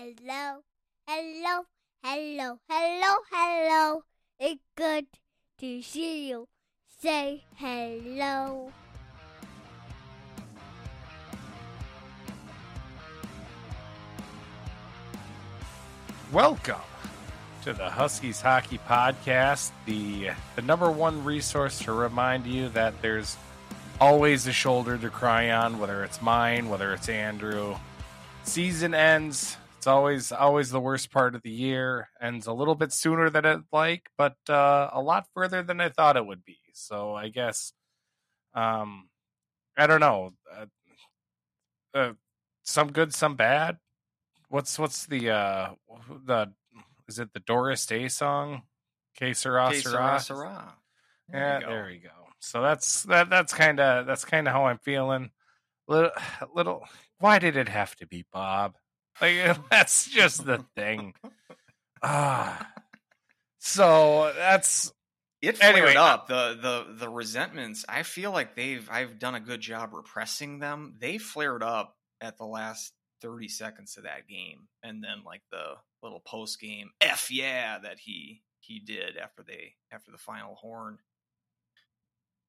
Hello, hello, hello, hello, hello. It's good to see you. Say hello. Welcome to the Huskies Hockey Podcast, the the number one resource to remind you that there's always a shoulder to cry on, whether it's mine, whether it's Andrew. Season ends. It's always always the worst part of the year. Ends a little bit sooner than I'd like, but uh, a lot further than I thought it would be. So I guess, um, I don't know. Uh, uh, some good, some bad. What's what's the uh the is it the Doris Day song? Que sera, Que sera? sera, sera. Yeah, you there you go. So that's that. That's kind of that's kind of how I'm feeling. Little, little. Why did it have to be Bob? Like that's just the thing. Ah. So that's It flared Anyway, up the the the resentments. I feel like they've I've done a good job repressing them. They flared up at the last thirty seconds of that game, and then like the little post game f yeah that he he did after they after the final horn.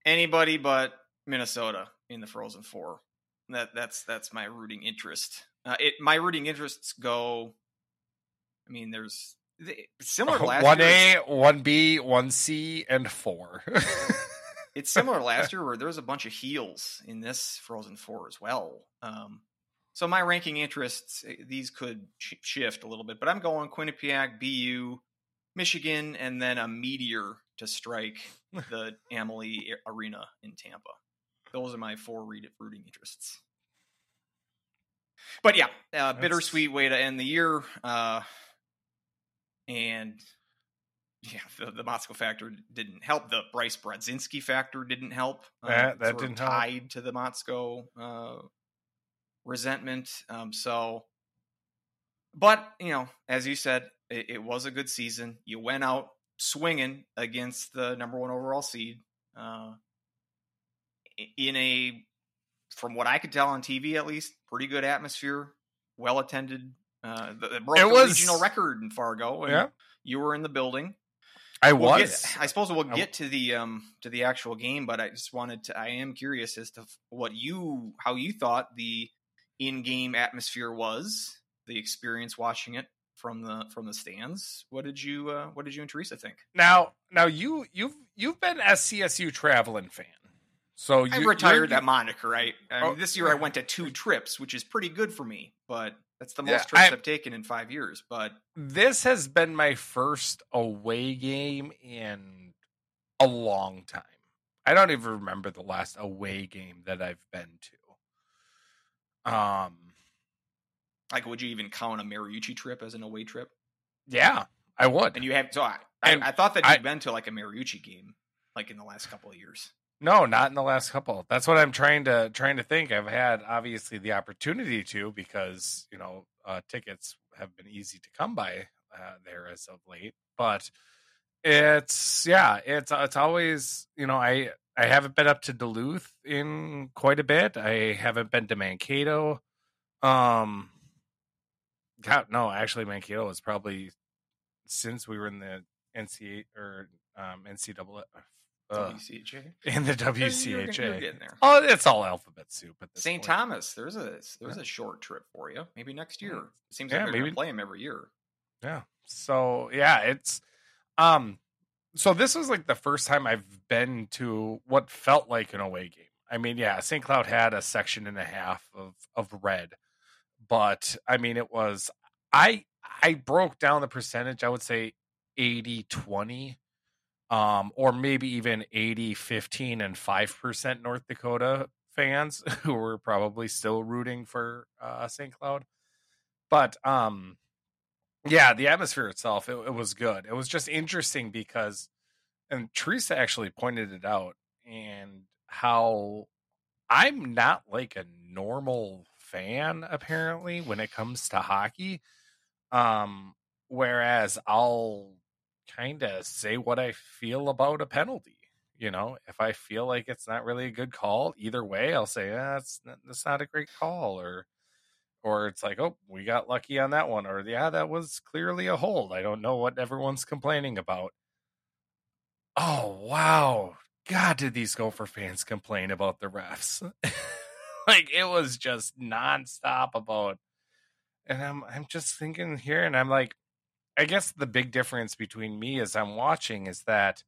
Anybody but Minnesota in the Frozen Four. That that's that's my rooting interest. Uh, it my rooting interests go. I mean, there's they- similar to last one. A, one B, one C, and four. it's similar last year where there was a bunch of heels in this Frozen Four as well. Um, so my ranking interests eh, these could sh- shift a little bit, but I'm going Quinnipiac, BU, Michigan, and then a meteor to strike the Amalie Arena in Tampa. Those are my four read- rooting interests. But yeah, uh, bittersweet way to end the year. Uh, and yeah, the, the Motzko factor didn't help. The Bryce Brodzinski factor didn't help. Uh, That- that didn't help. tied to the Motzko uh, resentment. Um, so, but you know, as you said, it, it was a good season. You went out swinging against the number one overall seed uh, in a, from what I could tell on TV at least, pretty good atmosphere, well attended. Uh, the, it broke It the was- regional record in Fargo. And yeah, you were in the building. I We'll get- was. I suppose we'll get to the um to the actual game, but I just wanted to. I am curious as to what you how you thought the in-game atmosphere was, the experience watching it from the from the stands. What did you uh, What did you and Teresa think? Now, now you you've you've been SCSU traveling fan. So you I retired that moniker. Right. I mean, Oh, this year I went to two trips, which is pretty good for me, but that's the most Yeah, trips I- I've taken in five years. But this has been my first away game in a long time. I don't even remember the last away game that I've been to. Um, like, would you even count a Mariucci trip as an away trip? yeah, I would. And you have so I I, I thought that I- you'd been to like a Mariucci game, like in the last couple of years. No, not in the last couple. That's what I'm trying to trying to think. I've had obviously the opportunity to because you know uh, tickets have been easy to come by uh, there as of late. But it's yeah, it's it's always you know I I haven't been up to Duluth in quite a bit. I haven't been to Mankato. Um, God, no, actually Mankato was probably since we were in the NCA or um, NCAA. Uh, WCHA. in the WCHA. You're, you're. Oh, it's all alphabet soup at this St. Thomas, there's a there's a short trip for you. Maybe next year. It seems Yeah, like maybe- gonna play them every year. Yeah. So yeah, it's um so this was like the first time I've been to what felt like an away game. I mean, yeah, St. Cloud had a section and a half of of red, but I mean it was I I broke down the percentage, I would say 80 20 um or maybe even 80 15 and 5% North Dakota fans who were probably still rooting for uh St. Cloud. But um yeah, the atmosphere itself, it, it was good. It was just interesting because, and Teresa actually pointed it out, and how I'm not like a normal fan apparently when it comes to hockey. Um, whereas I'll kind of say what I feel about a penalty. You know, if I feel like it's not really a good call, either way, I'll say, ah, that's that's not a great call, or or it's like, oh, we got lucky on that one, or yeah, that was clearly a hold. I don't know what everyone's complaining about. Oh wow, God, did these Gopher fans complain about the refs? like it was just nonstop about, and I'm I'm just thinking here, and I'm like, I guess the big difference between me as I'm watching is that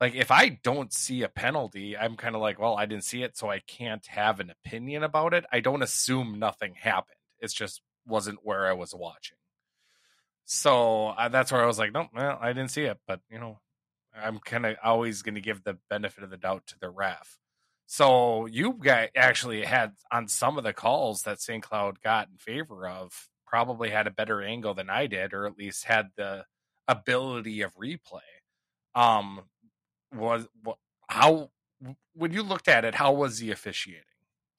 like if I don't see a penalty, I'm kind of like, well, I didn't see it, so I can't have an opinion about it. I don't assume nothing happened. It's just wasn't where I was watching. So uh, that's where I was like, no, well, I didn't see it, but you know, I'm kind of always going to give the benefit of the doubt to the ref. So you guys actually had on some of the calls that St. Cloud got in favor of, probably had a better angle than I did, or at least had the ability of replay. Um, was how when you looked at it, how was the officiating?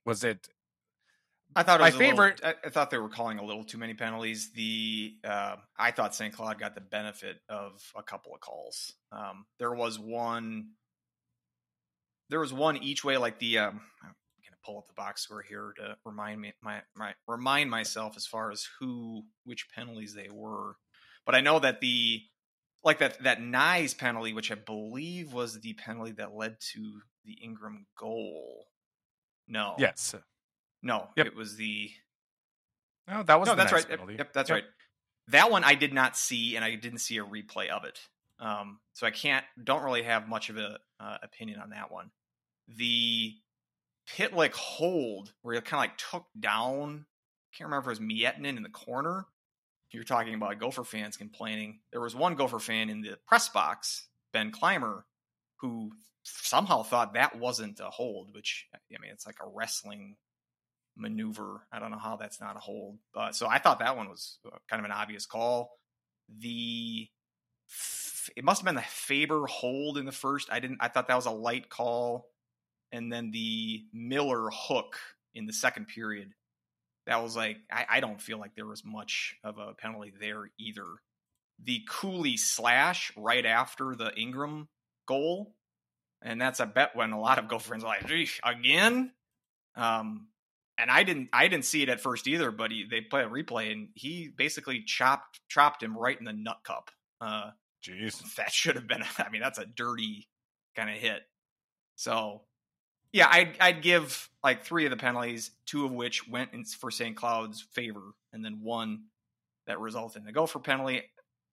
Was it I thought it My a little- favorite- I, thought they were calling a little too many penalties. The uh, I thought St. Cloud got the benefit of a couple of calls. Um, there was one. There was one each way, like the. Um, pull up the box score here to remind me my, my remind myself as far as who which penalties they were, but I know that the like that that Knies penalty, which I believe was the penalty that led to the Ingram goal. No, yes? no, Yep. it was the No, that was no, the that's Knies right. Yep, penalty. Yep, that's Yep. right. That one I did not see, and I didn't see a replay of it. Um, so I can't, don't really have much of a uh, opinion on that one. The Pitlick hold, where he kind of like took down, I can't remember if it was Miettinen in the corner. You're talking about Gopher fans complaining. There was one Gopher fan in the press box, Ben Clymer, who somehow thought that wasn't a hold, which I mean, it's like a wrestling maneuver. I don't know how that's not a hold. But so I thought that one was uh, kind of an obvious call. The it must have been the Faber hold in the first. I didn't. I thought that was a light call, and then the Miller hook in the second period. That was like I, I don't feel like there was much of a penalty there either. The Cooley slash right after the Ingram goal, and that's a bet when a lot of girlfriends are like, "Geesh, again. Um, and I didn't I didn't see it at first either, but he, they play a replay and he basically chopped chopped him right in the nut cup. Uh, Jeez. that should have been I mean that's a dirty kind of hit. So yeah, I'd I'd give like three of the penalties, two of which went in for St. Cloud's favor, and then one that resulted in a gopher penalty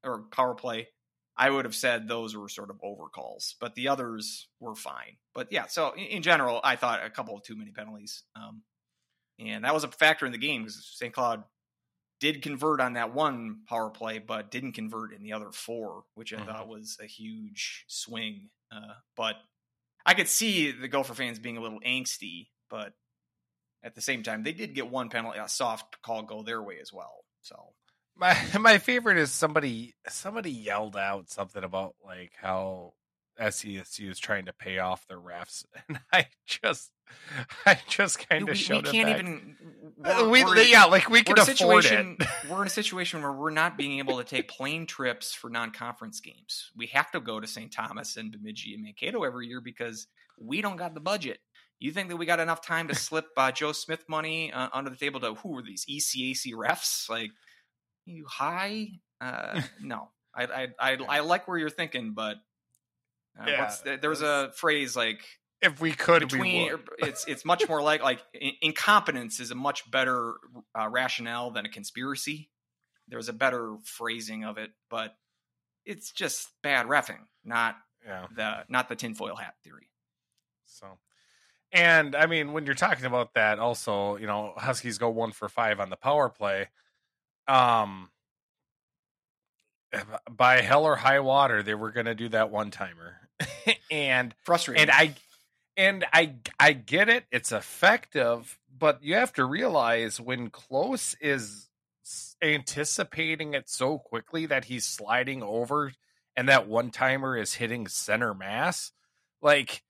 or power play. I would have said those were sort of overcalls, but the others were fine. But yeah, so in, general, I thought a couple of too many penalties. Um, and that was a factor in the game because St. Cloud did convert on that one power play, but didn't convert in the other four, which I Mhm. thought was a huge swing. Uh, but I could see the Gopher fans being a little angsty, but at the same time, they did get one penalty, a soft call go their way as well. So My my favorite is somebody somebody yelled out something about like how SCSU is trying to pay off the refs, and I just I just kind we, of we showed it can't back. even. Uh, we're- we we're- yeah, like we can afford it. we're in a situation where we're not being able to take plane trips for non-conference games. We have to go to St. Thomas and Bemidji and Mankato every year because we don't got the budget. You think that we got enough time to slip uh, Joe Smith money uh, under the table to who are these ECAC refs? Like you high? Uh, no, I, I I I like where you're thinking, but uh, Yeah, what's the, there was a phrase like If we could, between would. it's it's much more like like in- incompetence is a much better uh, rationale than a conspiracy. There's a better phrasing of it, but it's just bad refing, not Yeah. the not the tinfoil hat theory. So, and I mean, when you're talking about that, also, you know, Huskies go one for five on the power play. Um, by hell or high water, they were going to do that one timer, and Frustrating. and I and I I get it. It's effective, but you have to realize when Close is anticipating it so quickly that he's sliding over, and that one timer is hitting center mass, like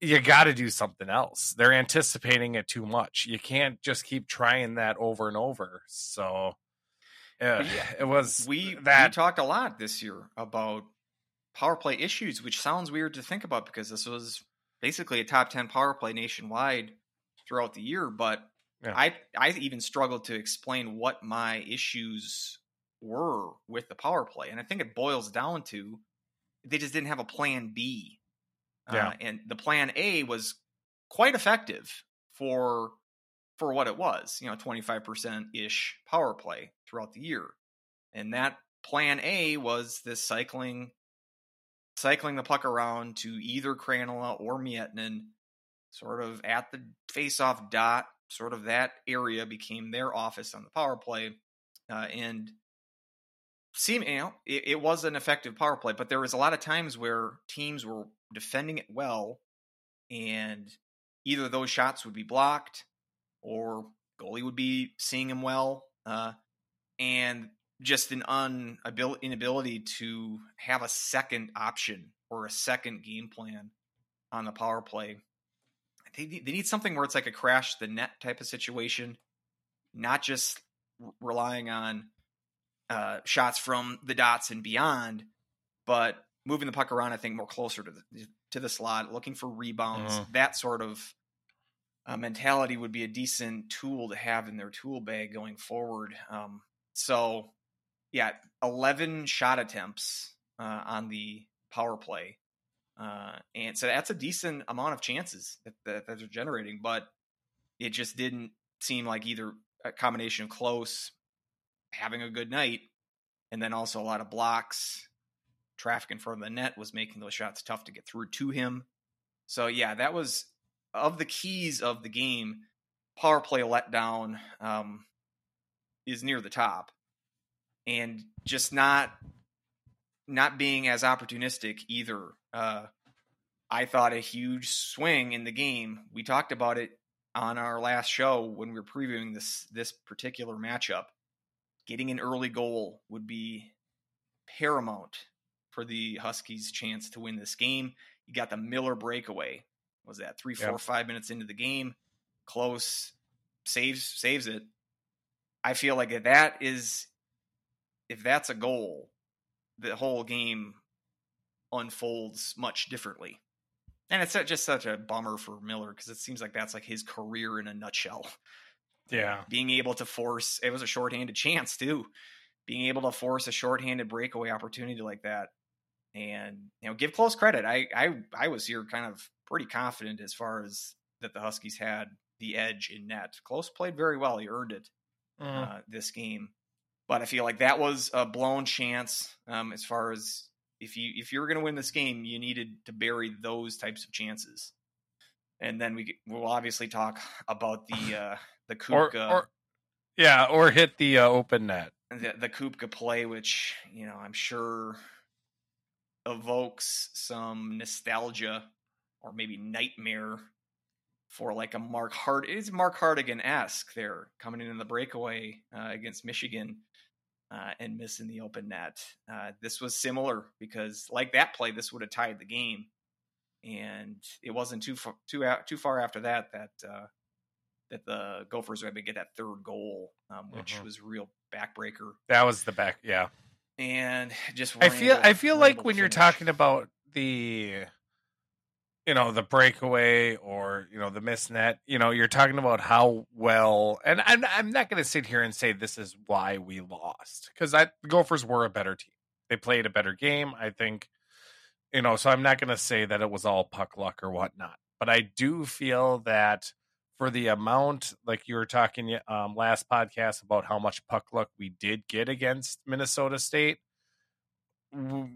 you got to do something else. They're anticipating it too much. You can't just keep trying that over and over. So. Eh, yeah, it was we that we talked a lot this year about power play issues, which sounds weird to think about because this was basically a top ten power play nationwide throughout the year, but Yeah. I I even struggled to explain what my issues were with the power play, and I think it boils down to they just didn't have a plan B. Yeah. Uh, and the plan A was quite effective for for what it was, you know, 25% ish power play throughout the year. And that plan A was this cycling cycling the puck around to either Krannila or Miettinen, sort of at the face-off dot, sort of that area became their office on the power play. Uh, and seem you know it, it was an effective power play, but there was a lot of times where teams were defending it well, and either those shots would be blocked, or goalie would be seeing him well, uh, and just an un inability to have a second option or a second game plan on the power play. They need, they need something where it's like a crash the net type of situation, not just relying on uh, shots from the dots and beyond, but moving the puck around. I think more closer to the to the slot, looking for rebounds. Mhm. That sort of uh, mentality would be a decent tool to have in their tool bag going forward. Um, so, yeah, eleven shot attempts uh, on the power play, uh, and so that's a decent amount of chances that, that, that they're generating. But it just didn't seem like either a combination of Close, having a good night, and then also a lot of blocks. Traffic in front of the net was making those shots tough to get through to him. So yeah, that was of the keys of the game. Power play letdown um, is near the top, and just not not being as opportunistic either. Uh, I thought a huge swing in the game. We talked about it on our last show when we were previewing this this particular matchup. Getting an early goal would be paramount for the Huskies' chance to win this game. You got the Miller breakaway. Was that three, four, Yep. five minutes into the game? Close saves saves it. I feel like that is if that's a goal, the whole game unfolds much differently. And it's just such a bummer for Miller because it seems like that's like his career in a nutshell. Yeah. Being able to force it was a shorthanded chance too. Being able to force a shorthanded breakaway opportunity like that. And you know, give Close credit. I I I was here kind of pretty confident as far as that the Huskies had the edge in net. Close played very well. He earned it Mm. uh, this game. But I feel like that was a blown chance um, as far as if you if you were going to win this game, you needed to bury those types of chances. And then we will obviously talk about the uh, the or, Kupka or yeah, or hit the uh, open net. the, the Kupka play, which you know I'm sure evokes some nostalgia or maybe nightmare for like a Mark Hart. It's Mark Hartigan esque there coming in in the breakaway uh, against Michigan uh, and missing the open net. Uh, this was similar because like that play, this would have tied the game, and it wasn't too far, too out, too far after that that uh, that the Gophers were able to get that third goal, um, which Mhm. was a real backbreaker That was the back. Yeah. and just I feel I feel like when you're talking about the you know the breakaway or you know the miss net you know you're talking about how well and i'm, I'm not going to sit here and say this is why we lost because the gophers were a better team they played a better game i think you know so i'm not going to say that it was all puck luck or whatnot but i do feel that for the amount like you were talking um, last podcast about how much puck luck we did get against minnesota state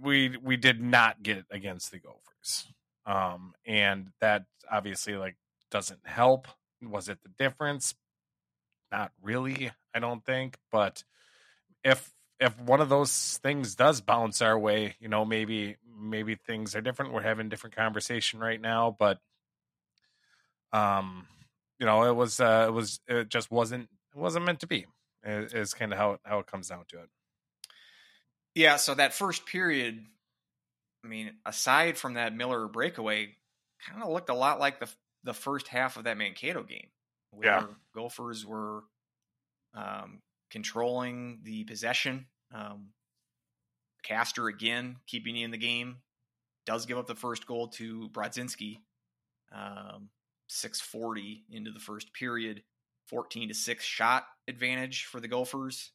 we we did not get against the Gophers. Um, and that obviously like doesn't help. Was it the difference? Not really, I don't think. But if if one of those things does bounce our way, you know, maybe maybe things are different. We're having different conversation right now, but um, you know, it was uh it was it just wasn't it wasn't meant to be. Is, is kind of how how it comes down to it. Yeah, so that first period, I mean, aside from that Miller breakaway, kind of looked a lot like the the first half of that Mankato game, where Yeah. Gophers were um, controlling the possession. Um, Castor again keeping you in the game does give up the first goal to Brodzinski, um, six forty into the first period. 14 to 6 shot advantage for the Gophers.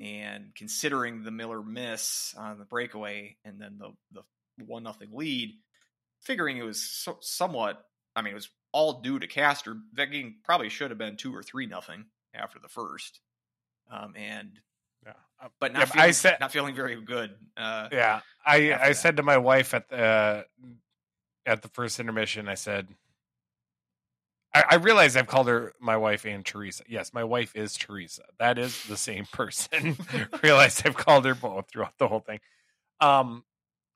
And considering the Miller miss on the breakaway and then the, the one nothing lead, figuring it was so, somewhat, I mean, it was all due to Castor. That game probably should have been two or three nothing after the first. Um, and Yeah. Uh, but not Yeah, feeling, I said- not feeling very good. Uh, Yeah, I I that. said to my wife at the at the first intermission, I said, I, I realized I've called her my wife and Teresa. Yes, my wife is Teresa. That is the same person. realized I've called her both throughout the whole thing. Um,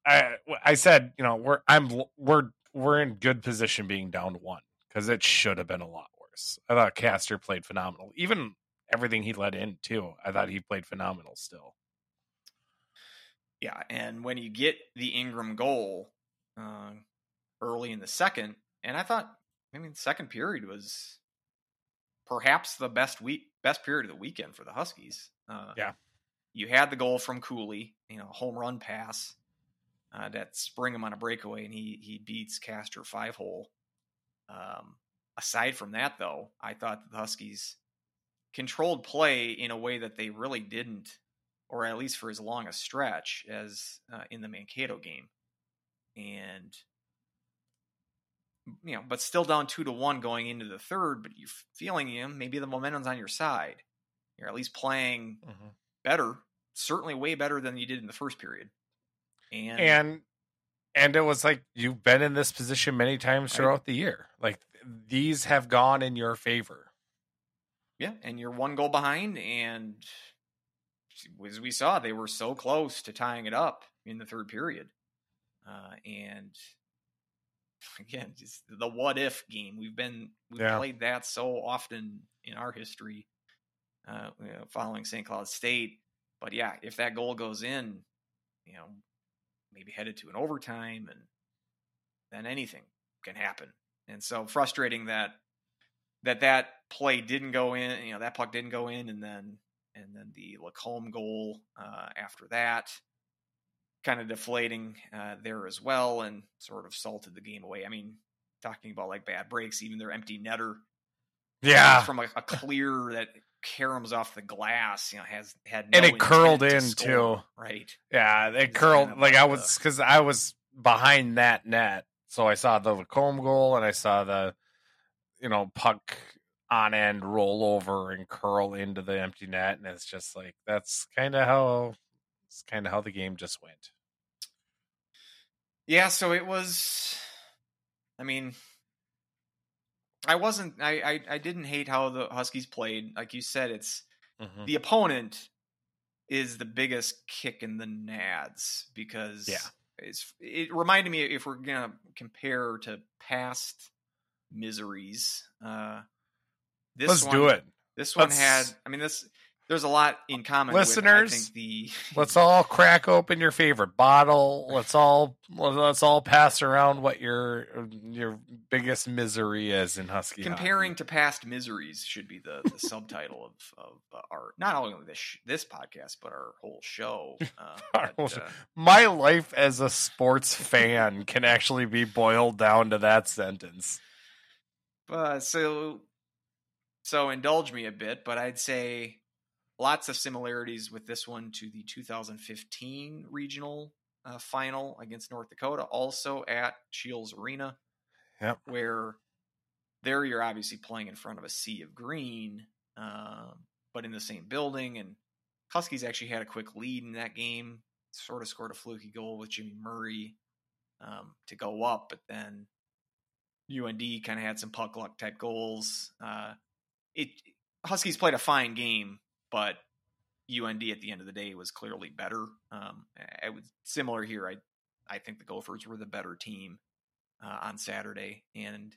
I I said, you know, we're I'm we're we're in good position being down one because it should have been a lot worse. I thought Castor played phenomenal, even everything he let in too. I thought he played phenomenal still. Yeah, and when you get the Ingram goal uh, early in the second, and I thought, I mean, second period was perhaps the best week, best period of the weekend for the Huskies. Uh, Yeah. you had the goal from Cooley, you know, home run pass uh, that spring him on a breakaway, and he he beats Castor five hole. Um, aside from that, though, I thought the Huskies controlled play in a way that they really didn't or at least for as long a stretch as uh, in the Mankato game. And you know, but still down two to one going into the third, but you're feeling you know, maybe the momentum's on your side. You're at least playing better, certainly way better than you did in the first period. And, and and it was like you've been in this position many times Right. throughout the year like these have gone in your favor yeah, and you're one goal behind, and as we saw, they were so close to tying it up in the third period. Uh, and again, just the what if game. We've been we've Yeah. played that so often in our history, uh, you know, following St. Cloud State. But yeah, if that goal goes in, you know, maybe headed to an overtime, and then anything can happen. And so frustrating that that that play didn't go in. You know, that puck didn't go in, and then and then the Lacombe goal uh, after that kind of deflating uh, there as well and sort of salted the game away. I mean, talking about like bad breaks, even their empty netter yeah from a, a clear that caroms off the glass, you know, has had And it curled to in, score, too. right? yeah It's curled kind of like like i was because i was behind that net so i saw the Lacombe goal and i saw the you know puck on end roll over and curl into the empty net and it's just like that's kind of how it's kind of how the game just went Yeah, so it was. I mean, I wasn't. I, I I didn't hate how the Huskies played. Like you said, it's Mhm. the opponent is the biggest kick in the nads because Yeah. it's it reminded me if we're gonna compare to past miseries. Uh, this let's one, do it This one Let's- had. I mean, this there's a lot in common. Listeners, with, I think the Let's all crack open your favorite bottle. Let's all let's all pass around what your your biggest misery is in Husky. comparing hockey. to past miseries should be the, the subtitle of, of uh, our not only this this podcast but our whole show. Uh, Our whole show. uh, my life as a sports fan can actually be boiled down to that sentence. But so so indulge me a bit, but I'd say lots of similarities with this one to the 2015 regional uh, final against North Dakota, also at Scheels Arena. Yep. Where there you're obviously playing in front of a sea of green, um, but in the same building. And Huskies actually had a quick lead in that game, sort of scored a fluky goal with Jimmy Murray um, to go up, but then UND kind of had some puck luck type goals. Uh, it Huskies played a fine game, but UND at the end of the day was clearly better. Um, I was similar here. I I think the Gophers were the better team uh, on Saturday, and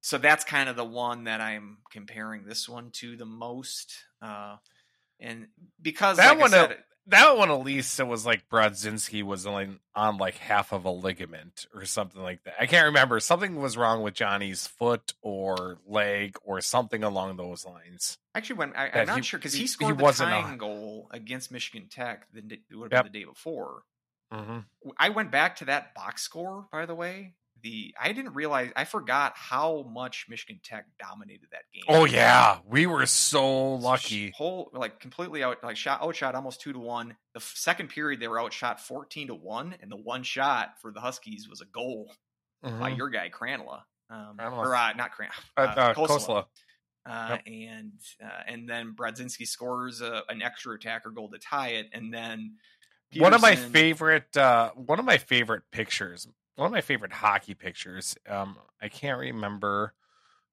so that's kind of the one that I'm comparing this one to the most. Uh, and because That like one, said, That one, at least, it was like Brodzinski was only on like half of a ligament or something like that. I can't remember. Something was wrong with Jonny's foot or leg or something along those lines. Actually, when I, I'm not he- sure because he- he, he scored the tying a- goal against Michigan Tech. The day- it would have Yep. been the day before. Mm-hmm. I went back to that box score, by the way. The I didn't realize I forgot how much Michigan Tech dominated that game. Oh yeah, we were so lucky. Whole like completely out like shot outshot almost two to one. The second period they were outshot fourteen to one, and the one shot for the Huskies was a goal by Mhm. your guy Krannila. Um, or uh, not Cran, Uh, uh, Kossila. Kossila. Uh, and uh, and then Brodzinski scores a, an extra attacker goal to tie it, and then One of my favorite, uh, one of my favorite pictures, one of my favorite hockey pictures. Um, I can't remember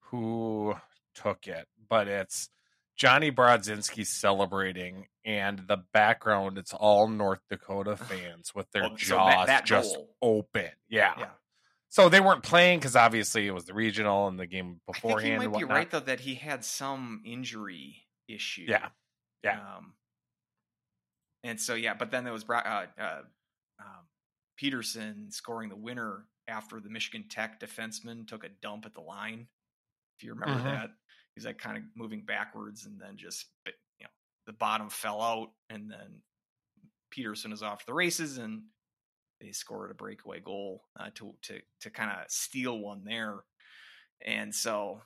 who took it, but it's Jonny Brodzinski celebrating, and the background it's all North Dakota fans with their Oh, so jaws that- that just goal. open. Yeah. Yeah. So they weren't playing because obviously it was the regional and the game I think beforehand. he and might be right though that he had some injury issue. Yeah. Yeah. Um, and so yeah, but then there was Bra- uh, uh, um, Peterson scoring the winner after the Michigan Tech defenseman took a dump at the line. If you remember Mhm. that, he's like kind of moving backwards and then just you know the bottom fell out and then Peterson is off to the races and they scored a breakaway goal uh, to to to kind of steal one there. And so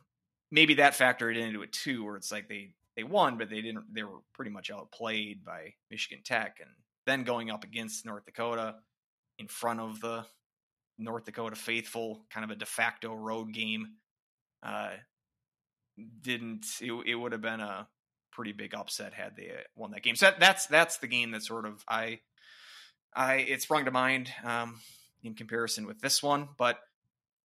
maybe that factored into it too, where it's like they they won, but they didn't. They were pretty much outplayed by Michigan Tech, and then going up against North Dakota in front of the North Dakota faithful, kind of a de facto road game. Uh, didn't it? It would have been a pretty big upset had they uh, won that game. So that, that's that's the game that sort of I I it sprung to mind um, in comparison with this one, but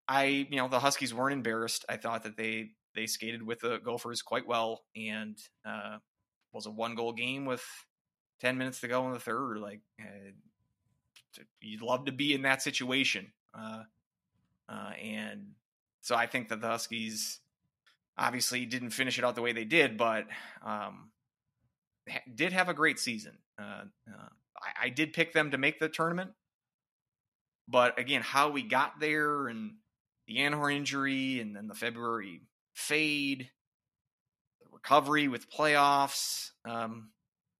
I you know the Huskies weren't embarrassed. I thought that they they skated with the Gophers quite well, and uh, was a one goal game with ten minutes to go in the third. Like uh, you'd love to be in that situation, uh, uh, and so I think that the Huskies obviously didn't finish it out the way they did, but um, ha- did have a great season. Uh, uh, I, I did pick them to make the tournament, but again, how we got there and the Anhorn injury and then the February fade, the recovery with playoffs. Um,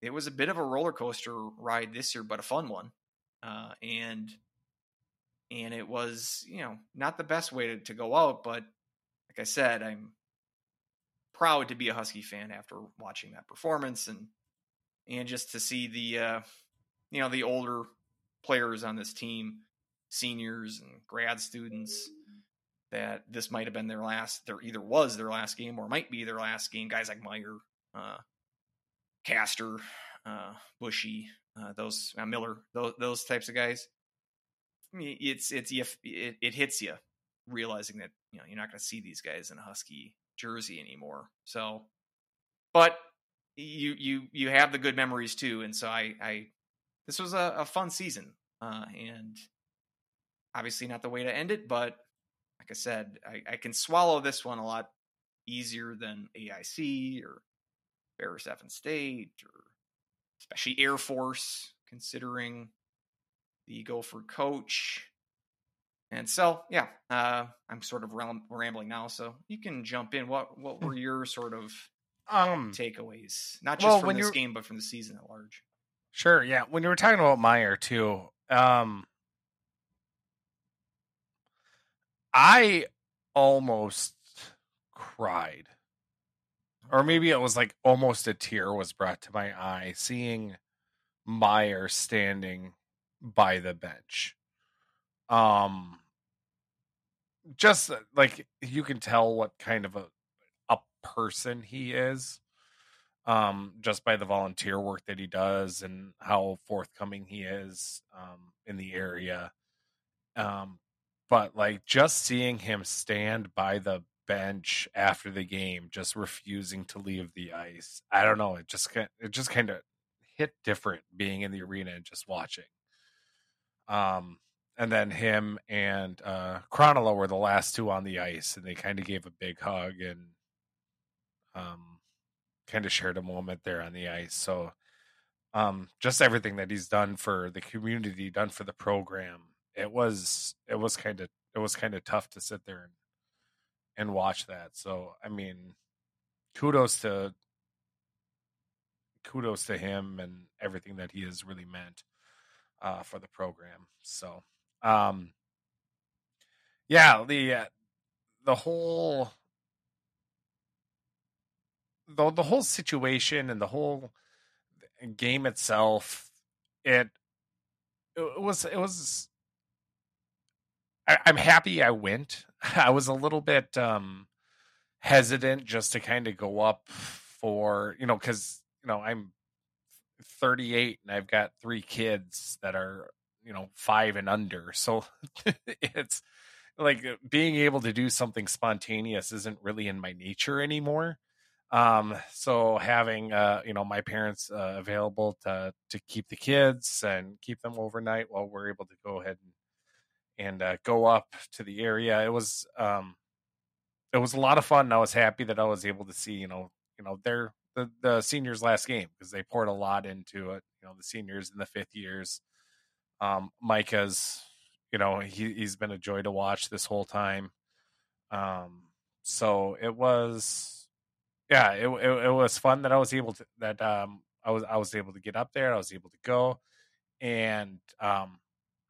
it was a bit of a roller coaster ride this year, but a fun one. Uh, and and it was, you know, not the best way to, to go out, but like I said, I'm proud to be a Husky fan after watching that performance and and just to see the uh, you know the older players on this team, seniors and grad students, that this might have been their last. There either was their last game or might be their last game. Guys like Meier, uh, Castor, uh, Bushy, uh, those uh, Miller, those those types of guys. It's it's if it, it hits you realizing that you know you're not going to see these guys in a Husky jersey anymore. So, but you you you have the good memories too, and so I I this was a, a fun season, uh, and obviously not the way to end it, but like I said, I, I can swallow this one a lot easier than AIC or Ferris F State or especially Air Force, considering the Gopher coach. And so, yeah, uh, I'm sort of rambling now, so you can jump in. What what were your sort of Um, takeaways, not just Well, from this game, but from the season at large? Sure, yeah. When you were talking about Meier too, um I almost cried. Or maybe it was like almost a tear was brought to my eye seeing Meier standing by the bench. Um just uh, like you can tell what kind of a a person he is um, just by the volunteer work that he does and how forthcoming he is um, in the area. Um, but like just seeing him stand by the bench after the game, just refusing to leave the ice. I don't know. It just it just kind of hit different being in the arena and just watching. Um, and then him and uh, Krannila were the last two on the ice, and they kind of gave a big hug and um, kind of shared a moment there on the ice. So, um, just everything that he's done for the community, done for the program, it was it was kind of it was kind of tough to sit there and and watch that. So, I mean, kudos to kudos to him and everything that he has really meant uh, for the program. So, um, yeah, the uh, the whole the the whole situation and the whole game itself, it it was it was. I, I'm happy I went. I was a little bit um hesitant just to kind of go up for you know because you know I'm 38 and I've got three kids that are you know five and under, so it's like being able to do something spontaneous isn't really in my nature anymore. Um, so having uh, you know my parents uh, available to to keep the kids and keep them overnight while we're able to go ahead and and uh, go up to the area, it was um, it was a lot of fun. I was happy that I was able to see you know you know their the the seniors last game because they poured a lot into it. You know the seniors in the fifth years. Um, Micah's you know he he's been a joy to watch this whole time. Um, so it was, yeah, it, it, it was fun that I was able to that um I was I was able to get up there. I was able to go, and um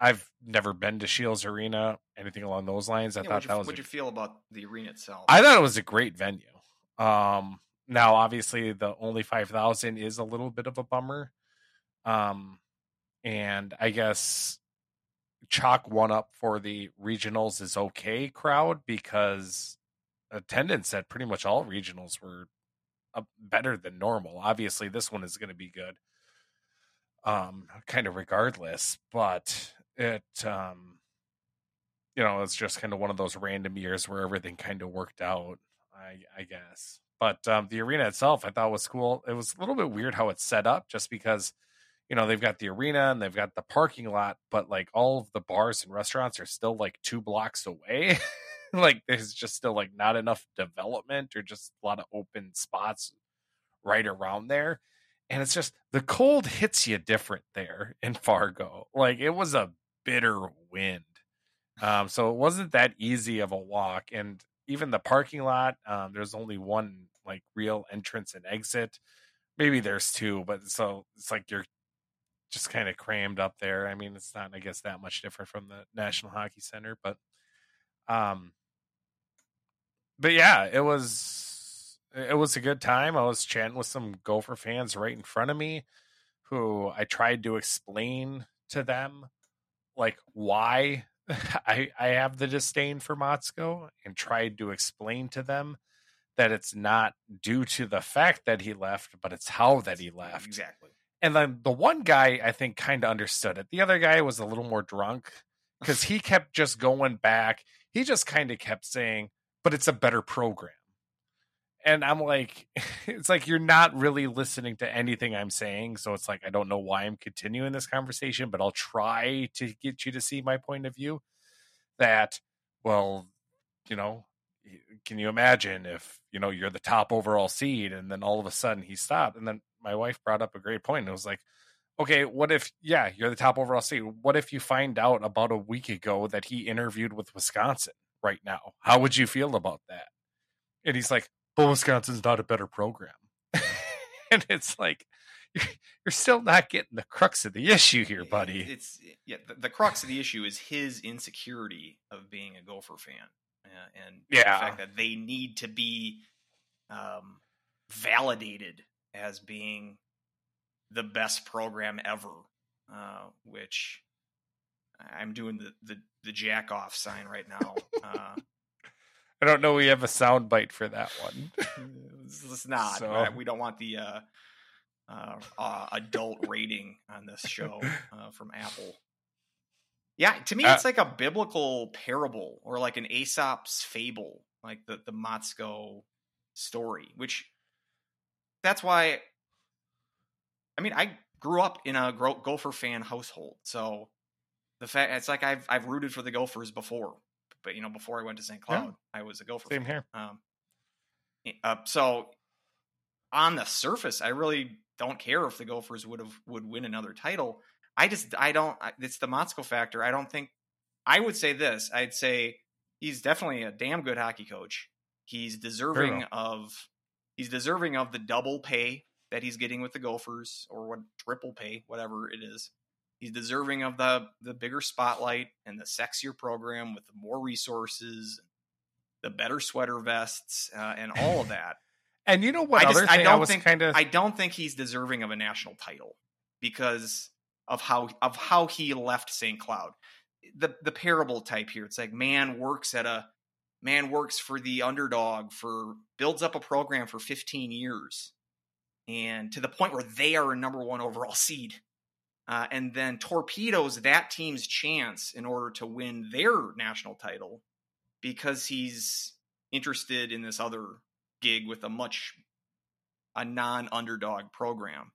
I've never been to Scheels Arena, anything along those lines. I Yeah, thought you, that was what'd you feel about the arena itself? I thought it was a great venue. Um, now obviously the only five thousand is a little bit of a bummer. Um, and I guess chalk one up for the regionals is okay crowd because attendance at pretty much all regionals were uh, better than normal. Obviously, this one is going to be good. Um, kind of regardless, but it um you know, it's just kind of one of those random years where everything kind of worked out, I, I guess. But um, the arena itself, I thought was cool. It was a little bit weird how it's set up, just because, you know, they've got the arena and they've got the parking lot, but like all of the bars and restaurants are still like two blocks away. like there's just still like not enough development or just a lot of open spots right around there. And it's just the cold hits you different there in Fargo. Like it was a bitter wind. Um, so it wasn't that easy of a walk. And even the parking lot, um, there's only one like real entrance and exit. Maybe there's two, but so it's like you're just kind of crammed up there. I mean, it's not, I guess, that much different from the National Hockey Center, but, um, but yeah, it was it was a good time. I was chatting with some Gopher fans right in front of me, who I tried to explain to them like why I I have the disdain for Motzko and tried to explain to them that it's not due to the fact that he left, but it's how that he left. exactly. And then the one guy I think kind of understood it. The other guy was a little more drunk because he kept just going back. He just kind of kept saying, "But it's a better program." And I'm like, it's like you're not really listening to anything I'm saying. So it's like I don't know why I'm continuing this conversation, but I'll try to get you to see my point of view. That, well, you know, can you imagine if you know you're the top overall seed and then all of a sudden he stopped and then my wife brought up a great point it was like okay what if yeah you're the top overall seed what if you find out about a week ago that he interviewed with wisconsin right now how would you feel about that and he's like but wisconsin's not a better program and it's like you're still not getting the crux of the issue here buddy It's yeah. The, the crux of the issue is his insecurity of being a Gopher fan, uh, and Yeah. the fact that they need to be um, validated as being the best program ever. Uh, which I'm doing the the, the jack off sign right now. Uh, i don't know we have a sound bite for that one it's not. So- We don't want the uh, uh, uh, adult rating on this show uh, from Apple. Yeah, to me, Uh, it's like a biblical parable or like an Aesop's fable, like the the Motzko story. Which that's why. I mean, I grew up in a Gopher fan household, so the fact it's like I've I've rooted for the Gophers before, but you know, before I went to St. Yeah. Cloud, I was a Gopher. same fan. here Um, uh, so on the surface, I really don't care if the Gophers would have would win another title. I just I don't. It's the Motzko factor. I don't think. I would say this. I'd say he's definitely a damn good hockey coach. He's deserving of he's deserving of the double pay that he's getting with the Gophers or what triple pay, whatever it is. He's deserving of the the bigger spotlight and the sexier program with more resources, the better sweater vests, uh, and all of that. And you know what I just- I I, don't was think- kind of I don't think he's deserving of a national title because of how of how he left St. Cloud. The the parable type here. It's like man works at a man works for the underdog for builds up a program for 15 years and to the point where they are a number one overall seed uh, and then torpedoes that team's chance in order to win their national title because he's interested in this other gig with a much a non-underdog program.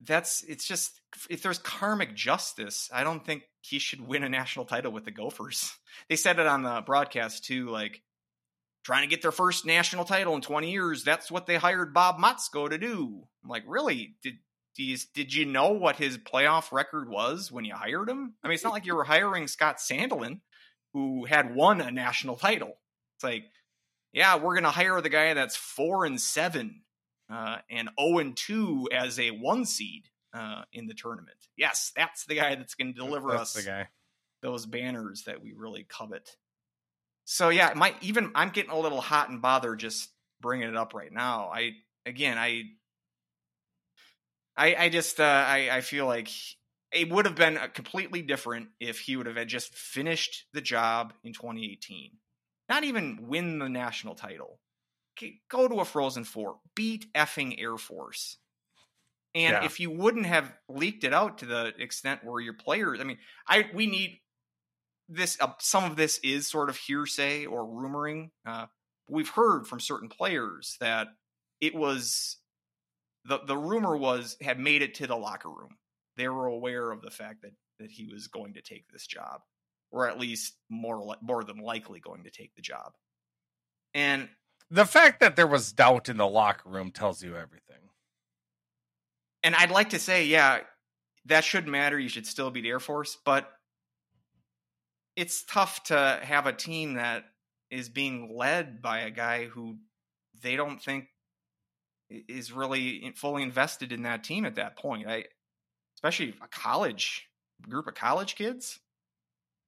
That's it's just if there's karmic justice i don't think he should win a national title with the gophers. They said it on the broadcast too like trying to get their first national title in 20 years that's what they hired bob motzko to do. I'm like really? Did you, did you know what his playoff record was when you hired him i mean it's not like you were hiring scott sandelin who had won a national title it's like yeah we're gonna hire the guy that's four and seven uh, and 0 and 2 as a one seed uh, in the tournament. Yes, that's the guy that's going to deliver that's us the guy. those banners that we really covet. So yeah, my even I'm getting a little hot and bothered just bringing it up right now. I again, I I, I just uh, I I feel like it would have been completely different if he would have had just finished the job in 2018. Not even win the national title. Go to a Frozen Four, beat effing Air Force. And Yeah. if you wouldn't have leaked it out to the extent where your players, I mean, I we need this. Uh, some of this is sort of hearsay or rumoring. Uh, we've heard from certain players that it was the the rumor was had made it to the locker room. They were aware of the fact that that he was going to take this job, or at least more more than likely going to take the job. And The fact that there was doubt in the locker room tells you everything. and I'd like to say, yeah, that shouldn't matter. You should still be the Air Force, but it's tough to have a team that is being led by a guy who they don't think is really fully invested in that team at that point. I, especially a college group of college kids.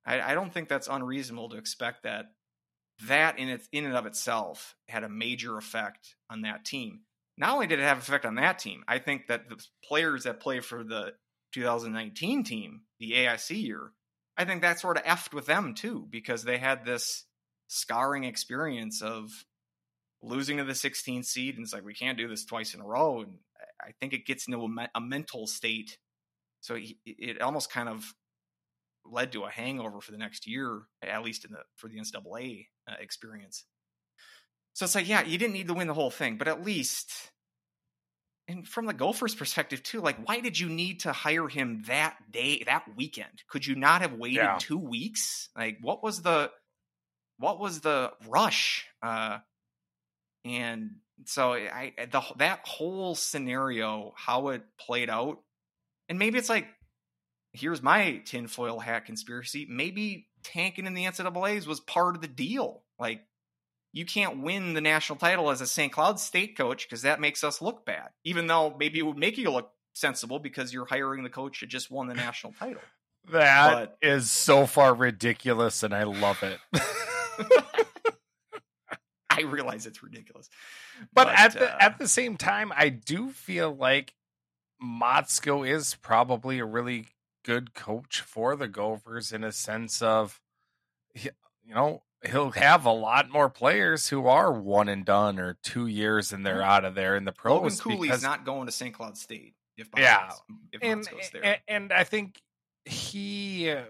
I, I don't think that's unreasonable to expect that that in its in and of itself had a major effect on that team. Not only did it have effect on that team, I think that the players that play for the 2019 team, the AIC year, I think that sort of effed with them too because they had this scarring experience of losing to the 16th seed, and it's like we can't do this twice in a row. And I- I think it gets into a, me- a mental state, so he- it almost kind of led to a hangover for the next year, at least in the for the NCAA uh, experience. So it's like, yeah, you didn't need to win the whole thing, but at least, and from the Gophers' perspective too, like, why did you need to hire him that day, that weekend? Could you not have waited Yeah. two weeks? Like, what was the, what was the rush? Uh, and so eh, I eh, the that whole scenario, how it played out, and maybe it's like, here's my tinfoil hat conspiracy. Maybe tanking in the NCAA's was part of the deal. Like, you can't win the national title as a St. Cloud State coach because that makes us look bad, even though maybe it would make you look sensible because you're hiring the coach that just won the national title. That is so far ridiculous, and I love it. I realize it's ridiculous, but, at the uh, at the same time, I do feel like Motzko is probably a really good coach for the Gophers in a sense of, you know, he'll have a lot more players who are one and done or two years and they're out of there in the pros. Logan Cooley's because- not going to St. Cloud State if Yeah. If and, and and I think he uh,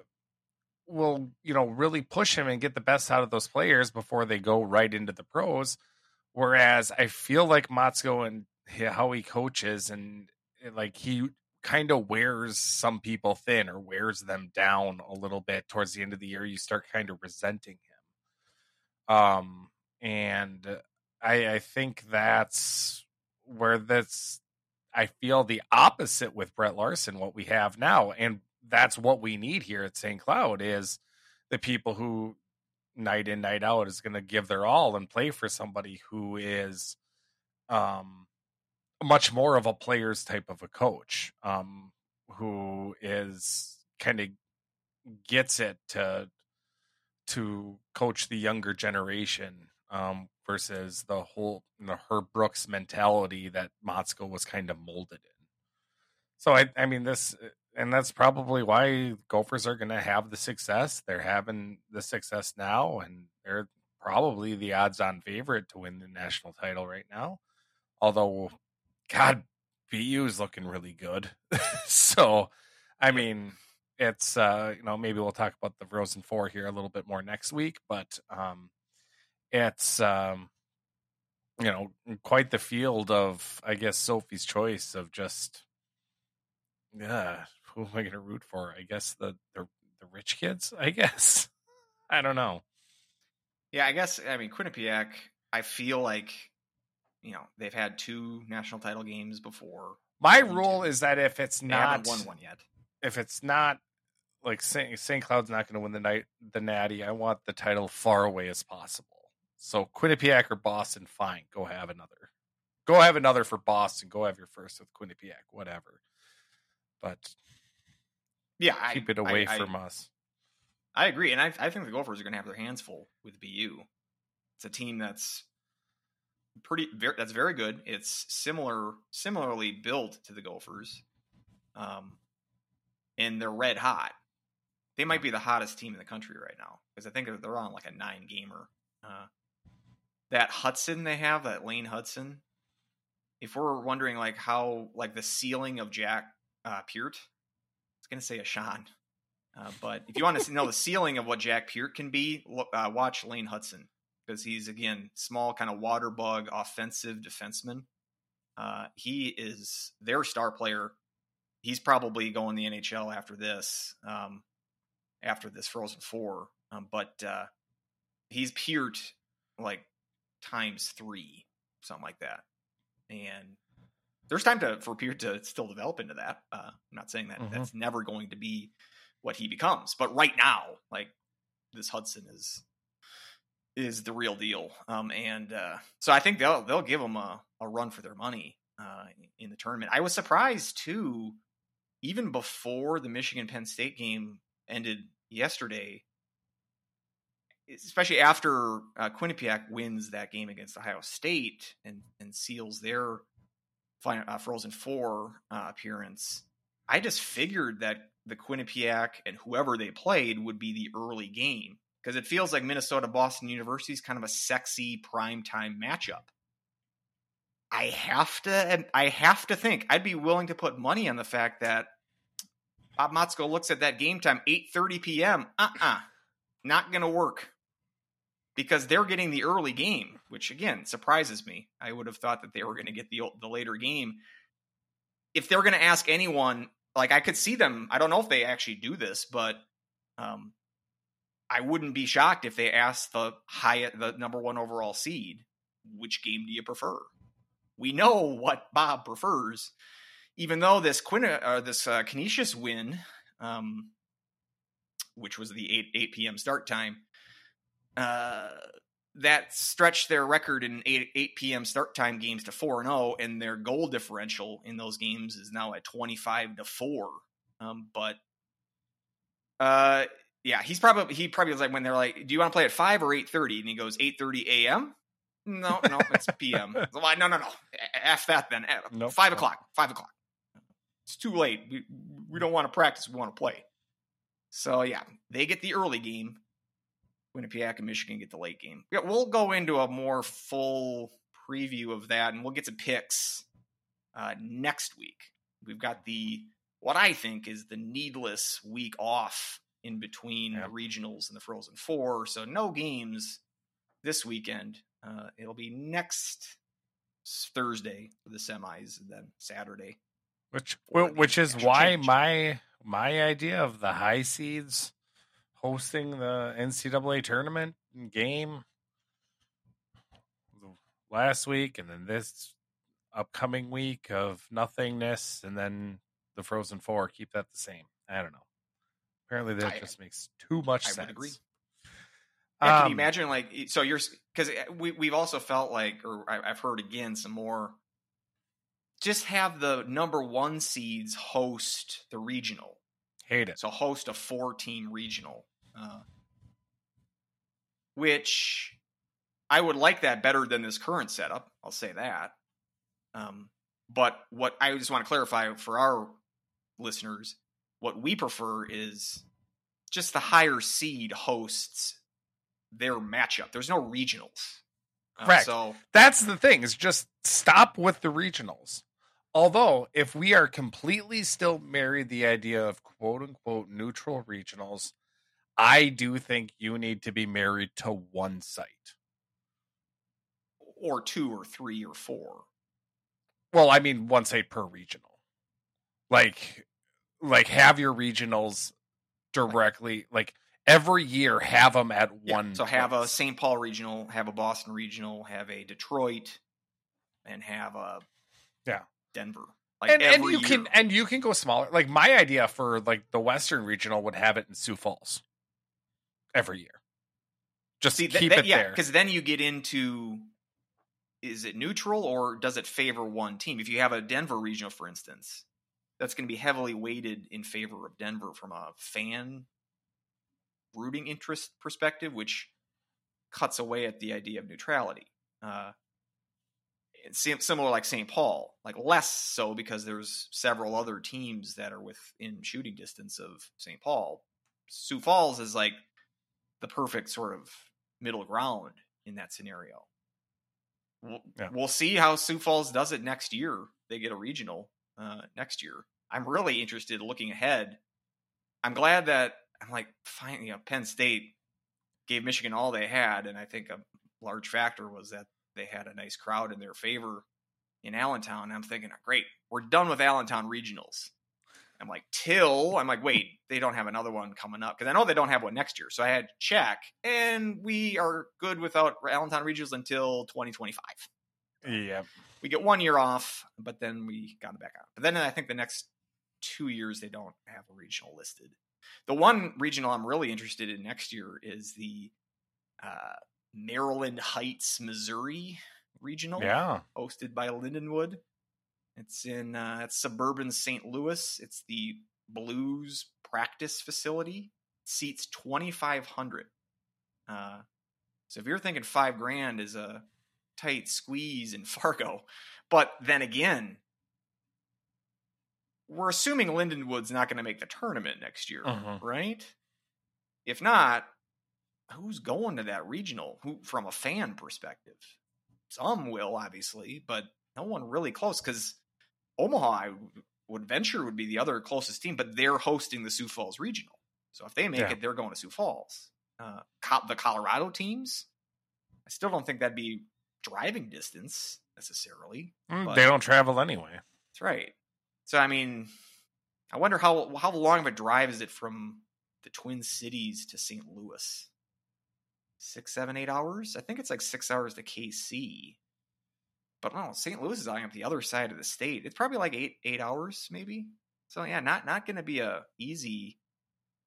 will, you know, really push him and get the best out of those players before they go right into the pros. Whereas I feel like Motzko and how he coaches and uh, like he kind of wears some people thin or wears them down a little bit towards the end of the year. You start kind of resenting him. Um, and I, I think that's where that's I feel the opposite with Brett Larson, what we have now. And that's what we need here at St. Cloud is the people who night in, night out is going to give their all and play for somebody who is um much more of a player's type of a coach. Um who is kind of gets it to to coach the younger generation um, versus the whole the Herb Brooks mentality that Motzko was kind of molded in. So I, I mean this, and that's probably why Gophers are going to have the success they're having the success now, and they're probably the odds-on favorite to win the national title right now. Although, God, BU is looking really good. so, I mean, it's uh, you know maybe we'll talk about the Frozen Four here a little bit more next week, but um, it's um, you know quite the field of I guess Sophie's choice of just yeah who am I going to root for? I guess the the the rich kids. I guess I don't know. Yeah, I guess I mean Quinnipiac. I feel like you know they've had two national title games before. My rule is that if it's They not won one yet. if it's not like St. St. Cloud's not going to win the night the Natty, I want the title far away as possible. So Quinnipiac or Boston, fine, go have another. Go have another for Boston. Go have your first with Quinnipiac, whatever. But Yeah, I, keep it away I, I- from us. I agree, and I, I think the Gophers are going to have their hands full with BU. It's a team that's pretty very, that's very good. It's similar similarly built to the Gophers, um, and they're red hot. They might be the hottest team in the country right now because I think they're, they're on like a nine gamer. Uh, that Hutson they have, that Lane Hutson. If we're wondering like how like the ceiling of Jack uh, Peart, I was going to say a Sean. Uh, but if you want to know the ceiling of what Jack Peart can be, uh, watch Lane Hutson because he's again small, kind of water bug, offensive defenseman. Uh, he is their star player. He's probably going the NHL after this, um, after this Frozen Four. Um, but uh, he's Peart like times three, something like that. And there's time to for Peart to still develop into that. Uh, I'm not saying that Mhm. that's never going to be what he becomes. But right now, like this Hutson is is the real deal. Um, and uh, so I think they'll they'll give him a, a run for their money uh, in the tournament. I was surprised too, even before the Michigan Penn State game ended yesterday, especially after uh, Quinnipiac wins that game against Ohio State and and seals their final, uh, Frozen Four uh, appearance. I just figured that the Quinnipiac and whoever they played would be the early game because it feels like Minnesota Boston University is kind of a sexy primetime matchup. I have to I have to think I'd be willing to put money on the fact that Bob Motzko looks at that game time 8:30 p.m. Uh-uh. Not going to work. Because they're getting the early game, which again surprises me. I would have thought that they were going to get the the later game if they're going to ask anyone, like I could see them. I don't know if they actually do this, but um, I wouldn't be shocked if they asked the high, the number one overall seed, which game do you prefer? We know what Bob prefers, even though this Quinn, uh, this uh, Canisius win, um, which was the eight eight p.m. start time, uh, that stretched their record in 8, 8 p.m. start time games to 4 and 0 and their goal differential in those games is now at 25 to 4 um, but uh yeah he's probably he probably was like when they're like do you want to play at 5 or 8:30 and he goes 8:30 a.m. no no it's p.m. Why no no no f that then Nope. 5 o'clock 5 o'clock it's too late we, we don't want to practice we want to play so yeah they get the early game Quinnipiac and Michigan get the late game. Yeah, we'll go into a more full preview of that, and we'll get to picks uh, next week. We've got the what I think is the needless week off in between Yeah. the regionals and the Frozen Four, so no games this weekend. Uh, it'll be next Thursday for the semis, and then Saturday. Which which is why change. my my idea of the high seeds hosting the NCAA tournament game last week and then this upcoming week of nothingness and then the Frozen Four keep that the same. I don't know. Apparently that I- just makes too much I would sense. agree. Yeah, can Um, you imagine like so you're because we we've also felt like or I've heard again some more just have the number one seeds host the regional. Hate it. So host a four team regional, uh, which I would like that better than this current setup. I'll say that. Um, but what I just want to clarify for our listeners, what we prefer is just the higher seed hosts their matchup. There's no regionals. Uh, Correct. so That's the thing. Is just stop with the regionals. Although, if we are completely still married the idea of quote unquote neutral regionals, I do think you need to be married to one site. or two or three or four. Well, I mean one site per regional. Like like have your regionals directly like every year have them at Yeah, one So have a. St. Paul regional, have a Boston regional, have a Detroit, and have a Yeah. Denver. Like and, and you can and you can go smaller. Like my idea for like the Western regional would have it in Sioux Falls every year. Just See, th- keep that- it yeah, there. because then you get into is it neutral or does it favor one team? If you have a Denver regional, for instance, that's going to be heavily weighted in favor of Denver from a fan rooting interest perspective, which cuts away at the idea of neutrality. Uh, similar like St. Paul, like less so because there's several other teams that are within shooting distance of St. Paul. Sioux Falls is like the perfect sort of middle ground in that scenario. We'll, Yeah. we'll see how Sioux Falls does it next year. They get a regional uh, next year. I'm really interested looking ahead. I'm glad that I'm like, fine, you know, Penn State gave Michigan all they had, and I think a large factor was that they had a nice crowd in their favor in Allentown. I'm thinking, "Oh, great, we're done with Allentown regionals. I'm like, till I'm like, wait, they don't have another one coming up because I know they don't have one next year. So I had to check, and we are good without Allentown regionals until 2025. yeah. We get one year off, but then we got it back on. But then I think the next two years they don't have a regional listed. The one regional I'm really interested in next year is the uh, Maryland Heights, Missouri regional Yeah. hosted by Lindenwood. It's in uh, it's suburban St. Louis. It's the Blues practice facility. Seats twenty five hundred. Uh, so if you're thinking five grand is a tight squeeze in Fargo, but then again, we're assuming Lindenwood's not going to make the tournament next year, Mhm. right? If not, who's going to that regional? Who from a fan perspective? Some will, obviously, but no one really close because Omaha, I would venture, would be the other closest team, but they're hosting the Sioux Falls regional. So if they make Yeah. it, they're going to Sioux Falls. Uh, the Colorado teams, I still don't think that'd be driving distance necessarily. Mm, But- they don't travel anyway. That's right. So I mean, I wonder how how long of a drive is it from the Twin Cities to St. Louis? Six, seven, eight hours? I think it's like six hours to KC. But no, St. Louis is on the other side of the state. It's probably like eight eight hours, maybe. So yeah, not not going to be a easy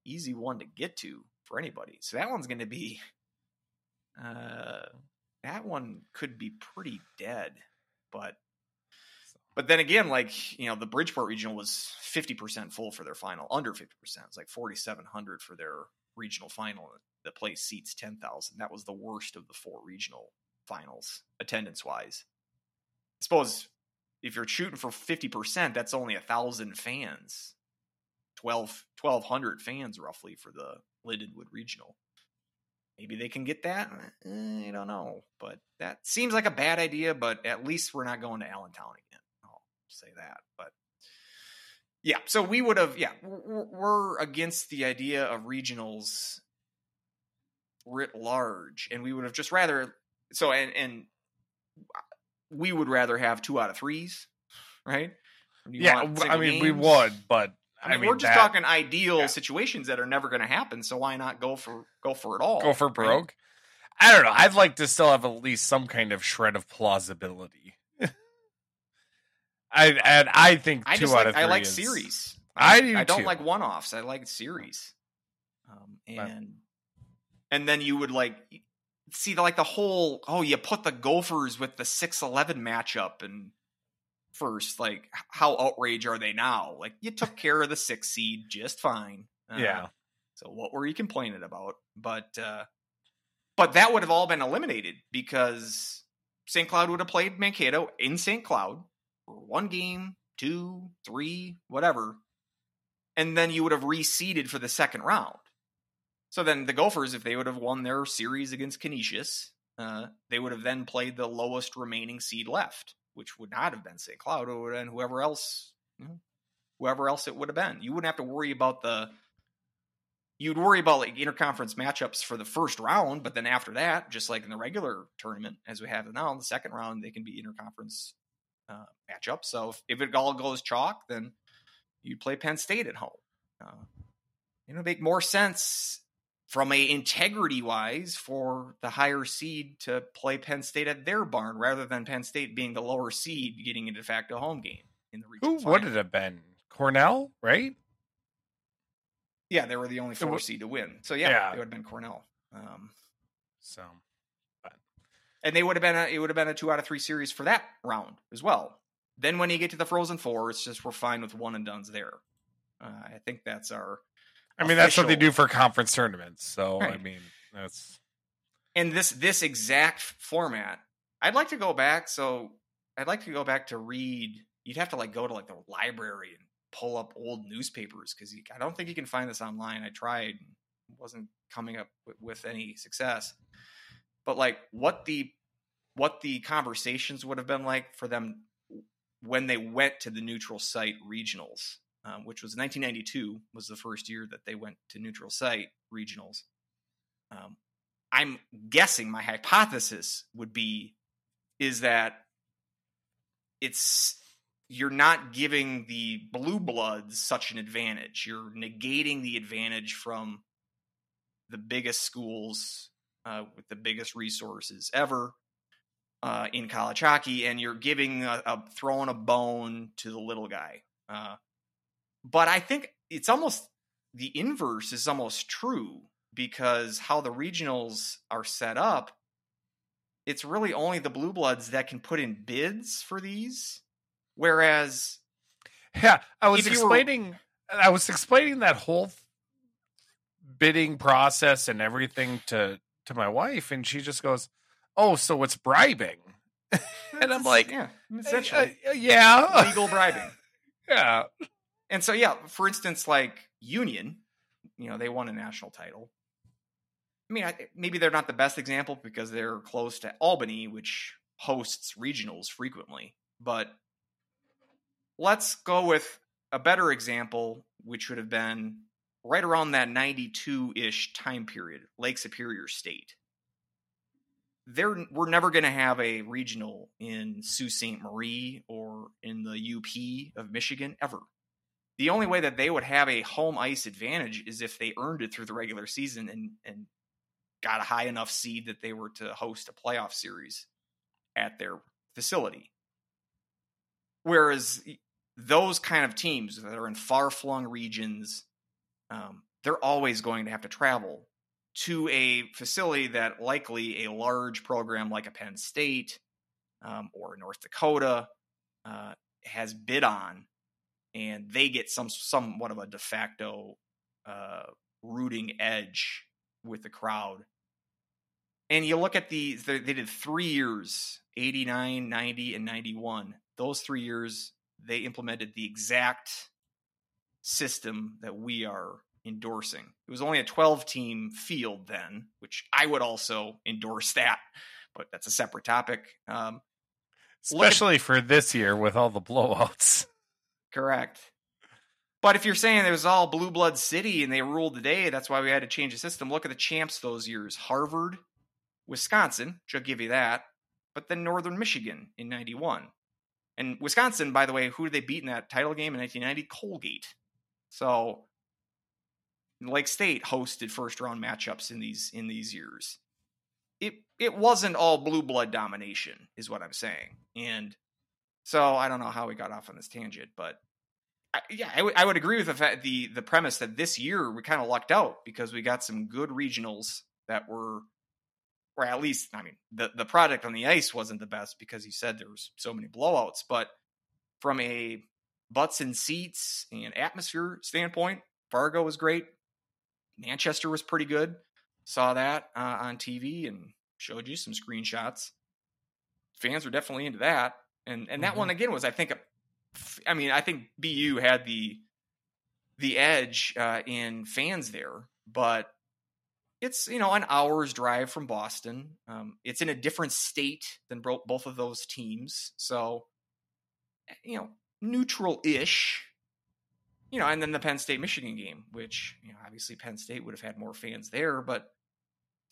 easy one to get to for anybody. So that one's going to be uh that one could be pretty dead, but but then again, like you know, the Bridgeport regional was fifty percent full for their final, under fifty percent. It's like forty seven hundred for their regional final. The place seats ten thousand. That was the worst of the four regional finals attendance wise. I suppose if you're shooting for fifty percent, that's only a thousand fans, 12, 1,200 fans roughly for the Lindenwood regional. Maybe they can get that. Eh, I don't know, but that seems like a bad idea. But at least we're not going to Allentown again. I'll say that. But yeah, so we would have. Yeah, we're against the idea of regionals writ large, and we would have just rather. So and and we would rather have two out of threes, right? Yeah, I mean we would, but I mean, I mean, we're just that- talking ideal yeah. situations that are never going to happen. So why not go for go for it all? go for right? broke. I don't know. I'd like to still have at least some kind of shred of plausibility. I and I think I two out like of three I like is- series. I do I don't too. like one offs. I like series. Um, Right. and and then you would like see the like the whole oh you put the Gophers with the six eleven matchup and first. Like, how outraged are they now? Like, you took care of the six seed just fine. Uh, yeah. So what were you complaining about? But uh, but that would have all been eliminated because St. Cloud would have played Mankato in St. Cloud for one game, two, three, whatever, and then you would have reseeded for the second round. So then the Gophers, if they would have won their series against Canisius, uh, they would have then played the lowest remaining seed left, which would not have been St. Cloud. Been whoever else, you know, whoever else it would have been. You wouldn't have to worry about the. You'd worry about like interconference matchups for the first round, but then after that, just like in the regular tournament as we have it now, in the second round they can be interconference uh, matchups. So if, if it all goes chalk, then you'd play Penn State at home. Uh, it would make more sense from a integrity wise for the higher seed to play Penn State at their barn rather than Penn State being the lower seed getting a de facto home game in the region. Who regional. would it have been? Cornell, right? Yeah, they were the only four wa- seed to win. So yeah, Yeah. it would have been Cornell. Um, So and they would have been a, it would have been a two out of three series for that round as well. Then when you get to the Frozen Four, it's just we're fine with one and duns there. Uh, I think that's our I mean that's what they do for conference tournaments. So I mean that's and this this exact format i'd like to go back so i'd like to go back to read you'd have to like go to like the library and pull up old newspapers because i don't think you can find this online i tried wasn't coming up with, with any success. But like what the what the conversations would have been like for them when they went to the neutral site regionals um, which was 1992 was the first year that they went to neutral site regionals um, I'm guessing my hypothesis would be is that it's you're not giving the blue bloods such an advantage. You're negating the advantage from the biggest schools uh, with the biggest resources ever uh, in college hockey, and you're giving a, a throwing a bone to the little guy. Uh, but I think it's almost the inverse is almost true because how the regionals are set up, it's really only the blue bloods that can put in bids for these. Whereas, Yeah, I was you were- explaining. I was explaining that whole bidding process and everything to to my wife, and she just goes, "Oh, so it's bribing?" and I'm like, yeah, "Uh, essentially uh, "Yeah, legal bribing. yeah." And so, yeah, for instance, like Union, you know, they won a national title. I mean, maybe they're not the best example because they're close to Albany, which hosts regionals frequently. But let's go with a better example, which would have been right around that 92 ish time period, Lake Superior State. They're, we're never going to have a regional in Sault Ste. Marie or in the UP of Michigan ever the only way that they would have a home ice advantage is if they earned it through the regular season and and got a high enough seed that they were to host a playoff series at their facility. Whereas those kind of teams that are in far flung regions, um, they're always going to have to travel to a facility that likely a large program like a Penn State um, or North Dakota uh, has bid on and they get some somewhat of a de facto uh, rooting edge with the crowd. And you look at the they did three years 89, 90, and 91. Those three years, they implemented the exact system that we are endorsing. It was only a 12 team field then, which I would also endorse that, but that's a separate topic. Um, Look at- Especially for this year with all the blowouts. Correct. But if you're saying it was all blue blood city and they ruled the day, that's why we had to change the system. Look at the champs those years: Harvard, Wisconsin, I'll give you that, but then Northern Michigan in '91, and Wisconsin, by the way, who did they beat in that title game in 1990? Colgate. So Lake State hosted first round matchups in these in these years. It it wasn't all blue blood domination, is what I'm saying, and so I don't know how we got off on this tangent, but I, yeah, I would- agree with the fact the the premise that this year we kind of lucked out because we got some good regionals that were, or at least I mean the the product on the ice wasn't the best because you said there was so many blowouts, but from a butts and seats and atmosphere standpoint, Fargo was great. Manchester was pretty good. Saw that uh, on TV and showed you some screenshots. Fans were definitely into that, and and that Mm-hmm. one again was I think, a, I mean I think BU had the the edge uh, in fans there, but it's you know an hour's drive from Boston. Um, it's in a different state than bro- both of those teams, so you know neutral-ish. You know, and then the Penn State Michigan game, which you know obviously Penn State would have had more fans there, but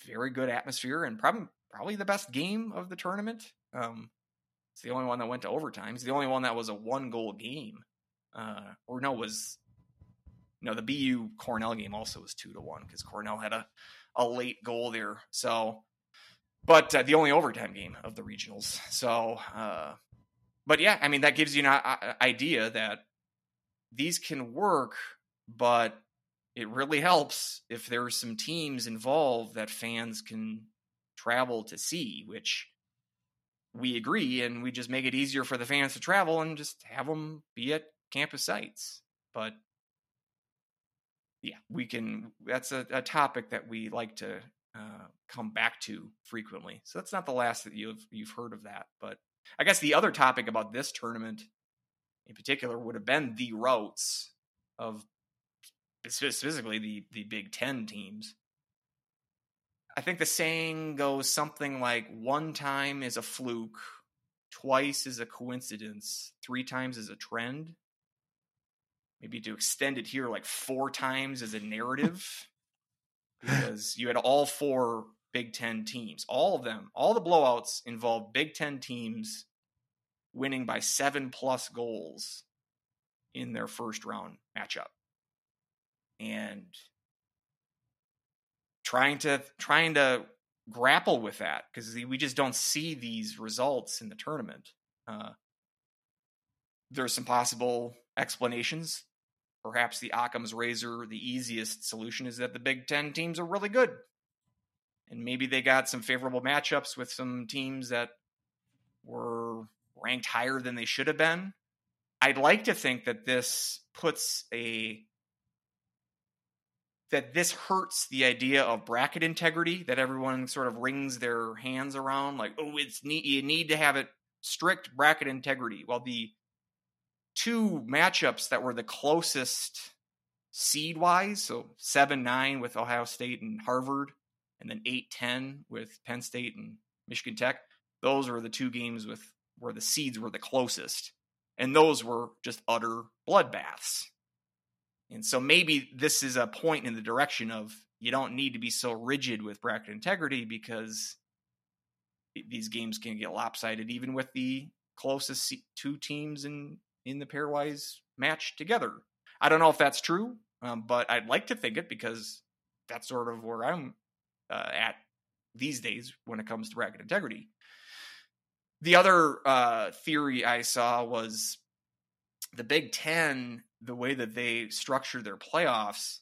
very good atmosphere and probably probably the best game of the tournament. Um, it's the only one that went to overtime. It's the only one that was a one-goal game, uh, or no, was no the BU Cornell game also was two to one because Cornell had a a late goal there. So, but uh, the only overtime game of the regionals. So, uh, but yeah, I mean that gives you an idea that these can work, but it really helps if there are some teams involved that fans can travel to see, which we agree, and we just make it easier for the fans to travel and just have them be at campus sites. But yeah, we can. That's a, a topic that we like to uh, come back to frequently. So that's not the last that you've you've heard of that. But I guess the other topic about this tournament, in particular, would have been the routes of specifically the the Big Ten teams. I think the saying goes something like one time is a fluke, twice is a coincidence, three times is a trend. Maybe to extend it here, like four times is a narrative. because you had all four Big Ten teams, all of them, all the blowouts involved Big Ten teams winning by seven plus goals in their first round matchup. And trying to trying to grapple with that because we just don't see these results in the tournament. Uh, there's some possible explanations. Perhaps the Occam's razor, the easiest solution is that the Big Ten teams are really good, and maybe they got some favorable matchups with some teams that were ranked higher than they should have been. I'd like to think that this puts a that this hurts the idea of bracket integrity that everyone sort of wrings their hands around like oh it's need you need to have it strict bracket integrity. Well the two matchups that were the closest seed wise so 7-9 with ohio state and harvard and then 8-10 with penn state and michigan tech those were the two games with where the seeds were the closest. And those were just utter bloodbaths and so maybe this is a point in the direction of you don't need to be so rigid with bracket integrity because these games can get lopsided even with the closest two teams in in the pairwise match together. I don't know if that's true, um, but I'd like to think it because that's sort of where I'm uh, at these days when it comes to bracket integrity. The other uh, theory I saw was the Big Ten, the way that they structure their playoffs.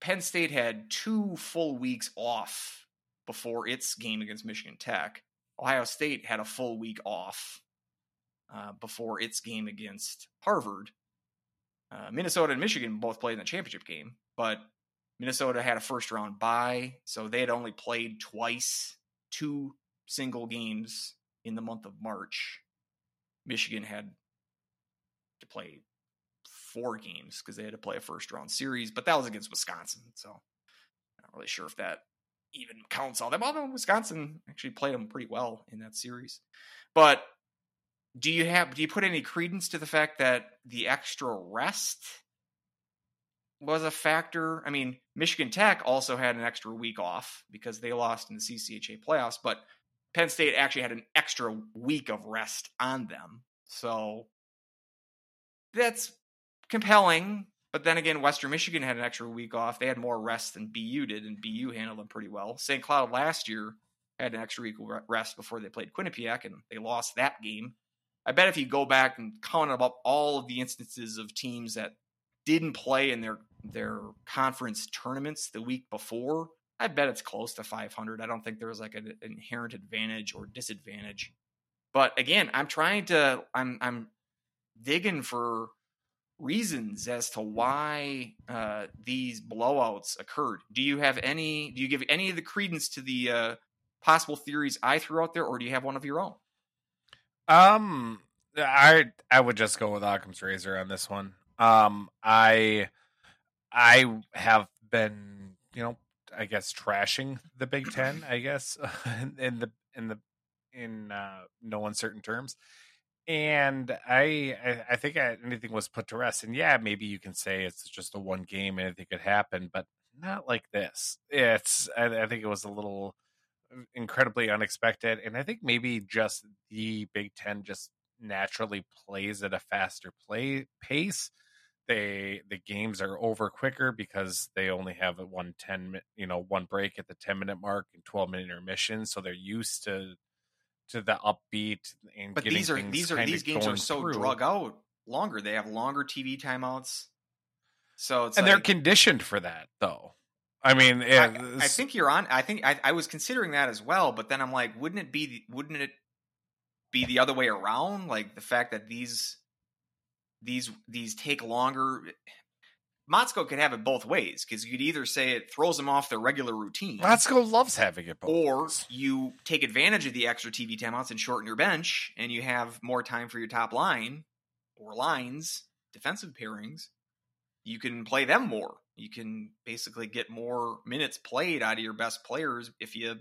Penn State had two full weeks off before its game against Michigan Tech. Ohio State had a full week off uh, before its game against Harvard. Uh, Minnesota and Michigan both played in the championship game, but Minnesota had a first round bye, so they had only played twice, two single games in the month of March. Michigan had to play four games because they had to play a first round series, but that was against Wisconsin, so I'm not really sure if that even counts all that. Although Wisconsin actually played them pretty well in that series, but do you have do you put any credence to the fact that the extra rest was a factor? I mean, Michigan Tech also had an extra week off because they lost in the CCHA playoffs, but Penn State actually had an extra week of rest on them. So that's compelling. But then again, Western Michigan had an extra week off. They had more rest than BU did, and BU handled them pretty well. St. Cloud last year had an extra week of rest before they played Quinnipiac, and they lost that game. I bet if you go back and count up all of the instances of teams that didn't play in their their conference tournaments the week before, I bet it's close to 500. I don't think there was like an inherent advantage or disadvantage But again, I'm trying to I'm I'm digging for reasons as to why uh, these blowouts occurred. Do you have any? Do you give any of the credence to the uh, possible theories I threw out there, or do you have one of your own? Um, I I would just go with Occam's razor on this one. Um, I I have been, you know, I guess trashing the Big Ten. I guess in the in the in uh, no uncertain terms. And I, I, think anything was put to rest. And yeah, maybe you can say it's just a one game, anything could happen, but not like this. It's, I, I think it was a little uh, incredibly unexpected, and I think maybe just the Big Ten just naturally plays at a faster play pace. They the games are over quicker because they only have a one ten you know one break at the ten minute mark and twelve minute intermission, so they're used to to the upbeat and but these are these are these games are so through. drug out longer. They have longer TV timeouts, so it's and like, they're conditioned for that though. I mean, I, I, think you're on. I think I, I, was considering that as well, but then I'm like, wouldn't it be? Wouldn't it be the other way around? Like the fact that these these these take longer. Motzko could have it both ways because you could either say it throws them off their regular routine. Motzko loves having it both Or ways. you take advantage of the extra TV timeouts and shorten your bench, and you have more time for your top line or lines, defensive pairings. You can play them more. You can basically get more minutes played out of your best players if you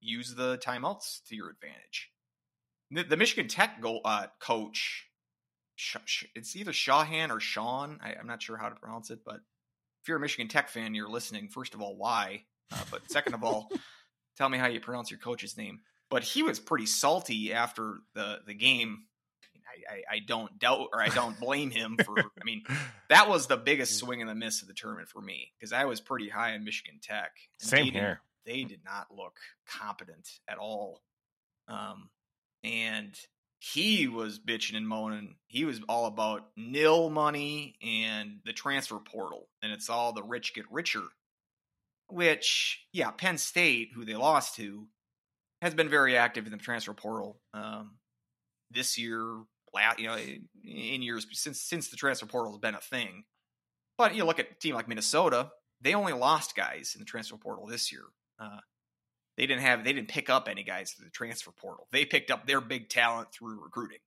use the timeouts to your advantage. The, the Michigan Tech goal, uh, coach it's either Shawhan or Sean. I, am not sure how to pronounce it, but if you're a Michigan Tech fan, you're listening. First of all, why? Uh, but second of all, tell me how you pronounce your coach's name. But he was pretty salty after the the game. I, I, I don't doubt or I don't blame him for. I mean, that was the biggest swing and the miss of the tournament for me because I was pretty high on Michigan Tech. Same they here. Did, they did not look competent at all. Um, and he was bitching and moaning. He was all about nil money and the transfer portal, and it's all the rich get richer. Which, yeah, Penn State, who they lost to, has been very active in the transfer portal um, this year. You know, in years since since the transfer portal has been a thing. But you look at a team like Minnesota; they only lost guys in the transfer portal this year. Uh, they didn't have they didn't pick up any guys through the transfer portal. They picked up their big talent through recruiting.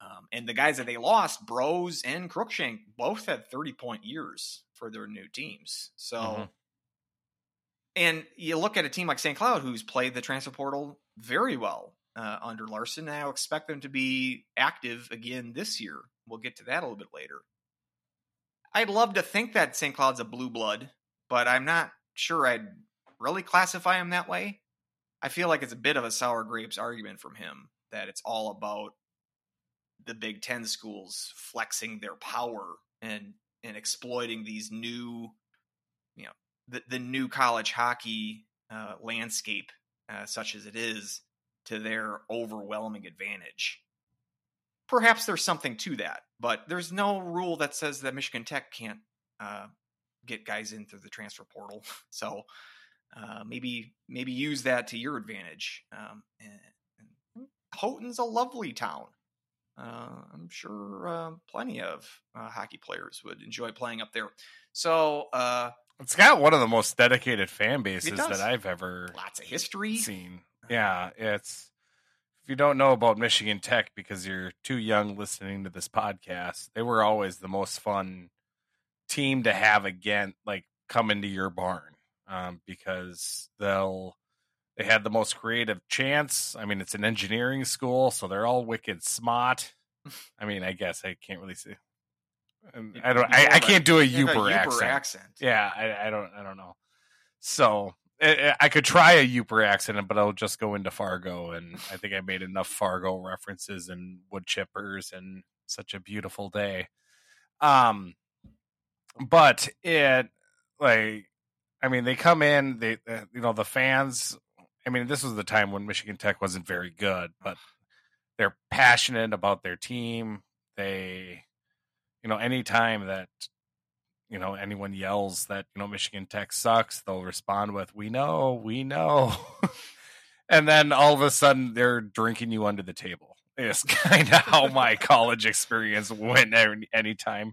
Um, and the guys that they lost, Brose and Crookshank, both had 30 point years for their new teams. So, mm-hmm. and you look at a team like St. Cloud, who's played the transfer portal very well uh, under Larson. And I expect them to be active again this year. We'll get to that a little bit later. I'd love to think that St. Cloud's a blue blood, but I'm not sure I'd really classify him that way. I feel like it's a bit of a sour grapes argument from him that it's all about the Big Ten schools flexing their power and and exploiting these new, you know, the the new college hockey uh, landscape, uh, such as it is, to their overwhelming advantage. Perhaps there's something to that, but there's no rule that says that Michigan Tech can't uh, get guys in through the transfer portal. So uh, maybe maybe use that to your advantage. Um, and, and Houghton's a lovely town. Uh, I'm sure uh, plenty of uh, hockey players would enjoy playing up there. So uh, it's got one of the most dedicated fan bases that I've ever lots of history seen. Yeah, it's if you don't know about Michigan Tech because you're too young listening to this podcast, they were always the most fun team to have again, like come into your barn um, because they'll they had the most creative chance. I mean, it's an engineering school, so they're all wicked smart. I mean, I guess I can't really see. I don't. I, I can't do a Yooper, accent. accent. Yeah, I, I, don't. I don't know. So I, eh, eh, I could try a Yooper accent, but I'll just go into Fargo, and I think I made enough Fargo references and wood chippers and such a beautiful day. Um, but it like I mean, they come in, they, uh, you know, the fans. I mean, this was the time when Michigan Tech wasn't very good, but they're passionate about their team. They, you know, anytime that, you know, anyone yells that, you know, Michigan Tech sucks, they'll respond with, we know, we know. and then all of a sudden they're drinking you under the table. Is kind of how my college experience went. Any anytime,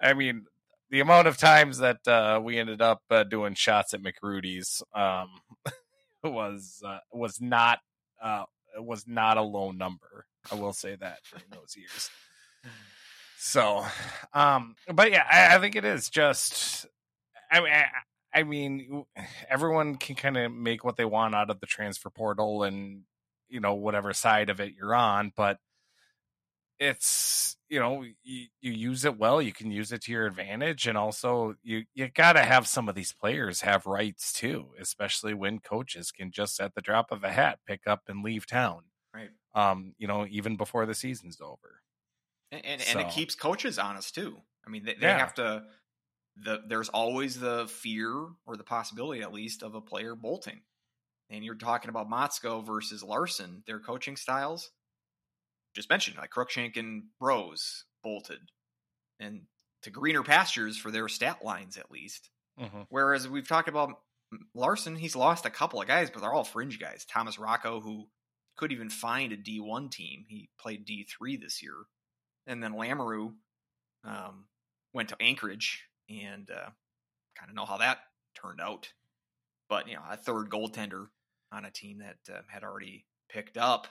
I mean, the amount of times that uh, we ended up uh, doing shots at McRudy's um, was uh, was not uh, was not a low number. I will say that during those years. So, um, but yeah, I, I think it is just. I mean, I, I mean, everyone can kind of make what they want out of the transfer portal, and you know whatever side of it you're on, but it's you know you, you use it well you can use it to your advantage and also you you got to have some of these players have rights too especially when coaches can just at the drop of a hat pick up and leave town right um you know even before the season's over and and, and it keeps coaches honest too i mean they, they Yeah. have to the there's always the fear or the possibility at least of a player bolting and you're talking about Motzko versus Larson, their coaching styles. Just mentioned, like Cruikshank and Rose bolted, and to greener pastures for their stat lines at least. mm-hmm. Whereas we've talked about Larson, he's lost a couple of guys, but they're all fringe guys. Thomas Rocco, who could even find a D1 team, he played D3 this year. And then Lamoureux um, went to Anchorage and uh, kind of know how that turned out. But, you know, a third goaltender on a team that uh, had already picked up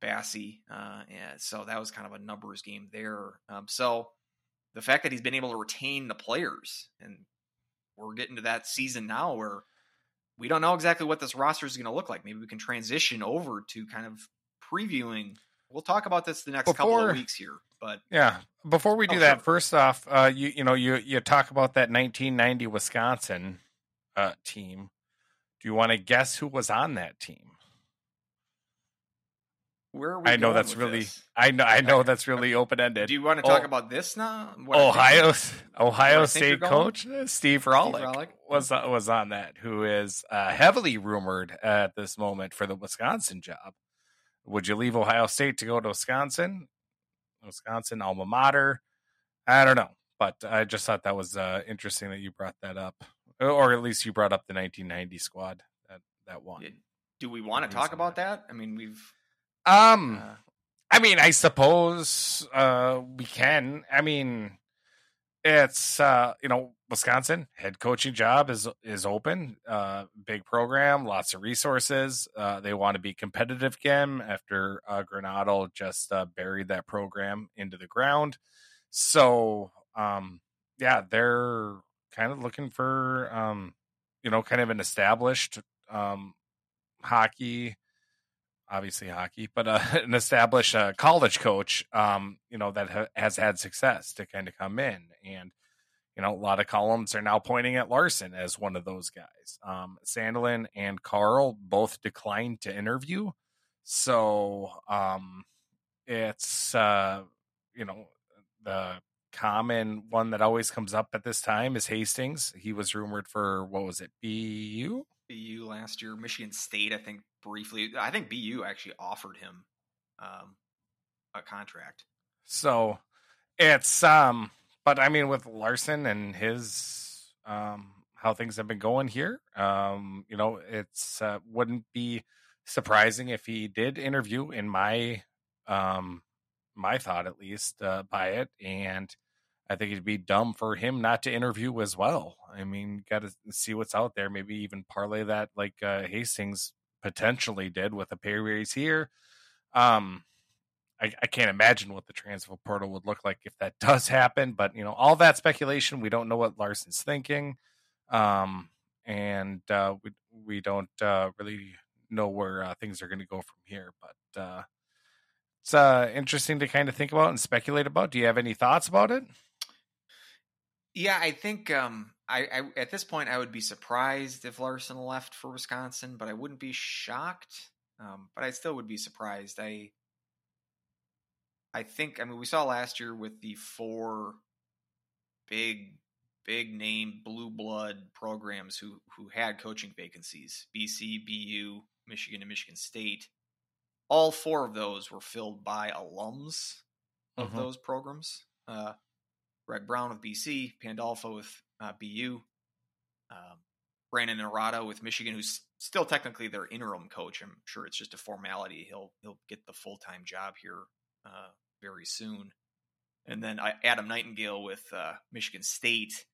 Basse. Uh, and so that was kind of a numbers game there. Um, so the fact that he's been able to retain the players and we're getting to that season now where we don't know exactly what this roster is going to look like. Maybe we can transition over to kind of previewing. We'll talk about this the next couple of weeks here, but Yeah. Before we do Oh, that, sure. first off, uh, you you know you you talk about that 1990 Wisconsin uh, team. Do you want to guess who was on that team? Where are we I know that's really this? I know I know that's really open ended. Do you want to talk Oh. about this now? What Ohio Ohio I think you're State coach uh, Steve Rohlik, Rohlik? was uh, was on that, who is uh, heavily rumored at this moment for the Wisconsin job. Would you leave Ohio State to go to Wisconsin? Wisconsin alma mater. I don't know, but I just thought that was uh, interesting that you brought that up, or at least you brought up the 1990 squad that that one. Yeah, Do we want to talk about that? I mean, we've. Um, Uh, I mean, I suppose uh, we can. I mean, it's uh, you know Wisconsin head coaching job is is open. Uh, big program, lots of resources. Uh, they want to be competitive again after uh, Granato just uh, buried that program into the ground. So um, yeah, they're kind of looking for um, you know kind of an established um, hockey obviously hockey, but uh, an established uh, college coach, um, you know, that ha- has had success to kind of come in. And, you know, a lot of columns are now pointing at Larson as one of those guys. Um, Sandelin and Carle both declined to interview. So um, it's, uh, you know, the common one that always comes up at this time is Hastings. He was rumored for, what was it, BU? BU last year, Michigan State, I think briefly. I think BU actually offered him um, a contract. So it's um but I mean with Larson and his um how things have been going here, um, you know, it's uh, wouldn't be surprising if he did interview in my um my thought at least uh, by it and I think it'd be dumb for him not to interview as well. I mean, got to see what's out there. Maybe even parlay that like uh, Hastings potentially did with a pay raise here. Um, I, I can't imagine what the transfer portal would look like if that does happen. But you know, all that speculation. We don't know what Larson's thinking, um, and uh, we we don't uh, really know where uh, things are going to go from here. But uh, it's uh, interesting to kind of think about and speculate about. Do you have any thoughts about it? Yeah, I think um, I, I at this point I would be surprised if Larson left for Wisconsin, but I wouldn't be shocked. Um, but I still would be surprised. I I think I mean we saw last year with the four big big name blue blood programs who who had coaching vacancies BC, BU, Michigan, and Michigan State. All four of those were filled by alums of Mhm. those programs. Uh, Greg Brown with BC, Pandolfo with uh, BU. Um, Brandon Naurato with Michigan, who's still technically their interim coach. I'm sure it's just a formality. He'll he'll get the full time job here uh, very soon. And then uh, Adam Nightingale with uh, Michigan State.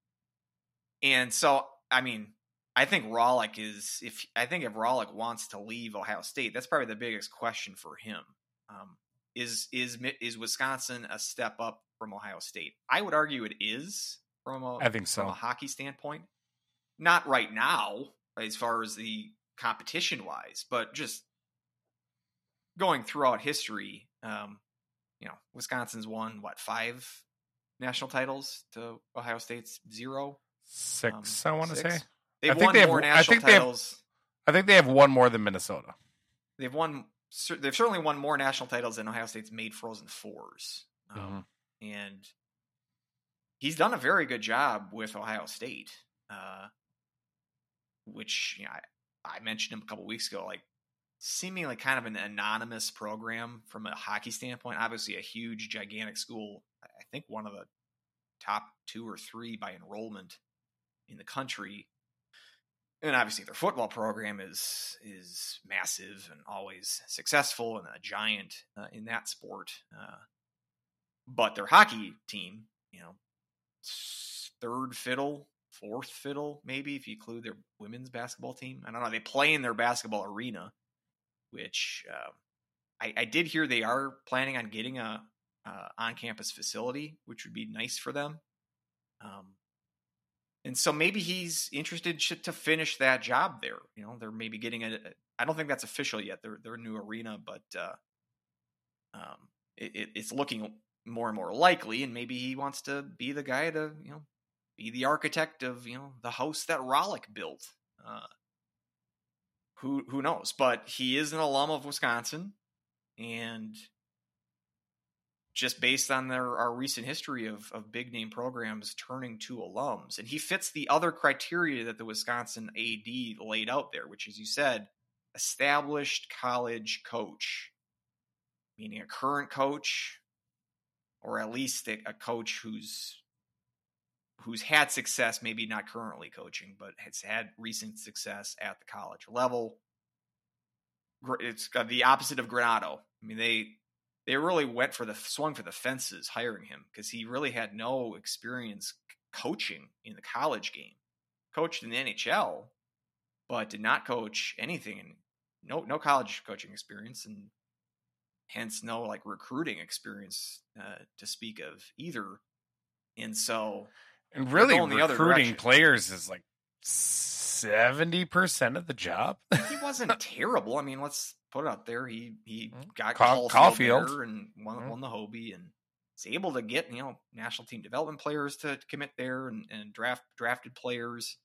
And so, I mean, I think Rohlik is if I think if Rohlik wants to leave Ohio State, that's probably the biggest question for him. Um, is is is Wisconsin a step up from Ohio State? I would argue it is from a I think so. from a hockey standpoint. Not right now, as far as the competition wise, but just going throughout history. Um, you know, Wisconsin's won what five national titles to Ohio State's zero, six. Um, I want to say they've I think won they have, more national I think titles. Have, I think they have one more than Minnesota. They've won. They've certainly won more national titles than Ohio State's made Frozen Fours, um, mm-hmm. And he's done a very good job with Ohio State. Uh, which you know, I, I mentioned him a couple weeks ago, like seemingly kind of an anonymous program from a hockey standpoint. Obviously, a huge, gigantic school. I think one of the top two or three by enrollment in the country. And obviously, their football program is is massive and always successful and a giant uh, in that sport. Uh, but their hockey team, you know, third fiddle fourth fiddle, maybe if you include their women's basketball team. I don't know. They play in their basketball arena, which uh, I, I, did hear they are planning on getting a uh, on-campus facility, which would be nice for them. Um, and so maybe he's interested to finish that job there. You know, they're maybe getting a. I don't think that's official yet. They're they're new arena, but uh, um, it, it's looking more and more likely. And maybe he wants to be the guy to you know be the architect of you know the house that Rohlik built. Uh, who who knows? But he is an alum of Wisconsin, and just based on their our recent history of of big name programs turning to alums, and he fits the other criteria that the Wisconsin AD laid out there, which, as you said, established college coach, meaning a current coach, or at least a, a coach who's who's had success, maybe not currently coaching, but has had recent success at the college level. It's the opposite of Granato. I mean, they they really went for the swung for the fences hiring him because he really had no experience coaching in the college game. Coached in the NHL, but did not coach anything and no no college coaching experience and hence no like recruiting experience uh, to speak of either. And so and really, recruiting players is like seventy percent of the job. he wasn't terrible. I mean, let's put it out there. He he mm-hmm. got Caufield, Caufield. and won, mm-hmm. won the Hobey and is able to get you know national team development players to commit there and, and draft drafted players.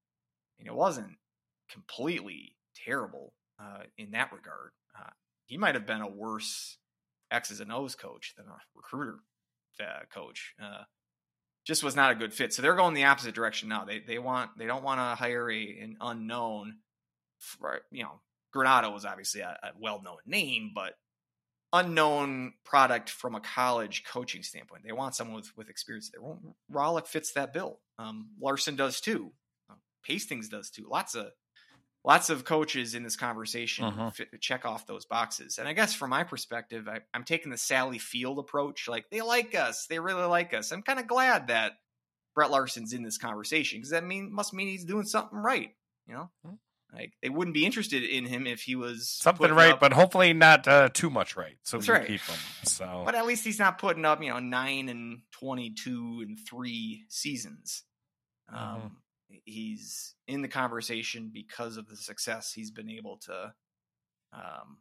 And it wasn't completely terrible uh, in that regard. Uh, he might have been a worse X's and O's coach than a recruiter uh, coach. Uh, just was not a good fit. So they're going the opposite direction now. They they want they don't want to hire a an unknown. For, you know, Granato was obviously a, a well known name, but unknown product from a college coaching standpoint. They want someone with with experience there. Rohlik fits that bill. Um, Larson does too. Uh, Hastings does too. Lots of lots of coaches in this conversation uh-huh. fit, check off those boxes. And I guess from my perspective, I, am taking the Sally Field approach. Like they like us, they really like us. I'm kind of glad that Brett Larson's in this conversation because that mean must mean he's doing something right. You know, hmm. like they wouldn't be interested in him if he was something right, up, but hopefully not uh, too much right. So we right. keep him. So, but at least he's not putting up you know nine and twenty two and three seasons. Um, mm-hmm he's in the conversation because of the success he's been able to. Um,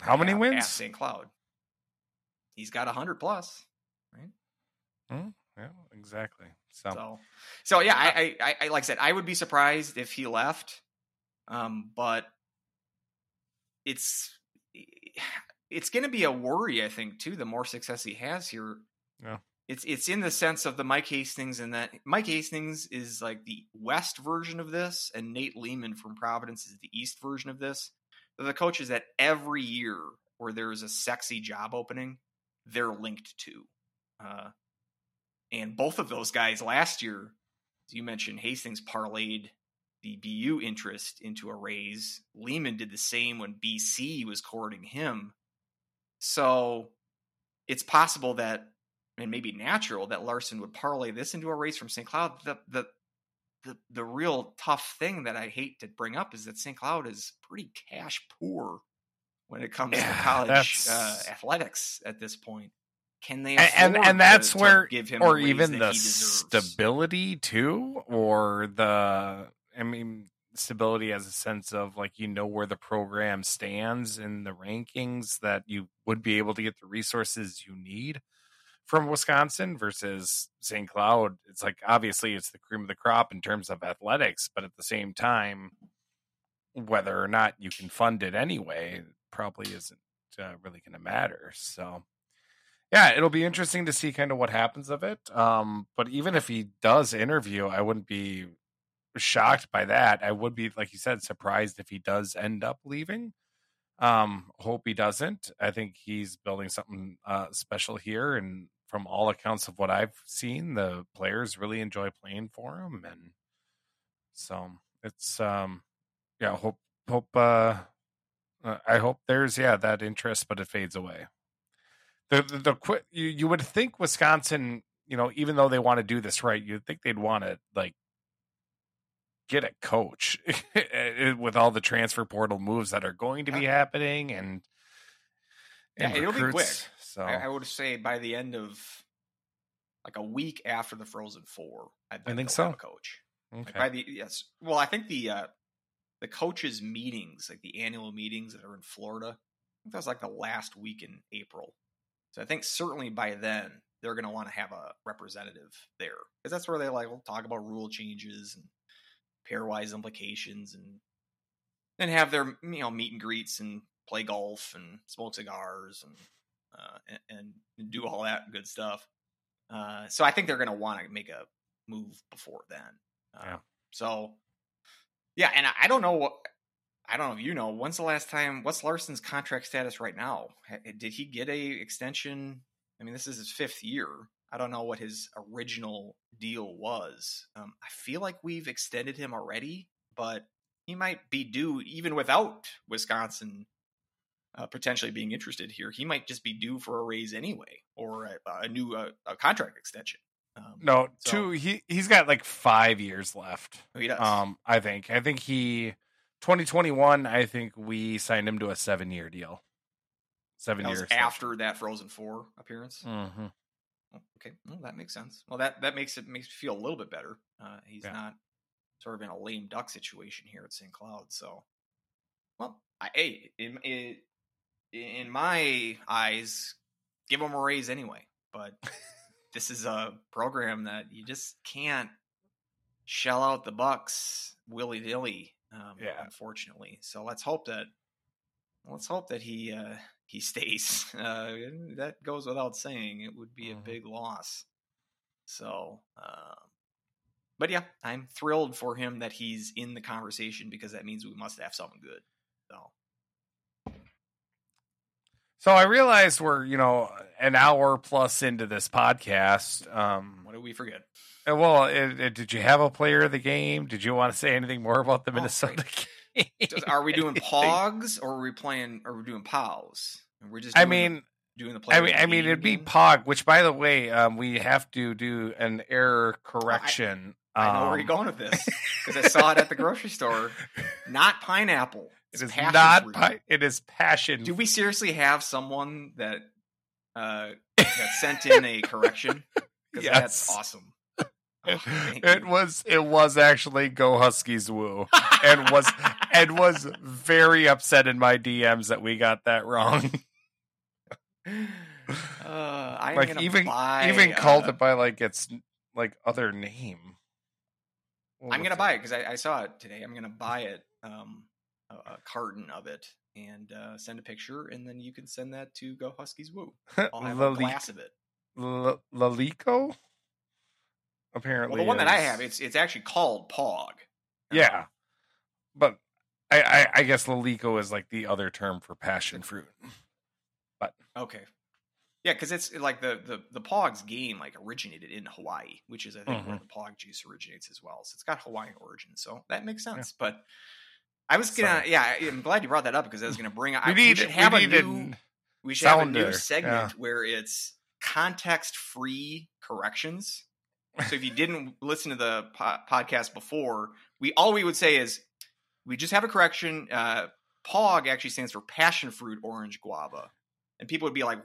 How many wins? St. Cloud. He's got a hundred plus, right? Mm, yeah, exactly. So, so, so yeah, I, I, I, like I said, I would be surprised if he left. Um, but it's it's going to be a worry, I think, too. The more success he has here, yeah it's it's in the sense of the Mike Hastings and that Mike Hastings is like the West version of this, and Nate Leaman from Providence is the East version of this. They're the coaches that every year where there is a sexy job opening, they're linked to. Uh, and both of those guys last year, as you mentioned, Hastings parlayed the BU interest into a raise. Leaman did the same when BC was courting him. So it's possible that, and maybe natural, that Larson would parlay this into a race from St. Cloud. The, the, the, the real tough thing that I hate to bring up is that St. Cloud is pretty cash poor when it comes Yeah, to college uh, athletics at this point. Can they and and, and that's to- to where give him or even the stability too or the i mean stability as a sense of like you know where the program stands in the rankings that you would be able to get the resources you need from wisconsin versus st cloud it's like obviously it's the cream of the crop in terms of athletics but at the same time whether or not you can fund it anyway probably isn't uh, really going to matter so yeah, it'll be interesting to see kind of what happens of it. Um, but even if he does interview, I wouldn't be shocked by that. I would be, like you said, surprised if he does end up leaving. Um, hope he doesn't. I think he's building something uh, special here, and from all accounts of what I've seen, the players really enjoy playing for him, and so it's um, yeah. Hope hope uh, uh, I hope there's yeah that interest, but it fades away the the, the you, you would think Wisconsin, you know, even though they want to do this right, you'd think they'd want to like get a coach with all the transfer portal moves that are going to be happening and, and Yeah, it'll be quick. So I, I would say by the end of like a week after the Frozen Four, I bet think so? coach. Like, by the yes, well, I think the uh the coaches meetings, like the annual meetings that are in Florida, I think that was like the last week in April. So I think certainly by then they're going to want to have a representative there because that's where they like will talk about rule changes and pairwise implications and then have their you know meet and greets and play golf and smoke cigars and uh, and, and do all that good stuff. Uh, so I think they're going to want to make a move before then. Uh, Yeah. So yeah, and I, I don't know what I don't know if you know. When's the last time? What's Larson's contract status right now? Did he get a extension? I mean, this is his fifth year. I don't know what his original deal was. Um, I feel like we've extended him already, but he might be due even without Wisconsin uh, potentially being interested here. He might just be due for a raise anyway, or a, a new uh, a contract extension. Um, no, so- two. He he's got like five years left. he does. Um, I think. I think he 2021. I think we signed him to a seven year deal. Seven that years after that Frozen Four appearance. hmm Oh, Okay, well that makes sense. Well, that that makes it makes me feel a little bit better. Uh, he's Yeah. not sort of in a lame duck situation here at St. Cloud. So, well, I, hey, in, in in my eyes, give him a raise anyway. But this is a program that you just can't shell out the bucks willy nilly. Um, Yeah. unfortunately. So let's hope that let's hope that he uh, he stays. Uh, that goes without saying. It would be a Mhm. big loss. So, um, but yeah, I'm thrilled for him that he's in the conversation because that means we must have something good. So So I realized we're you know an hour plus into this podcast. Um, what did we forget? Uh, Well, it, it- did you have a player of the game? Did you want to say anything more about the Oh, Minnesota game? Just- are we doing pogs or are we playing? Or are we doing pows? And we're just. I doing the- mean, doing the. I player mean, I mean, it'd be? Pog. Which, by the way, um, we have to do an error correction. I know where you're Um, going with this because I saw it at the grocery store. Not pineapple. It It's passion not. fruit. Pi- it is passion. Do we seriously have someone that uh, that sent in a correction? Because that's Yes. awesome. It, Oh, it was. It was actually Go Huskies Woo, and was and was very upset in my DMs that we got that wrong. Uh, I'm like gonna even buy, even called uh, it by like its like other name. What I'm gonna buy it because I, I saw it today. I'm gonna buy it, um, a, a carton of it, and uh, send a picture, and then you can send that to Go Huskies Woo. I'll have a glass of it. L- Lilikoi. Well, Apparently, the one that I have, it's it's actually called Pog. yeah, but I, I I guess Lilikoi is like the other term for passion fruit. But okay. Yeah, because it's like the the the Pogs game like originated in Hawaii, which is I think where Mhm. the Pog juice originates as well. So it's got Hawaiian origin, so that makes sense. But I was gonna, yeah, I- I'm glad you brought that up because I was gonna bring. I, We need should we have a new. We should have a new segment yeah. where it's context free corrections. So if you didn't listen to the po- podcast before, we all we would say is we just have a correction. Uh, POG actually stands for passion fruit orange guava, and people would be like,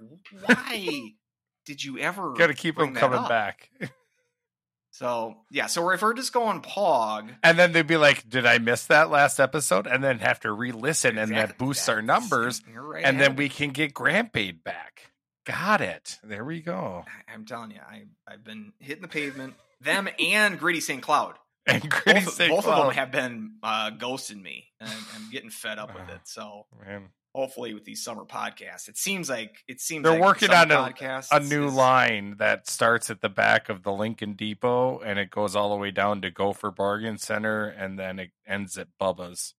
"Why did you ever?" Got to keep them coming up?" back. So yeah, so if we're just going POG, And then they'd be like, "Did I miss that last episode?" And then have to re-listen, and that exactly, boosts our numbers, right and then ahead. we can get grant paid back. Got it. There we go. I'm telling you, I I've been hitting the pavement. Them and Gritty St. Cloud. And Gritty both, St. both of them have been uh, ghosting me, and I'm, I'm getting fed up with it. So Man. Hopefully, with these summer podcasts, it seems like it seems They're like working on a- a new is- line that starts at the back of the Lincoln Depot and it goes all the way down to Gopher Bargain Center and then it ends at Bubba's.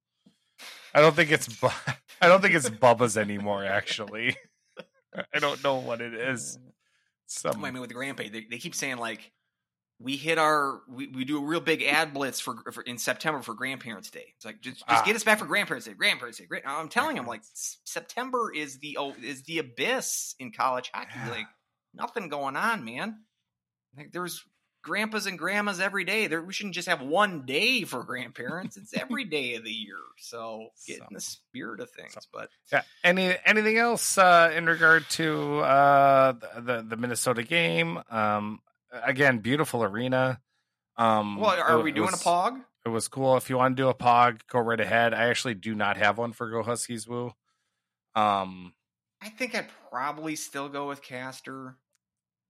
I don't think it's I don't think it's Bubba's anymore actually. I don't know what it is. Some I mean, with the Grand Pay, they, they keep saying like we hit our we, we do a real big ad blitz for, for in September for Grandparents Day. It's like just just Ah. get us back for Grandparents Day. Grandparents Day. I'm telling them like September is the oh, is the abyss in college hockey. Yeah. Like nothing going on, man. Like there's grandpas and grandmas every day. There we shouldn't just have one day for grandparents. It's every day of the year. So get in the spirit of things. But Yeah. Any anything else uh, in regard to uh, the the Minnesota game? Um, again, beautiful arena. Um, well, are it- we doing was- a pog? It was cool. If you want to do a pog, go right ahead. I actually do not have one for Go Huskies Woo. Um, I think I'd probably still go with Castor.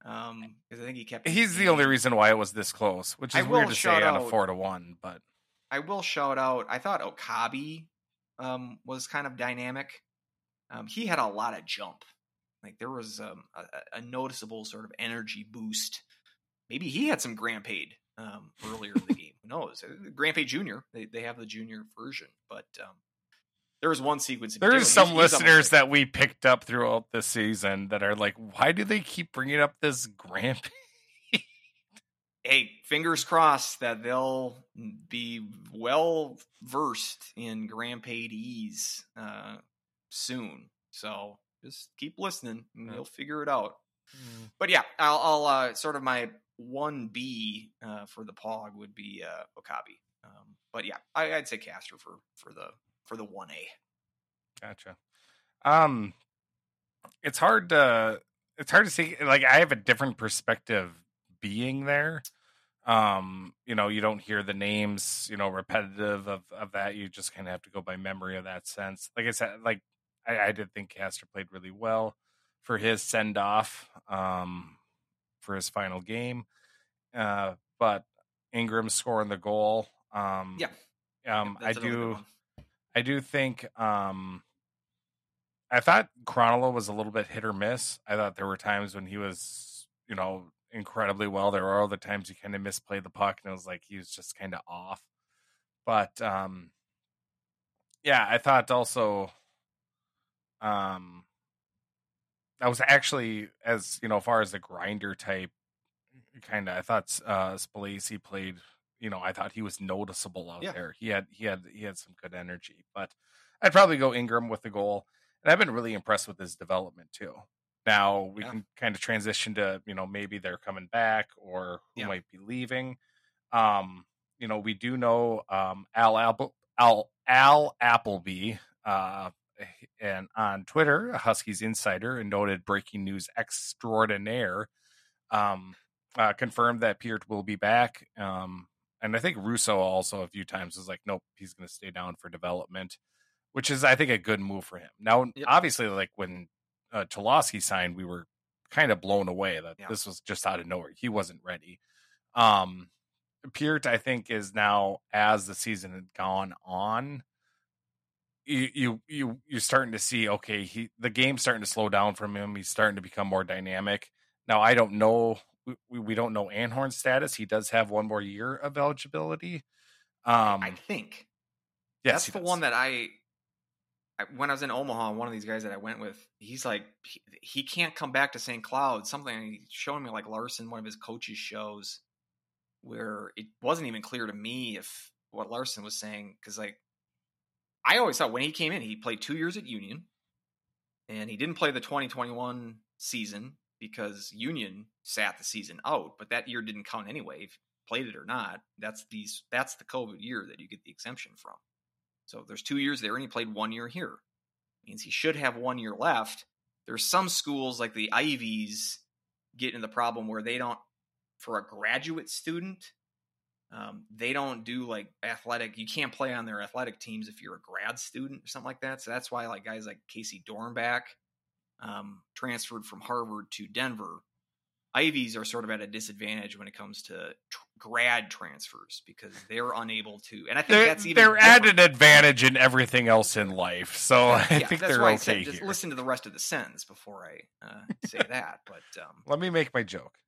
Um, because I think he kept. he's the only reason why it was this close, which is weird to say shout on a four to one. But I will shout out. I thought Okabe um, was kind of dynamic. Um, he had a lot of jump. Like there was um, a, a noticeable sort of energy boost. Maybe he had some Grand Paid um, earlier in the game. Who knows? Grand Paid Junior. They they have the junior version, but um, there was one sequence. there's some he's- he's listeners like- that we picked up throughout the season that are like, why do they keep bringing up this Grant? hey, fingers crossed that they'll be well versed in Grand Paid ease uh, soon. So just keep listening, and Yeah. you'll figure it out. But yeah, I'll, I'll uh, sort of my one B uh, for the Pog would be uh, Okabe. Um, but yeah, I, I'd say Castor for for the for the one A. Gotcha. Um, it's hard to it's hard to see. Like I have a different perspective being there. Um, you know, you don't hear the names, you know, repetitive of of that. You just kind of have to go by memory of that sense. Like I said, like I, I did think Castor played really well for his send off. Um, for his final game. Uh, but Ingram scoring the goal. Um, Yeah. Um, I That's another good do. I do think um I thought Krannila was a little bit hit or miss. I thought there were times when he was, you know, incredibly well. There were other times he kind of misplayed the puck and it was like he was just kind of off. But um yeah, I thought also um I was actually as, you know, far as the grinder type kind of I thought uh Spalacy played you know, I thought he was noticeable out Yeah. there. He had he had he had some good energy, but I'd probably go Ingram with the goal. And I've been really impressed with his development too. Now we Yeah. can kind of transition to, you know, maybe they're coming back or who Yeah. might be leaving. Um, you know, we do know um Al Apple Al Al Appleby uh and on Twitter, a Huskies insider and noted breaking news extraordinaire um uh, confirmed that Peart will be back. Um, and I think Russo also a few times was like, nope, he's going to stay down for development, which is, I think, a good move for him. Now, Yep. obviously, like when uh, signed, we were kind of blown away that Yeah. this was just out of nowhere. He wasn't ready. Um, Peart, I think, is now as the season had gone on. You you you you're starting to see okay he the game's starting to slow down from him he's starting to become more dynamic now I don't know we, we don't know Anhorn's status. He does have one more year of eligibility. Um, I think yes, that's the does. one that I I- when I was in Omaha, one of these guys that I went with, he's like, he, he can't come back to St. Cloud. Something he's showing me like Larson, one of his coaches shows, where it wasn't even clear to me if what Larson was saying because like I always thought when he came in, he played two years at Union, and he didn't play the 2021 season because Union sat the season out. But that year didn't count anyway, if played it or not. That's these that's the COVID year that you get the exemption from. So there's two years there, and he played one year here. Means he should have one year left. There's some schools like the Ivies get in the problem where they don't, for a graduate student, um, they don't do like athletic. You can't play on their athletic teams if you're a grad student or something like that. So that's why like guys like Casey Dornbach um, transferred from Harvard to Denver. Ivies are sort of at a disadvantage when it comes to tr- grad transfers because they're unable to. And I think They're, that's even they're at an advantage in everything else in life, so I Yeah, think that's they're okay said just listen to the rest of the sentence before I uh, say that. But um, Let me make my joke.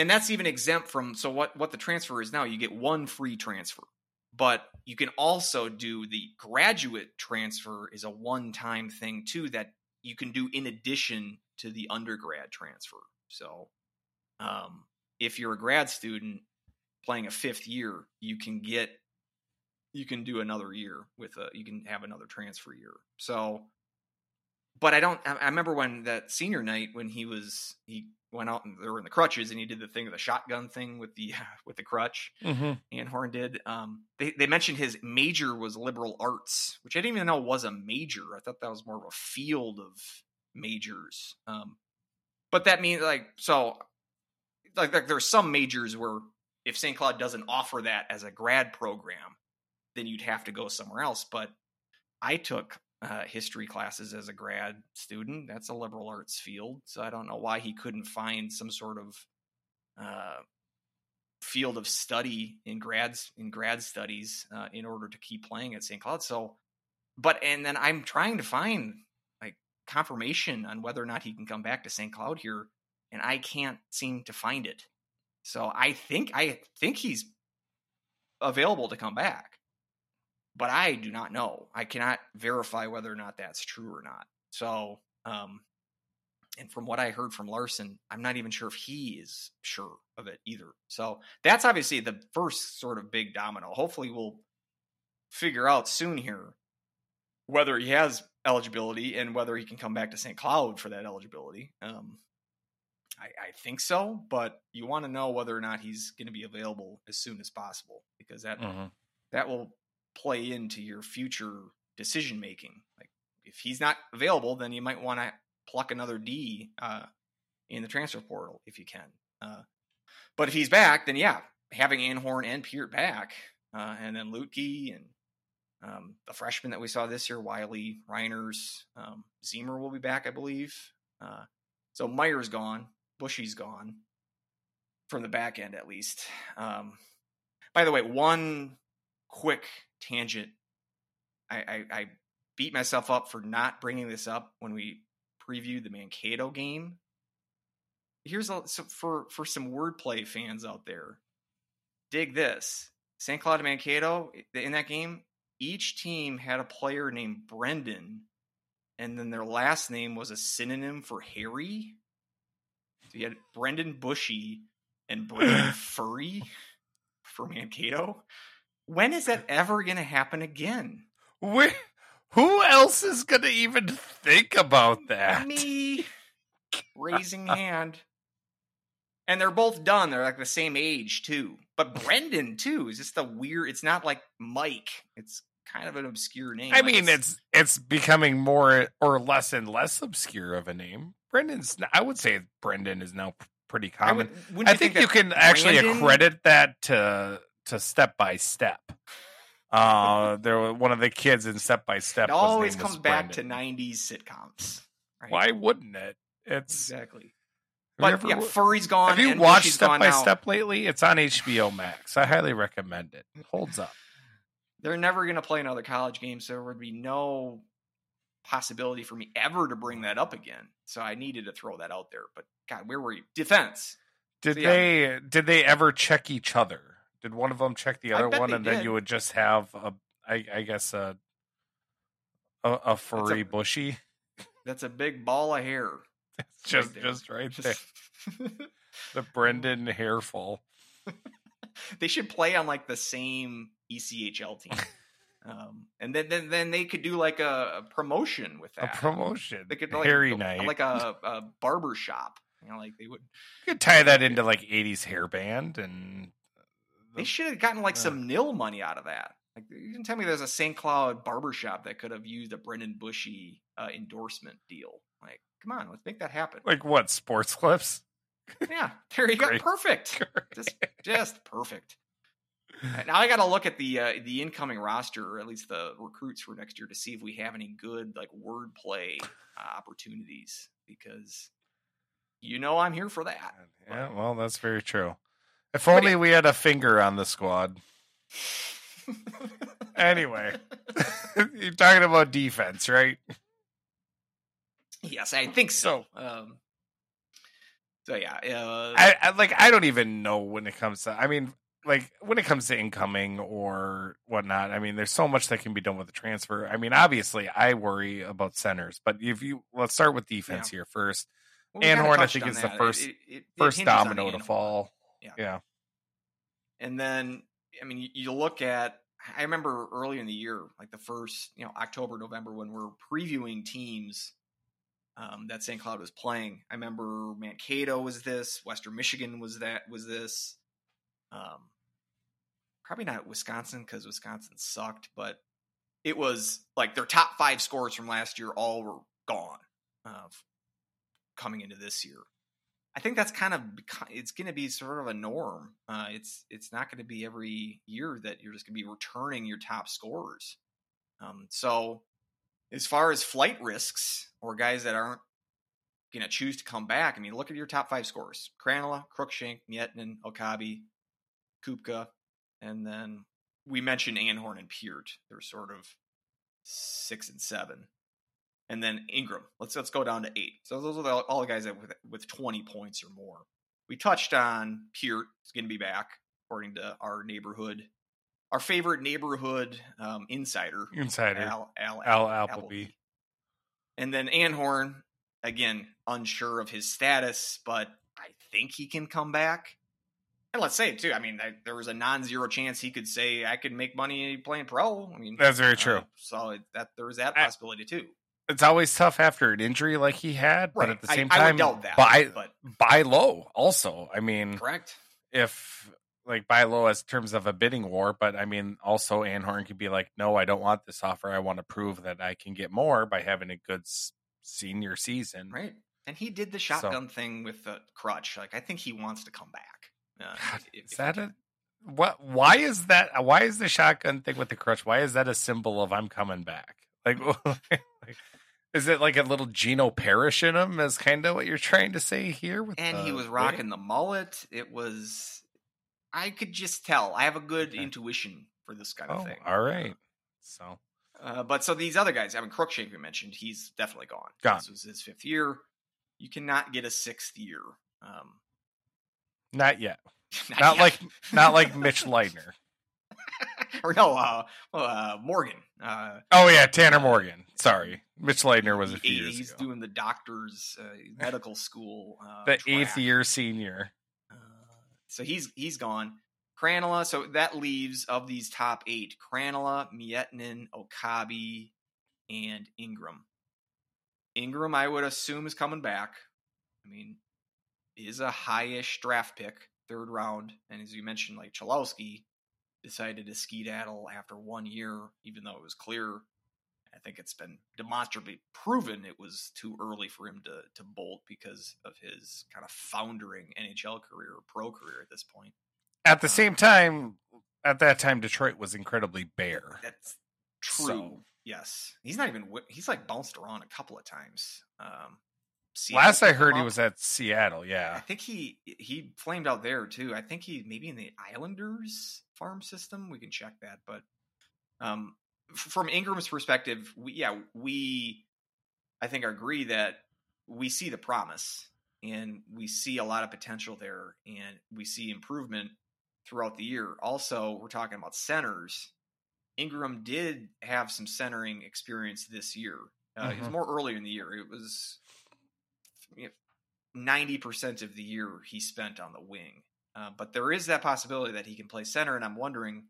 And that's even exempt from so what what the transfer is now you get one free transfer but you can also do the graduate transfer is a one time thing too that you can do in addition to the undergrad transfer so um, if you're a grad student playing a fifth year you can get you can do another year with a you can have another transfer year so but I don't. I remember when that senior night when he was he went out and they were in the crutches and he did the thing, of the shotgun thing with the with the crutch. Mm-hmm. Anhorn did. Um, they they mentioned his major was liberal arts, which I didn't even know was a major. I thought that was more of a field of majors. Um, but that means like so, like, like there's some majors where if St. Cloud doesn't offer that as a grad program, then you'd have to go somewhere else. But I took uh, history classes as a grad student. That's a liberal arts field, so I don't know why he couldn't find some sort of uh, field of study in grads in grad studies uh, in order to keep playing at St. Cloud. So, but and then I'm trying to find like confirmation on whether or not he can come back to St. Cloud here, and I can't seem to find it. So I think I think he's available to come back but I do not know. I cannot verify whether or not that's true or not. So, um, and from what I heard from Larson, I'm not even sure if he is sure of it either. So that's obviously the first sort of big domino. Hopefully, we'll figure out soon here whether he has eligibility and whether he can come back to St. Cloud for that eligibility. Um, I, I think so, but you want to know whether or not he's going to be available as soon as possible because that Mm-hmm. that will play into your future decision making. Like if he's not available, then you might want to pluck another D uh, in the transfer portal if you can. Uh, but if he's back, then yeah, having Anhorn and Peart back, uh, and then Lutke and um, the freshman that we saw this year, Wiley, Reiners, um, Zemer will be back, I believe. Uh, so Meier's gone, Bushy's gone from the back end at least. Um, by the way, one quick tangent. I, I, I beat myself up for not bringing this up when we previewed the Mankato game. Here's a so for for some wordplay fans out there. Dig this: St. Cloud and Mankato in that game. Each team had a player named Brendan, and then their last name was a synonym for Harry. So you had Brendan Bushy and Brendan Furry for Mankato. When is that ever going to happen again? Where, who else is going to even think about that? Me raising hand. And they're both done. They're like the same age too. But Brendan too is just a weird. It's not like Mike. It's kind of an obscure name. I Like, mean, it's it's becoming more or less and less obscure of a name. Brendan's. I would say Brendan is now pretty common. would, wouldn't I think, you that can actually Brandon- accredit that to to Step by Step. Uh, there were one of the kids in Step by Step. It always comes back to '90s sitcoms. Right? Why wouldn't it? It's. exactly? But you yeah, Furry's gone. have you watched Step by now. Step lately? It's on HBO Max. I highly recommend it. It holds up. They're never going to play another college game, so there would be no possibility for me ever to bring that up again. So I needed to throw that out there. But God, where were you? Defense. Did So, yeah. they did they ever check each other? Did one of them check the other one, and then you would just have a, I, I guess a, A, a furry bushy. That's a big ball of hair. Just right there. just right there. The Brendan hairful. they should play on like the same ECHL team. Um, and then, then then they could do like a, a promotion with that. A promotion. They could like, night. like a, a barber shop. You know, like they would. you could tie that into like 80s hairband and They should have gotten like Uh. some nil money out of that. Like you can tell me there's a St. Cloud barbershop that could have used a Brendan Bushy uh, endorsement deal. Like, come on, let's make that happen. like what sports clips? yeah, there you go. Great. Perfect. Just just perfect. Now I got to look at the uh, the incoming roster, or at least the recruits for next year, to see if we have any good like wordplay uh, opportunities. Because you know I'm here for that. Yeah, well, that's very true. If only we had a finger on the squad. Anyway, you're talking about defense, right? yes, I think so. Um, so yeah, uh, I, I like I don't even know when it comes to I mean like when it comes to incoming or whatnot, I mean there's so much that can be done with the transfer. I mean, obviously I worry about centers, but if you let's start with defense here first. well, we Anhorn, I think, is the first- It- it- it First domino to fall. Yeah. Yeah. And then, I mean, you, you look at, I remember early in the year, like the first, you know, October, November, when we're previewing teams um, that St. Cloud was playing. I remember Mankato was this, Western Michigan was that, was this. Um, probably not Wisconsin because Wisconsin sucked, but it was like their top five scores from last year all were gone uh, coming into this year. I think that's kind of it's going to be sort of a norm. Uh, it's it's not going to be every year that you're just going to be returning your top scorers. Um, so, as far as flight risks or guys that aren't going to choose to come back, I mean, look at your top five scorers: Krannila, Cruikshank, Miettinen, Okabe, Kupka, and then we mentioned Anhorn and Peart. They're sort of six and seven and then Ingram. Let's let's go down to eight. So those are the, all the guys that with with twenty points or more. We touched on Peart is going to be back according to our neighborhood, our favorite neighborhood um, insider, Insider. Al, Al, Al Appleby. and then Anhorn again unsure of his status, but I think he can come back. And let's say it too. I mean, I, there was a non-zero chance he could say I could make money playing pro. I mean, That's very uh, true. so it, that there was that I- possibility too. It's always tough after an injury like he had, but at the same I, time would doubt that. buy but buy low also. I mean correct. if like buy low as terms of a bidding war, but I mean also Anhorn could be like, no, I don't want this offer. I want to prove that I can get more by having a good senior season. Right. And he did the shotgun thing with the crutch. Like I think he wants to come back. Uh, God, if- is that a what? Why is that? Why is the shotgun thing with the crutch? Why is that a symbol of I'm coming back? Like, like is it like a little Geno Parrish in him? Is kind of what you're trying to say here? With and he was rocking the mullet. It was I could just tell. I have a good Okay. intuition for this kind Oh, of thing. all right. So Uh, but so these other guys, I mean, Cruikshank we mentioned, he's definitely gone. Gone. This was his fifth year. You cannot get a sixth year. Um, not yet. Not yet. like not like Mitch Leidner. or no, uh, uh, Morgan. Uh, Oh yeah, Tanner Morgan. Sorry, Mitch Leidner was a few years he's ago. doing the doctor's uh, medical school. Uh, the track. eighth year senior. Uh, so he's he's gone. Krannila. So that leaves of these top eight: Krannila, Miettinen, Okabe, and Ingram. Ingram, I would assume, is coming back. I mean, is a highish draft pick, third round, and as you mentioned, like Chalowski decided to skedaddle after one year, even though it was clear. I think it's been demonstrably proven it was too early for him to to bolt because of his kind of foundering NHL career, or pro career at this point. At the Uh, same time, at that time, Detroit was incredibly bare. That's true. So- Yes, he's not even. He's like bounced around a couple of times. Um, Seattle Last I heard, he was at Seattle. Yeah, I think he he flamed out there too. I think he maybe in the Islanders farm system. We can check that, but um, from Ingram's perspective, we, yeah, we I think agree that we see the promise and we see a lot of potential there, and we see improvement throughout the year. Also, we're talking about centers. Ingram did have some centering experience this year. Uh, It was Mhm. more earlier in the year. It was ninety percent of the year he spent on the wing. Uh, but there is that possibility that he can play center, and I'm wondering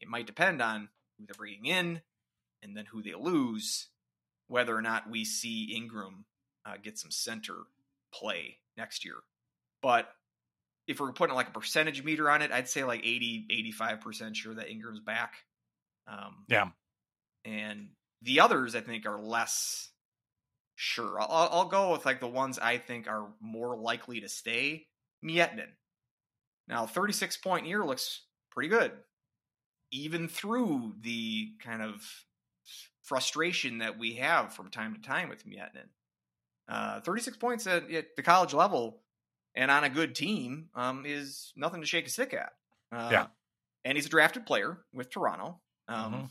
it might depend on who they're bringing in and then who they lose, whether or not we see Ingram uh, get some center play next year. But if we're putting like a percentage meter on it, I'd say like 80, 85% sure that Ingram's back. Um, Yeah. And the others, I think, are less sure. I'll, I'll go with like the ones I think are more likely to stay. Miettinen. Now, 36 point year looks pretty good, even through the kind of frustration that we have from time to time with Miettinen. Uh, 36 points at, at the college level and on a good team um, is nothing to shake a stick at. Uh, Yeah. And he's a drafted player with Toronto. Um, Mhm.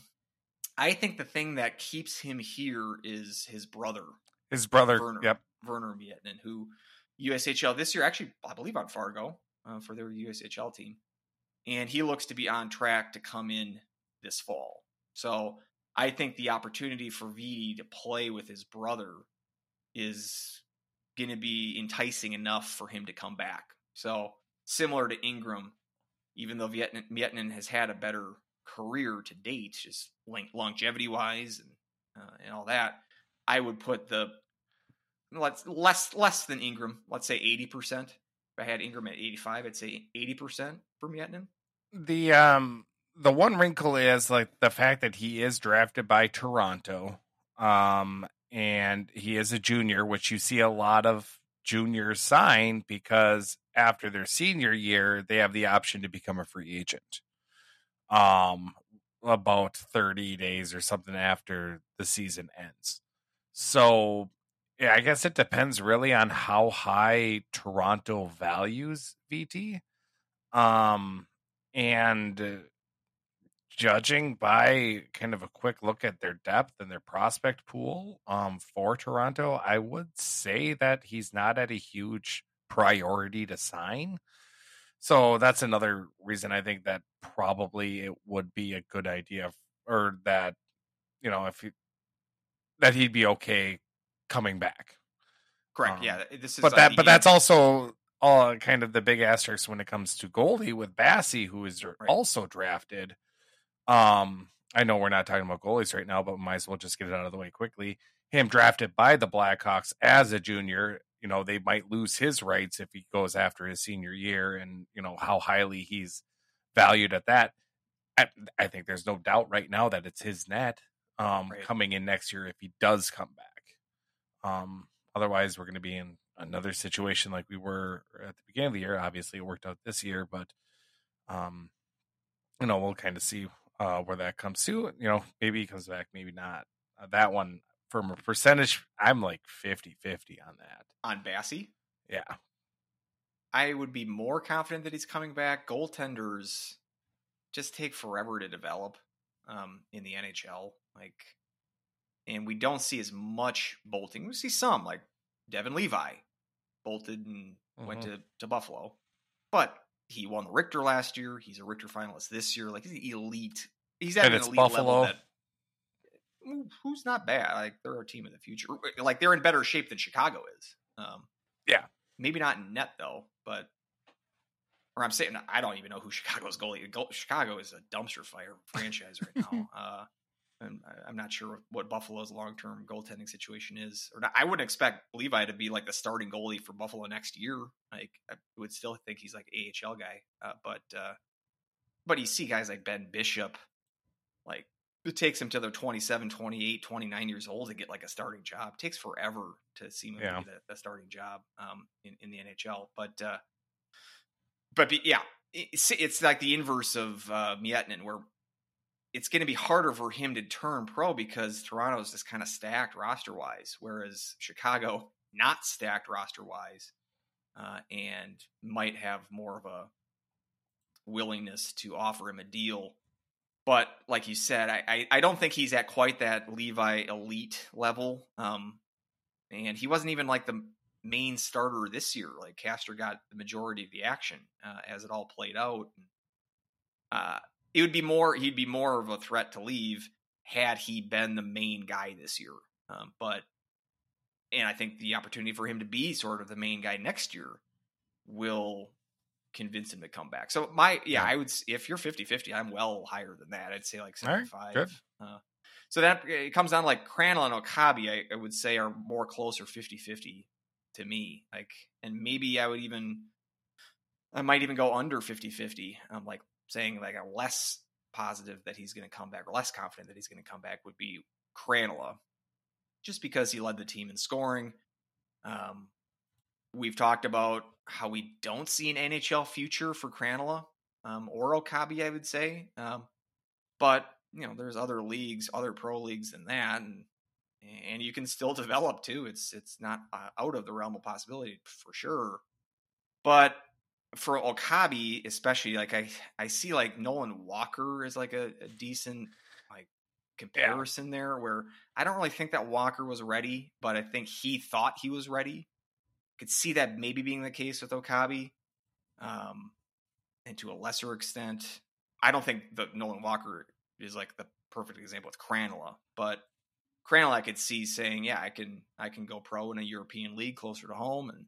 I think the thing that keeps him here is his brother, His brother. Werner. Yep. Werner Miettinen, who USHL this year, actually, I believe on Fargo uh, for their USHL team. And he looks to be on track to come in this fall. So I think the opportunity for Veeti to play with his brother is going to be enticing enough for him to come back. So similar to Ingram, even though Vietnam, has had a better career to date, just longevity wise and uh, and all that, I would put the let's less less than Ingram. Let's say eighty percent. If I had Ingram at eighty five, I'd say eighty percent for Vietnam. The um the one wrinkle is like the fact that he is drafted by Toronto. Um and he is a junior, which you see a lot of juniors sign because after their senior year, they have the option to become a free agent. Um about 30 days or something after the season ends. So, yeah, I guess it depends really on how high Toronto values Veeti. Um and uh, judging by kind of a quick look at their depth and their prospect pool um, for Toronto, I would say that he's not at a huge priority to sign. So that's another reason I think that probably it would be a good idea, or that you know if he, that he'd be okay coming back. Correct. Um, yeah. This is. But uh, that but that's also all kind of the big asterisk when it comes to goalie with Basse, who is Right. also drafted. Um, I know we're not talking about goalies right now, but we might as well just get it out of the way quickly. Him drafted by the Blackhawks as a junior, you know, they might lose his rights if he goes after his senior year, and you know how highly he's valued at that. I, I think there's no doubt right now that it's his net um, Right. coming in next year if he does come back. Um, otherwise, we're going to be in another situation like we were at the beginning of the year. Obviously, it worked out this year, but um, you know, we'll kind of see uh, where that comes to. You know, maybe he comes back, maybe not. Uh, that one, from a percentage, I'm like 50 50 on that. on Basse. Yeah. I would be more confident that he's coming back. Goaltenders just take forever to develop um, in the NHL. Like, and we don't see as much bolting. We see some, like Devon Levi bolted and went Mhm. to, to Buffalo, but he won the Richter last year. He's a Richter finalist this year. Like, he's elite. He's at And an elite Buffalo. level that who's not bad. Like, they're a team of the future. Like, they're in better shape than Chicago is. Um, Yeah. maybe not in net though, but or I'm saying I don't even know who Chicago's goalie. Chicago is a dumpster fire franchise right now. uh, and I- I'm not sure what Buffalo's long term goaltending situation is. Or not. I wouldn't expect Levi to be like the starting goalie for Buffalo next year. Like I would still think he's like AHL guy. Uh, but uh, but you see guys like Ben Bishop, like it takes him to their 27, 28, 29 years old to get like a starting job. It takes forever to see him Yeah. get a, a starting job um, in, in the NHL. But uh, but be, yeah, it's, it's like the inverse of uh, Miettinen, where it's going to be harder for him to turn pro because Toronto's just kind of stacked roster wise, whereas Chicago not stacked roster wise, uh, and might have more of a willingness to offer him a deal. But like you said, I, I, I don't think he's at quite that Levi elite level. Um, and he wasn't even like the main starter this year. Like Castor got the majority of the action uh, as it all played out. Uh, it would be more. He'd be more of a threat to leave had he been the main guy this year. Um, but and I think the opportunity for him to be sort of the main guy next year will convince him to come back. So my yeah, Yeah. I would if you're 50-50, I'm well higher than that. I'd say like 75. good. Uh, so that it comes down like Krannila and Okabe, I, I would say are more closer 50-50 to me. Like and maybe I would even I might even go under 50-50. I'm like saying like a less positive that he's going to come back or less confident that he's going to come back would be Krannila just because he led the team in scoring. Um, we've talked about how we don't see an NHL future for Krannila um, or Okabe, I would say. Um, but you know, there's other leagues, other pro leagues than that, and and you can still develop too. It's it's not uh, out of the realm of possibility for sure. But for Okabe, especially, like I I see like Nolan Walker is like a, a decent like comparison there where I don't really think that Walker was ready, but I think he thought he was ready. Could see that maybe being the case with Okabe, um, and to a lesser extent, I don't think that Nolan Walker is like the perfect example with Krannila, but Krannila I could see saying, yeah, I can I can go pro in a European league closer to home and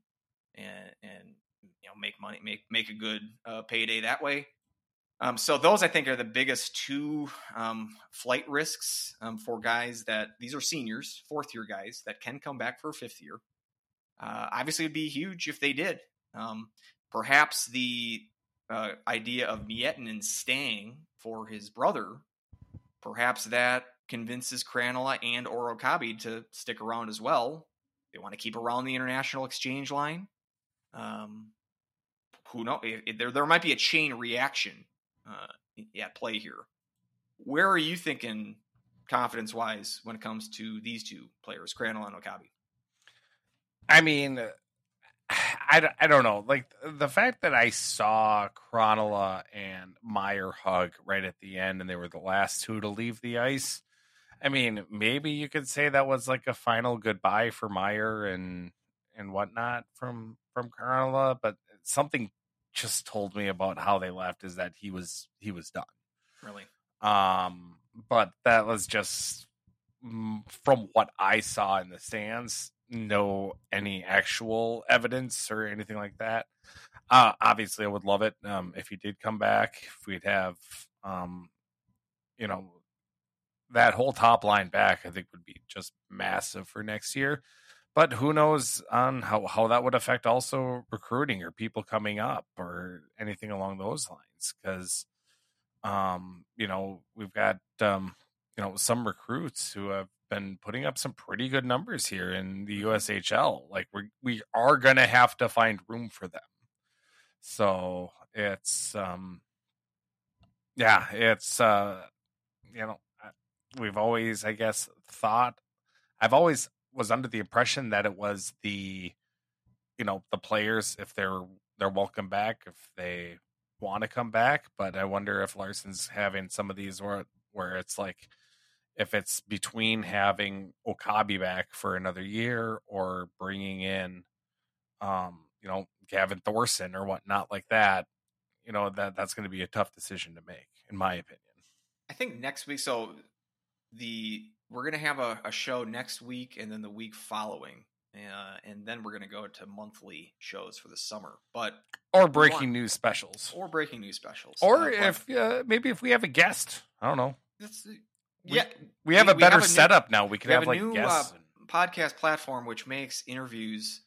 and and you know make money make make a good uh, payday that way. Um, so those I think are the biggest two um, flight risks um, for guys that these are seniors, fourth year guys that can come back for a fifth year. Uh, obviously, it'd be huge if they did. Um, perhaps the uh, idea of Miettinen staying for his brother, perhaps that convinces Krannila and Orokabi to stick around as well. They want to keep around the international exchange line. Um, who knows? There, there might be a chain reaction uh, at play here. Where are you thinking confidence wise when it comes to these two players, Krannila and Okabe? I mean, I, I don't know. Like the fact that I saw Krannila and Meier hug right at the end, and they were the last two to leave the ice. I mean, maybe you could say that was like a final goodbye for Meier and and whatnot from from Krannila, but something just told me about how they left is that he was he was done. Really? Um, but that was just mm, from what I saw in the stands. No, any actual evidence or anything like that. Uh, obviously, I would love it um, if he did come back. If we'd have, um, you know, that whole top line back, I think would be just massive for next year. But who knows on how, how that would affect also recruiting or people coming up or anything along those lines. Because um, you know, we've got um, you know, some recruits who have been putting up some pretty good numbers here in the USHL. Like we we are gonna have to find room for them. So it's um yeah, it's uh you know, we've always I guess thought I've always was under the impression that it was the you know, the players if they're they're welcome back if they want to come back, but I wonder if Larson's having some of these where where it's like if it's between having Okabe back for another year or bringing in, um, you know, Gavin Thorson or whatnot like that, you know that that's going to be a tough decision to make, in my opinion. I think next week. So the we're gonna have a, a show next week, and then the week following, uh, and then we're gonna go to monthly shows for the summer. But Or want- breaking news specials, or breaking news specials, or Uh, if uh, maybe if we have a guest, I don't know. that's, We- yeah, We have We- a better have a new- setup now. We can we have, have a like new, guests. uh, podcast platform which makes interviews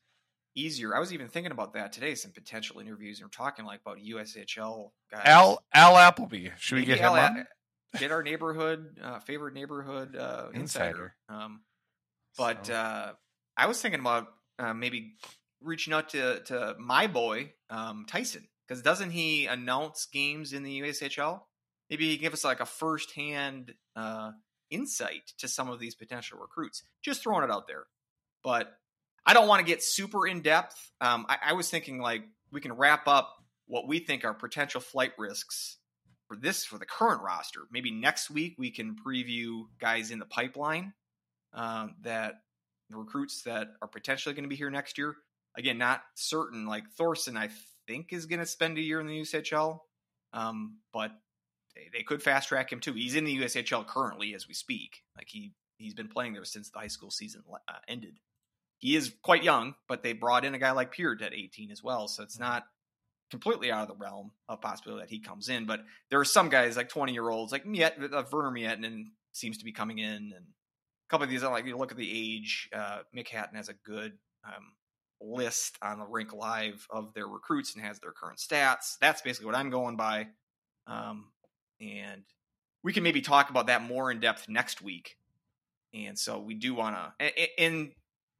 easier. I was even thinking about that today. Some potential interviews, and we're talking like about USHL guys. Al Al Appleby, should we Maybe get him on? Get our neighborhood uh, favorite neighborhood uh, insider. Insider. Um, but So- uh, I was thinking about uh, maybe reaching out to to my boy um, Tyson because doesn't he announce games in the USHL? Maybe he can give us like a firsthand uh, insight to some of these potential recruits. Just throwing it out there, but I don't want to get super in depth. Um, I, I was thinking like we can wrap up what we think are potential flight risks for this for the current roster. Maybe next week we can preview guys in the pipeline um, that recruits that are potentially going to be here next year. Again, not certain. Like Thorson, I think is going to spend a year in the USHL, um, but they, they could fast track him too. He's in the USHL currently as we speak. Like he he's been playing there since the high school season uh, ended. He is quite young, but they brought in a guy like Peart at 18 as well, so it's Mm-hmm. not completely out of the realm of possibility that he comes in. But there are some guys like 20 year olds, like Miet, uh, Werner Miettinen seems to be coming in, and a couple of these. Like you look at the age, uh, Mick Hatten has a good um, list on the Rink Live of their recruits and has their current stats. That's basically what I'm going by. Um, and we can maybe talk about that more in depth next week. And so we do want to, and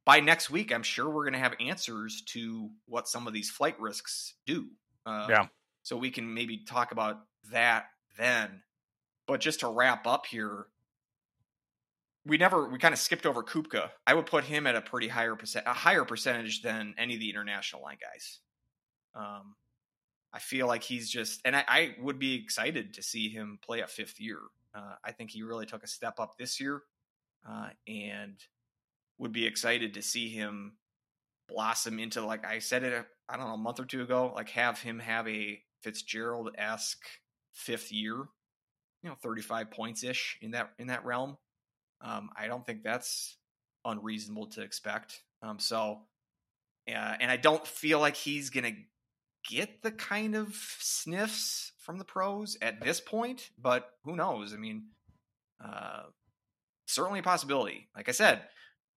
by next week, I'm sure we're going to have answers to what some of these flight risks do. Uh, Yeah. So we can maybe talk about that then. But just to wrap up here, we never we kind of skipped over Kupka. I would put him at a pretty higher percent, a higher percentage than any of the international line guys. Um, I feel like he's just, and I, I would be excited to see him play a fifth year. Uh, I think he really took a step up this year, uh, and would be excited to see him blossom into like I said it. I don't know a month or two ago, like have him have a Fitzgerald esque fifth year, you know, thirty five points ish in that in that realm. Um, I don't think that's unreasonable to expect. Um, so, uh, and I don't feel like he's gonna get the kind of sniffs from the pros at this point, but who knows? I mean, uh, certainly a possibility. Like I said,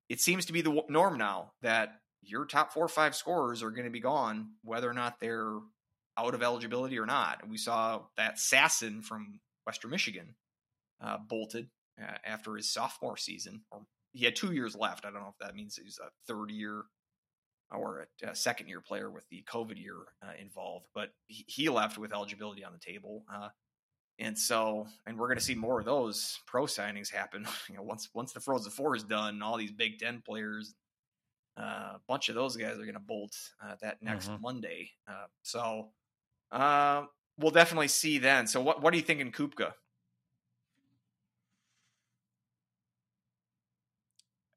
it seems to be the norm now that your top four or five scorers are going to be gone, whether or not they're out of eligibility or not. We saw that Sasson from Western Michigan uh, bolted uh, after his sophomore season. Or he had two years left. I don't know if that means he's a third year or a, a second year player with the COVID year uh, involved, but he, he, left with eligibility on the table. Uh, and so, and we're going to see more of those pro signings happen. You know, once once the Frozen Four is done, all these Big Ten players, a bunch of those guys are going to bolt uh, that next Mhm. Monday. Uh, so, uh, we'll definitely see then. So, what what are you thinking, Kupka?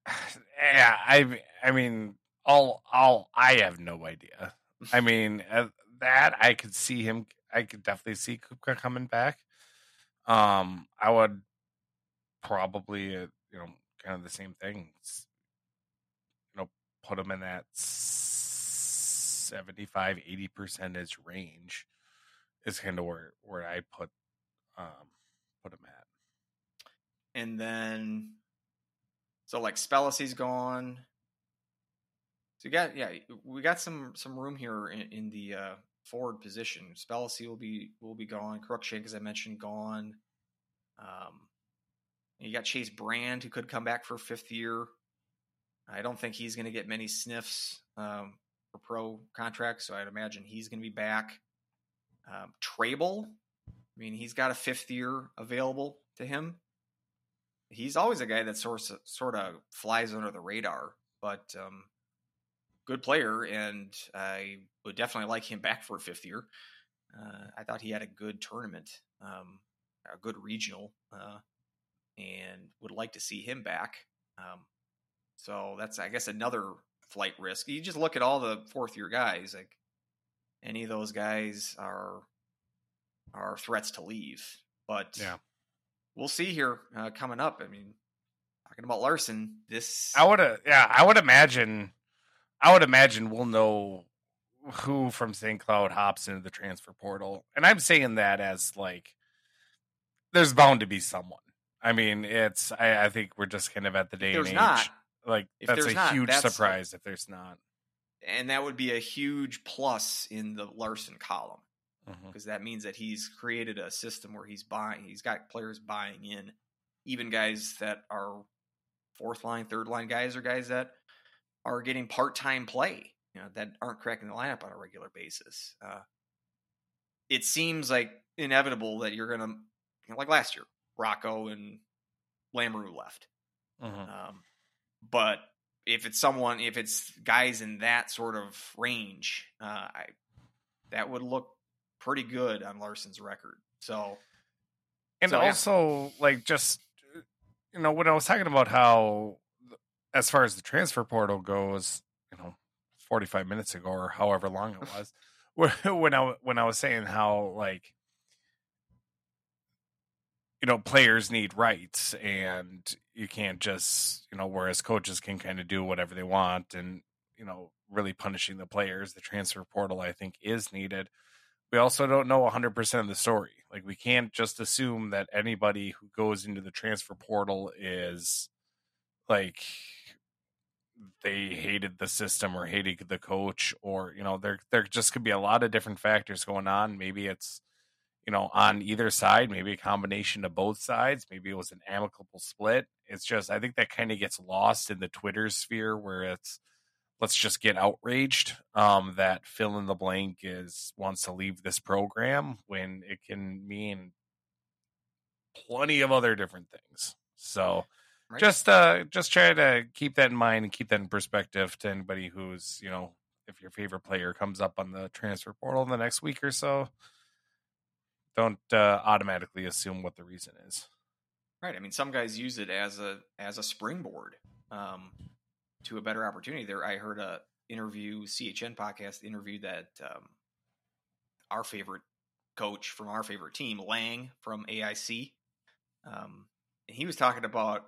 yeah, I I mean, all all I have no idea. I mean, uh, that I could see him. I could definitely see Kupka coming back. Um, I would probably, uh, you know, kind of the same thing. s- You know, put him in that 75 80 percentage range is kind of where where I put um put him at. And then, so like Spellisi's gone. So you got yeah, we got some some room here in, in the uh, forward position. Spellisi will be will be gone. Cruikshank, as I mentioned, gone. Um, you got Chase Brand, who could come back for fifth year. I don't think he's going to get many sniffs um, for pro contracts, so I'd imagine he's going to be back. Um, Trable, I mean, he's got a fifth year available to him. He's always a guy that sort of, sort of flies under the radar, but um, good player, and I would definitely like him back for a fifth year. Uh, I thought he had a good tournament, um, a good regional, uh, and would like to see him back. Um, so that's, I guess, another flight risk. You just look at all the fourth year guys, like any of those guys are are threats to leave. But Yeah. we'll see here uh, coming up. I mean, talking about Larson, this I would, yeah, I would imagine, I would imagine we'll know who from St. Cloud hops into the transfer portal, and I'm saying that as like, there's bound to be someone. I mean, it's, I, I think we're just kind of at the day there's and age. not, like, if that's a not, huge that's surprise if there's not. and that would be a huge plus in the Larson column because that means that he's created a system where he's buying, he's got players buying in, even guys that are fourth line, third line guys, or guys that are getting part time play, you know, that aren't cracking the lineup on a regular basis. Uh, it seems like inevitable that you're going to, you know, like last year, Rocco and Lamoureux left. Mhm. Um, but if it's someone, if it's guys in that sort of range, uh, I, that would look pretty good on Larson's record. So And So, yeah. also, like, just you know, when I was talking about how, as far as the transfer portal goes, you know, forty five minutes ago or however long it was, when I when I was saying how like you know players need rights and you can't just you know whereas coaches can kind of do whatever they want and you know really punishing the players the transfer portal i think is needed. We also don't know 100% of the story. Like we can't just assume that anybody who goes into the transfer portal is like they hated the system or hated the coach or you know there there just could be a lot of different factors going on. Maybe it's you know on either side maybe a combination of both sides maybe it was an amicable split it's just i think that kind of gets lost in the twitter sphere where it's let's just get outraged um that fill in the blank is wants to leave this program when it can mean plenty of other different things so Right. just uh just try to keep that in mind and keep that in perspective to anybody who's you know if your favorite player comes up on the transfer portal in the next week or so don't uh, automatically assume what the reason is Right. I mean, some guys use it as a as a springboard um, to a better opportunity. There, I heard a interview, CHN podcast interview that um, our favorite coach from our favorite team, Lang from AIC, um, and he was talking about.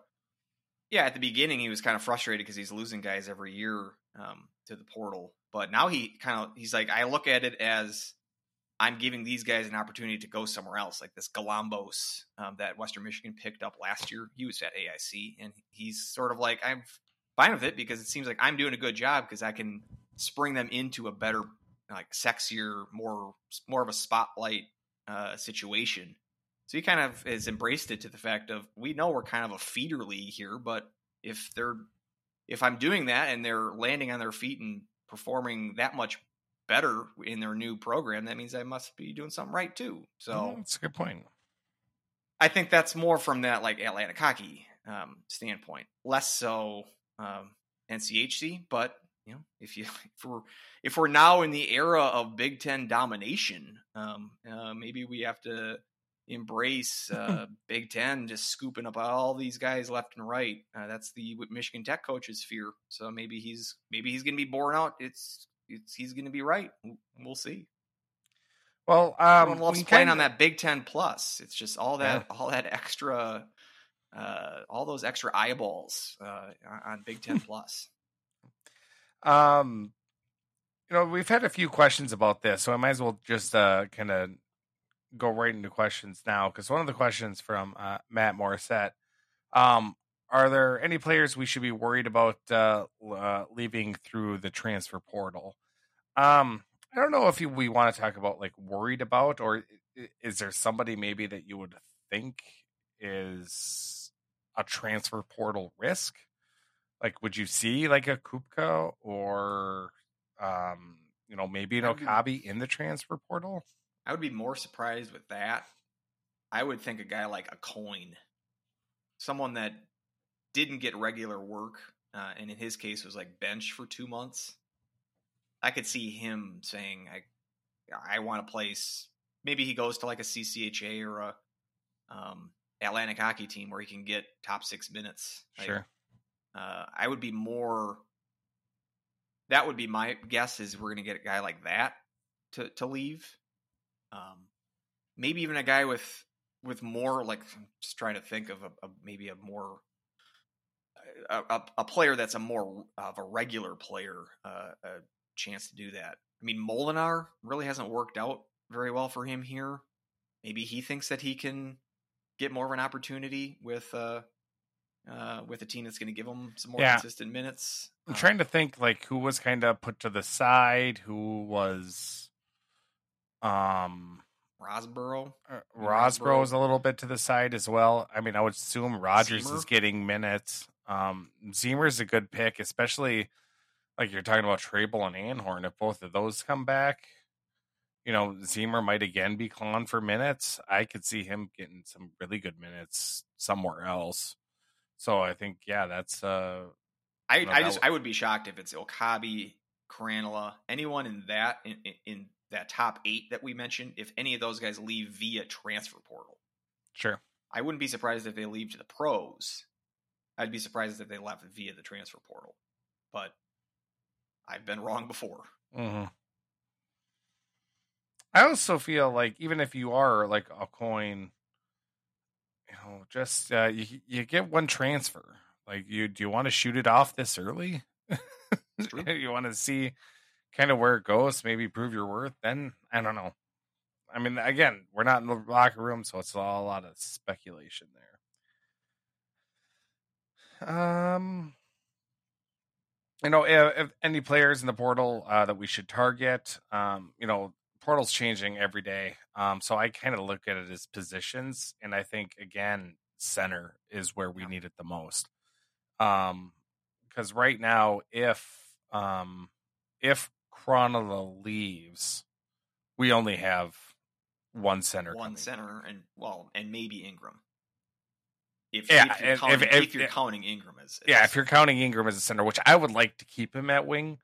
Yeah, at the beginning he was kind of frustrated because he's losing guys every year um, to the portal, but now he kind of he's like, I look at it as I'm giving these guys an opportunity to go somewhere else, like this Galambos um, that Western Michigan picked up last year. He was at AIC, and he's sort of like, I'm fine with it because it seems like I'm doing a good job because I can spring them into a better, like sexier, more more of a spotlight uh, situation. So he kind of has embraced it to the fact of we know we're kind of a feeder league here, but if they're if I'm doing that and they're landing on their feet and performing that much better in their new program, that means I must be doing something right too. So Mm, that's a good point I think that's more from that like Atlantic hockey um, standpoint, less so um, NCHC. But you know, if you if we're if we're now in the era of Big Ten domination, um, uh, maybe we have to embrace uh, Big Ten just scooping up all these guys left and right. Uh, that's the Michigan Tech coach's fear. So maybe he's maybe he's going to be borne out. It's he's going to be right. We'll see. well um Everyone loves we playing kinda- on that Big Ten Plus. It's just all that all that extra, uh, all those extra eyeballs uh, on Big Ten Plus. Um, you know, we've had a few questions about this, so I might as well just uh, kind of go right into questions now. Because one of the questions from uh, Matt Morissette, um, are there any players we should be worried about uh, uh, leaving through the transfer portal? Um, I don't know if you, we want to talk about like worried about, or is there somebody maybe that you would think is a transfer portal risk? like would you see like a Kupka or um you know maybe an Okabe in the transfer portal? I would be more surprised with that. I would think a guy like a coin, someone that didn't get regular work, uh, and in his case was like bench for two months. I could see him saying, "I, I want a place." Maybe he goes to like a CCHA or a um, Atlantic hockey team where he can get top six minutes. Like, Sure. Uh, I would be more. That would be my guess. Is we're going to get a guy like that to to leave. Um, maybe even a guy with with more like I'm just trying to think of a, a maybe a more a, a, player that's a more of a regular player uh, a chance to do that. I mean, Molinar really hasn't worked out very well for him here. Maybe he thinks that he can get more of an opportunity with uh, uh, with a team that's going to give him some more Yeah. consistent minutes. I'm Uh, trying to think like who was kind of put to the side, who was um Rosborough. uh, Rosborough- was a little bit to the side as well. I mean, I would assume Rogers is getting minutes. Um Zemer's a good pick, especially like you're talking about Trable and Anhorn. If both of those come back, you know, Zemer might again be clawing for minutes. I could see him getting some really good minutes somewhere else. So I think, yeah, that's uh I, I just I would be shocked if it's Okabe, Krannila, anyone in that in, in, in that top eight that we mentioned. If any of those guys leave via transfer portal, sure. I wouldn't be surprised if they leave to the pros. I'd be surprised if they left via the transfer portal, but I've been wrong before. hmm I also feel like even if you are like a coin, you know, just uh, you you get one transfer. Like you, do you want to shoot it off this early? you want to see kind of where it goes, maybe prove your worth. Then I don't know. I mean, again, we're not in the locker room, so it's all a lot of speculation there. Um, you know, if, if any players in the portal uh, that we should target, um, you know, portal's changing every day. Um, so I kind of look at it as positions, and I think again, center is where we need it the most. Um, because right now, if um, if Krannila leaves, we only have one center. One coming. center, and well, and maybe Ingram. If, Yeah, if you're, counting, if- if, you're counting Ingram as, Yeah, if you're counting Ingram as a center, which I would like to keep him at wing,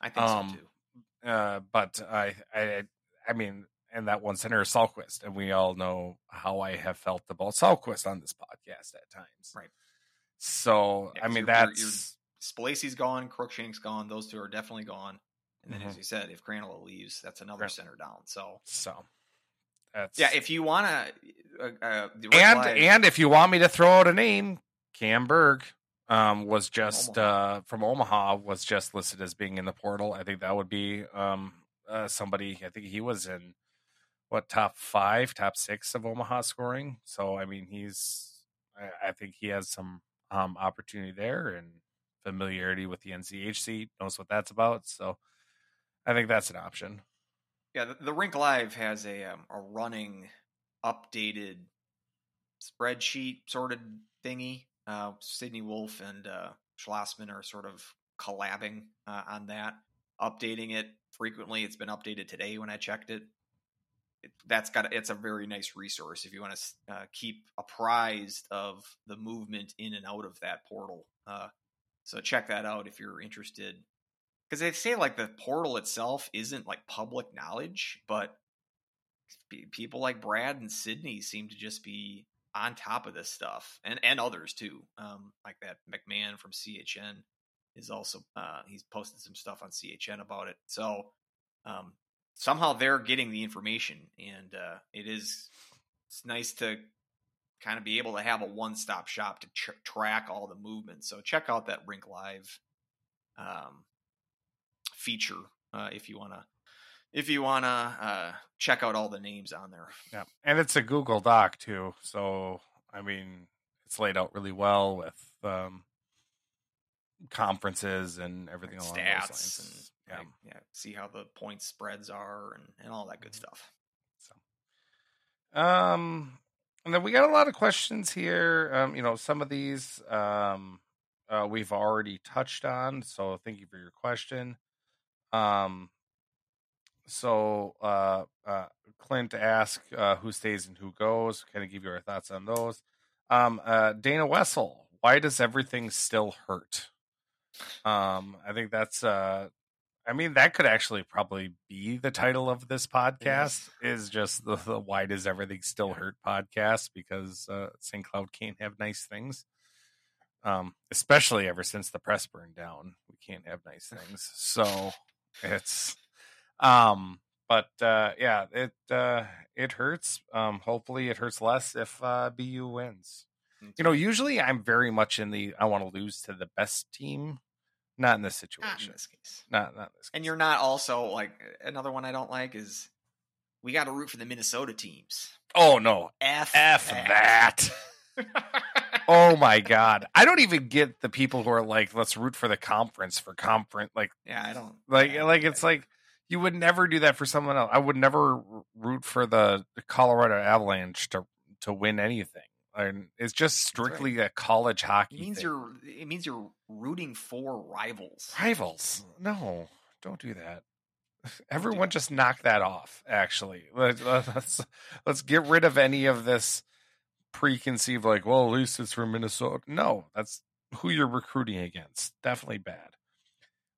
I think um, so too. uh, but I, I, I mean, and that one center is Salquist, and we all know how I have felt about Salquist on this podcast at times. Right. So Yeah, I mean, that's Spalacy's gone, Cruikshank's gone. Those two are definitely gone. And then, Mhm. as you said, if Krannila leaves, that's another Gran- center down. So so. That's yeah, if you want to, uh, uh, and Live- and if you want me to throw out a name, Cam Berg um, was just Omaha. uh, from Omaha was just listed as being in the portal. I think that would be um, uh, somebody. I think he was in what top five, top six of Omaha scoring. So I mean, he's. I, I think he has some um, opportunity there and familiarity with the NCHC. Knows what that's about. So I think that's an option. Yeah, the, the Rink Live has a um, a running, updated spreadsheet sort of thingy. Uh, Sydney Wolf and uh, Schlossman are sort of collabing uh, on that, updating it frequently. It's been updated today when I checked it. it that's got it's a very nice resource if you want to uh, keep apprised of the movement in and out of that portal. Uh, so check that out if you're interested because they say like the portal itself isn't like public knowledge, but pe- people like Brad and Sydney seem to just be on top of this stuff, and and others too. Um, like that McMahon from CHN is also uh, he's posted some stuff on CHN about it. So um, somehow they're getting the information, and uh, it is it's nice to kind of be able to have a one stop shop to tr- track all the movement. So check out that Rink Live um, feature uh, if you want to if you want to uh, check out all the names on there. Yeah, and it's a Google Doc too. So I mean, it's laid out really well with um, conferences and everything along those lines. and yeah, yeah, see how the point spreads are and, and all that good Mhm. stuff. So, um, and then we got a lot of questions here. Um, you know, some of these um, uh, we've already touched on. So thank you for your question. Um, so uh, uh, Clint asked uh, who stays and who goes. Kind of give you our thoughts on those. Um, uh, Dana Wessel, why does everything still hurt? Um, I think that's uh, I mean, that could actually probably be the title of this podcast. Is just the, the "Why Does Everything Still Hurt" podcast because uh, St. Cloud can't have nice things. Um, especially ever since the press burned down, we can't have nice things. So it's, um, but uh, yeah, it uh, it hurts. Um, hopefully, it hurts less if uh, BU wins. You know, usually I'm very much in the I want to lose to the best team. Not in this situation. not in this case. Not not this. And you're not also like another one I don't like is we got to root for the Minnesota teams. Oh no, F f that. oh my god, I don't even get the people who are like, let's root for the conference for conference. Like yeah, I don't like I don't like it's it. like you would never do that for someone else. I would never root for the Colorado Avalanche to to win anything. And it's just strictly a college hockey. It means thing. you're it means you're rooting for rivals. rivals. No, don't do that. Everyone just knock that off. Actually, let's let's get rid of any of this preconceived. Like, well, at least it's from Minnesota. No, that's who you're recruiting against. Definitely bad.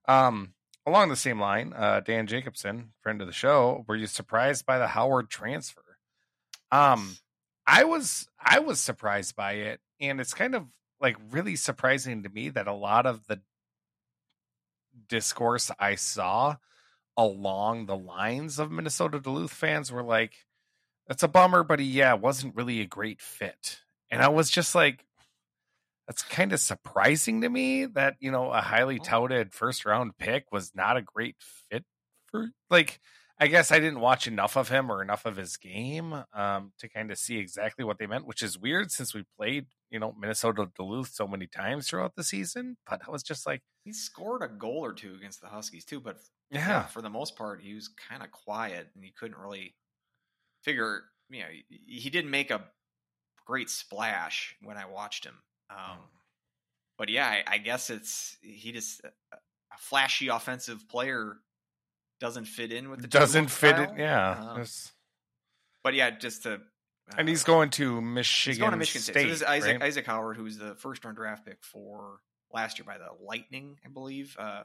Um, along the same line, uh, Dan Jacobson, friend of the show, were you surprised by the Howard transfer? Um, I was I was surprised by it, and it's kind of like really surprising to me that a lot of the discourse I saw along the lines of Minnesota Duluth fans were like, "That's a bummer, but he, yeah, wasn't really a great fit." and I was just like, that's kind of surprising to me that you know a highly Oh. touted first round pick was not a great fit for like. I guess I didn't watch enough of him or enough of his game um, to kind of see exactly what they meant, which is weird since we played, you know, Minnesota Duluth so many times throughout the season. But I was just like, He scored a goal or two against the Huskies too, but yeah, for the most part, he was kind of quiet and he couldn't really figure. You know, he, didn't make a great splash when I watched him. Um, but yeah, I, I guess it's he just a, a flashy offensive player doesn't fit in with the doesn't fit style. it. Yeah, Um, but yeah, just to and uh, he's going to Michigan. He's going to Michigan State. So this is Isaac right? Isaac Howard, who was the first round draft pick for last year by the Lightning, I believe, uh,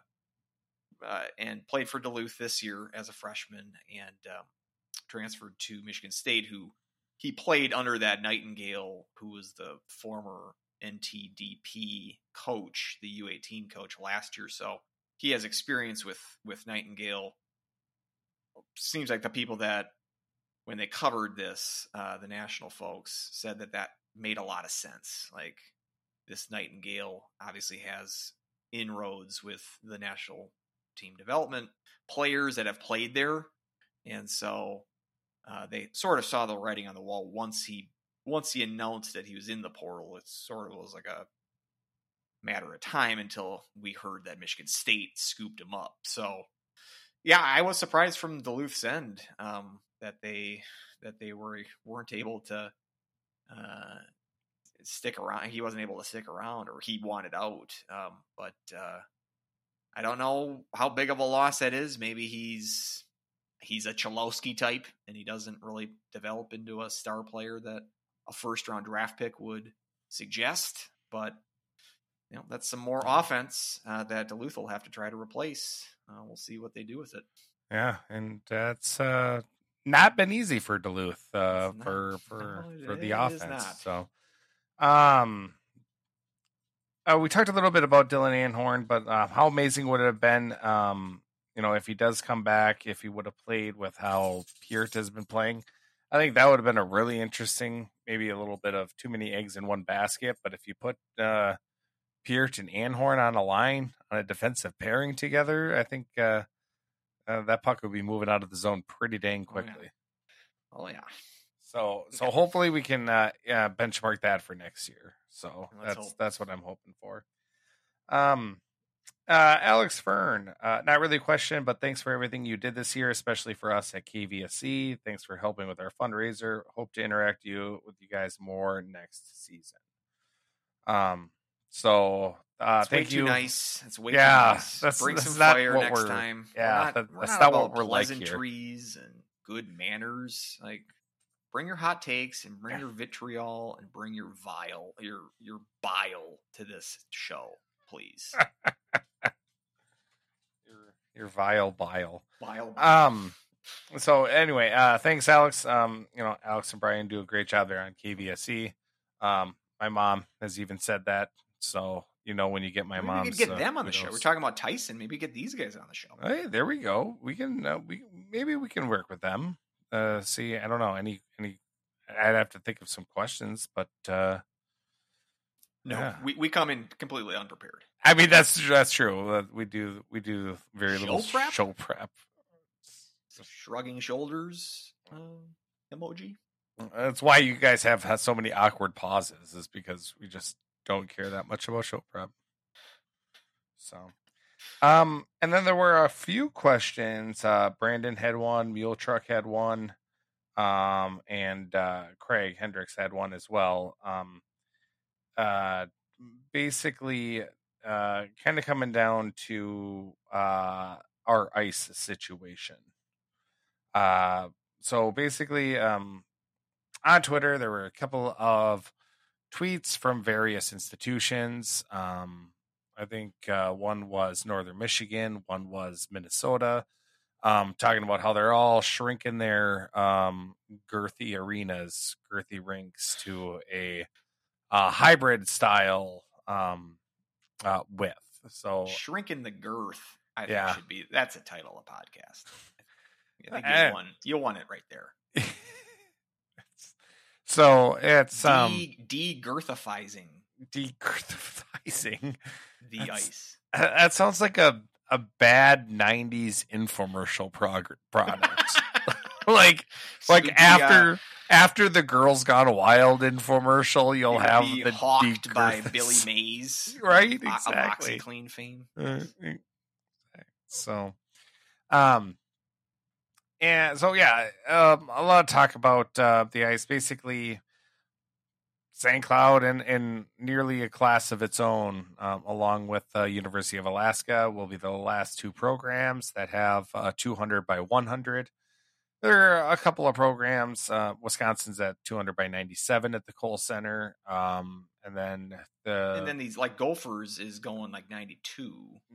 uh, and played for Duluth this year as a freshman, and um, transferred to Michigan State. Who he played under that Nightingale, who was the former NTDP coach, the U18 coach last year. So he has experience with with Nightingale. Seems like the people that when they covered this, uh, the national folks said that that made a lot of sense. Like this Nightingale obviously has inroads with the national team development players that have played there, and so uh, they sort of saw the writing on the wall once he once he announced that he was in the portal. It sort of was like a matter of time until we heard that Michigan State scooped him up. So yeah, I was surprised from Duluth's end um, that they that they were weren't able to uh, stick around. He wasn't able to stick around, or he wanted out. Um, but uh, I don't know how big of a loss that is. Maybe he's he's a Chalowski type, and he doesn't really develop into a star player that a first round draft pick would suggest. But you know, that's some more offense uh, that Duluth will have to try to replace. Uh, we'll see what they do with it. Yeah, and that's uh, not been easy for Duluth uh, not. for for No, for the offense. So, um, uh, we talked a little bit about Dylan Anhorn, but uh, how amazing would it have been, um, you know, if he does come back, if he would have played with how Peart has been playing? I think that would have been a really interesting, maybe a little bit of too many eggs in one basket. But if you put uh, Peart and Anhorn on a line on a defensive pairing together, I think uh, uh, that puck would be moving out of the zone pretty dang Oh, yeah. quickly. Oh yeah, So so hopefully we can uh, yeah, benchmark that for next year. So Let's that's hope. that's what I'm hoping for. Um, uh, Alex Fern, uh, not really a question, but thanks for everything you did this year, especially for us at KVSC. Thanks for helping with our fundraiser. Hope to interact you with you guys more next season. Um, so uh, thank too you. nice. It's way Yeah, too nice. that's- Bring that's some not fire what next we're- time. yeah, we're not, that- that's not, not what we're like here. pleasantries and good manners. Like, bring your hot takes and bring your vitriol and bring your vile, your your bile to this show, please. Your, vile bile. Bile. Um. So anyway, uh, thanks, Alex. Um, you know, Alex and Brian do a great job there on KVSC. Um, my mom has even said that. So you know, when you get my mom, we could get them on the show. We're talking about Tyson. Maybe get these guys on the show. Hey, there we go. We can. Uh, we maybe we can work with them. Uh, see, I don't know any any. I'd have to think of some questions, but uh, No, Yeah. we, we come in completely unprepared. I mean that's that's true. Uh, we do we do very Show little prep? show prep. Shrugging shoulders uh, emoji. That's why you guys have had so many awkward pauses, is because we just don't care that much about show prep. So, um, and then there were a few questions. Uh, Brandon had one, Mule Truck had one, um, and uh, Craig Hendricks had one as well. Um, uh, basically, uh, kind of coming down to uh, our ice situation. Uh, so basically, um, on Twitter, there were a couple of tweets from various institutions. Um, I think uh, one was Northern Michigan, one was Minnesota, um, talking about how they're all shrinking their um, girthy arenas, girthy rinks to a, uh hybrid style um, uh, width. So Shrinking the girth. I think should be that's a title of a podcast. I think Eh. you'll want you'll want it right there. So it's um de girthifying the That's- ice. That sounds like a a bad '90s infomercial prog- product. like like after uh, after the Girls Gone Wild infomercial, you'll it'd have be the hawked by Billy Mays, Right, of O- of exactly. OxiClean fame. Uh, so, um, and so yeah, um, a lot of talk about uh, the ice. Basically, St. Cloud and and nearly a class of its own, um, along with uh, University of Alaska, will be the last two programs that have uh, 200 by 100. There are a couple of programs. Uh, Wisconsin's at 200 by 97 at the Kohl Center, um, and then the and then these like Gophers is going like 92.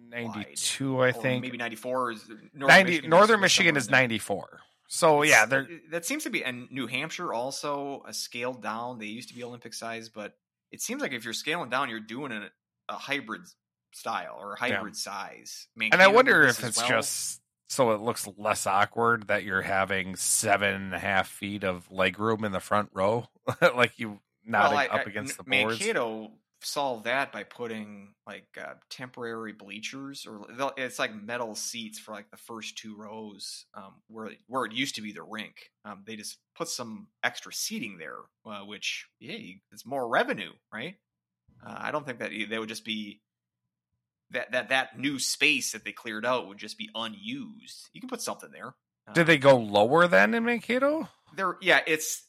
92, I or think. maybe 94 is Northern 90 Michigan Northern Michigan is 94. So yeah, It's- they're that seems to be and New Hampshire also a scaled down. They used to be Olympic size, but it seems like if you're scaling down, you're doing a, a hybrid style or a hybrid size. and I wonder if it's well. just so it looks less awkward that you're having seven and a half feet of leg room in the front row, like you nodding Well, I- up I- against the N- boards. Mankato solved that by putting like uh, temporary bleachers or it's like metal seats for like the first two rows um, where where it used to be the rink. Um, they just put some extra seating there, uh, which yeah, it's more revenue, right? Uh, I don't think that they would just be that that that new space that they cleared out would just be unused. You can put something there. Did they go lower than in Mankato? there yeah it's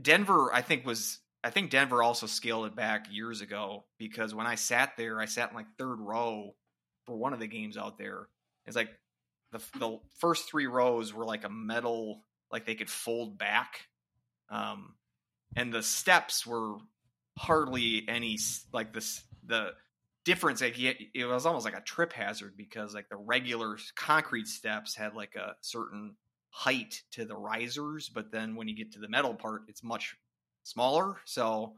denver i think was i think denver also scaled it back years ago because when i sat there i sat in like third row for one of the games out there it's like the, the first three rows were like a metal like they could fold back um and the steps were hardly any like this the difference like it, was almost like a trip hazard because like the regular concrete steps had like a certain height to the risers, but then when you get to the metal part, it's much smaller. So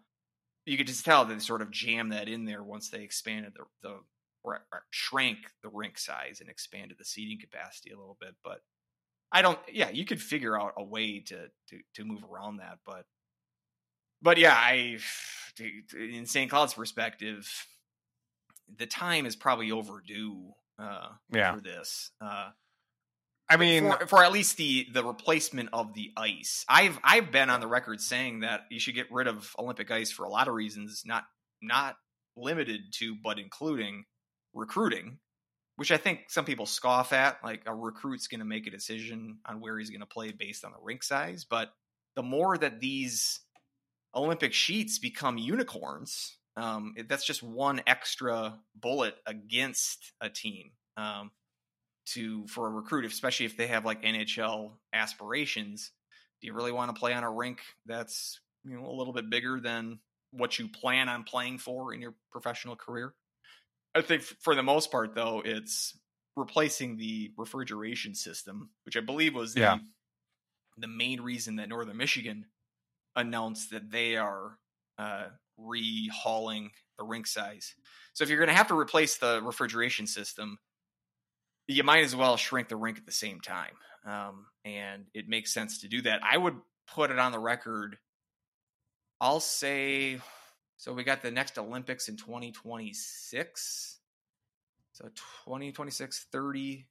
you could just tell they sort of jammed that in there once they expanded the, the or, or shrank the rink size and expanded the seating capacity a little bit. But I don't, yeah, you could figure out a way to to to move around that, but but yeah, I in St. Cloud's perspective, the time is probably overdue uh, Yeah. for this. Uh, I mean, for, for at least the the replacement of the ice. I've I've been on the record saying that you should get rid of Olympic ice for a lot of reasons, not not limited to, but including recruiting, which I think some people scoff at. Like a recruit's going to make a decision on where he's going to play based on the rink size, but the more that these Olympic sheets become unicorns, um, it- that's just one extra bullet against a team. Um, to for a recruit, especially if they have like NHL aspirations. Do you really want to play on a rink that's you know a little bit bigger than what you plan on playing for in your professional career? I think for the most part, though, it's replacing the refrigeration system, which I believe was the Yeah. the main reason that Northern Michigan announced that they are uh, rehauling the rink size. So if you're going to have to replace the refrigeration system, you might as well shrink the rink at the same time. Um, and it makes sense to do that. I would put it on the record. I'll say, so we got the next Olympics in 2026. So 2026, 30.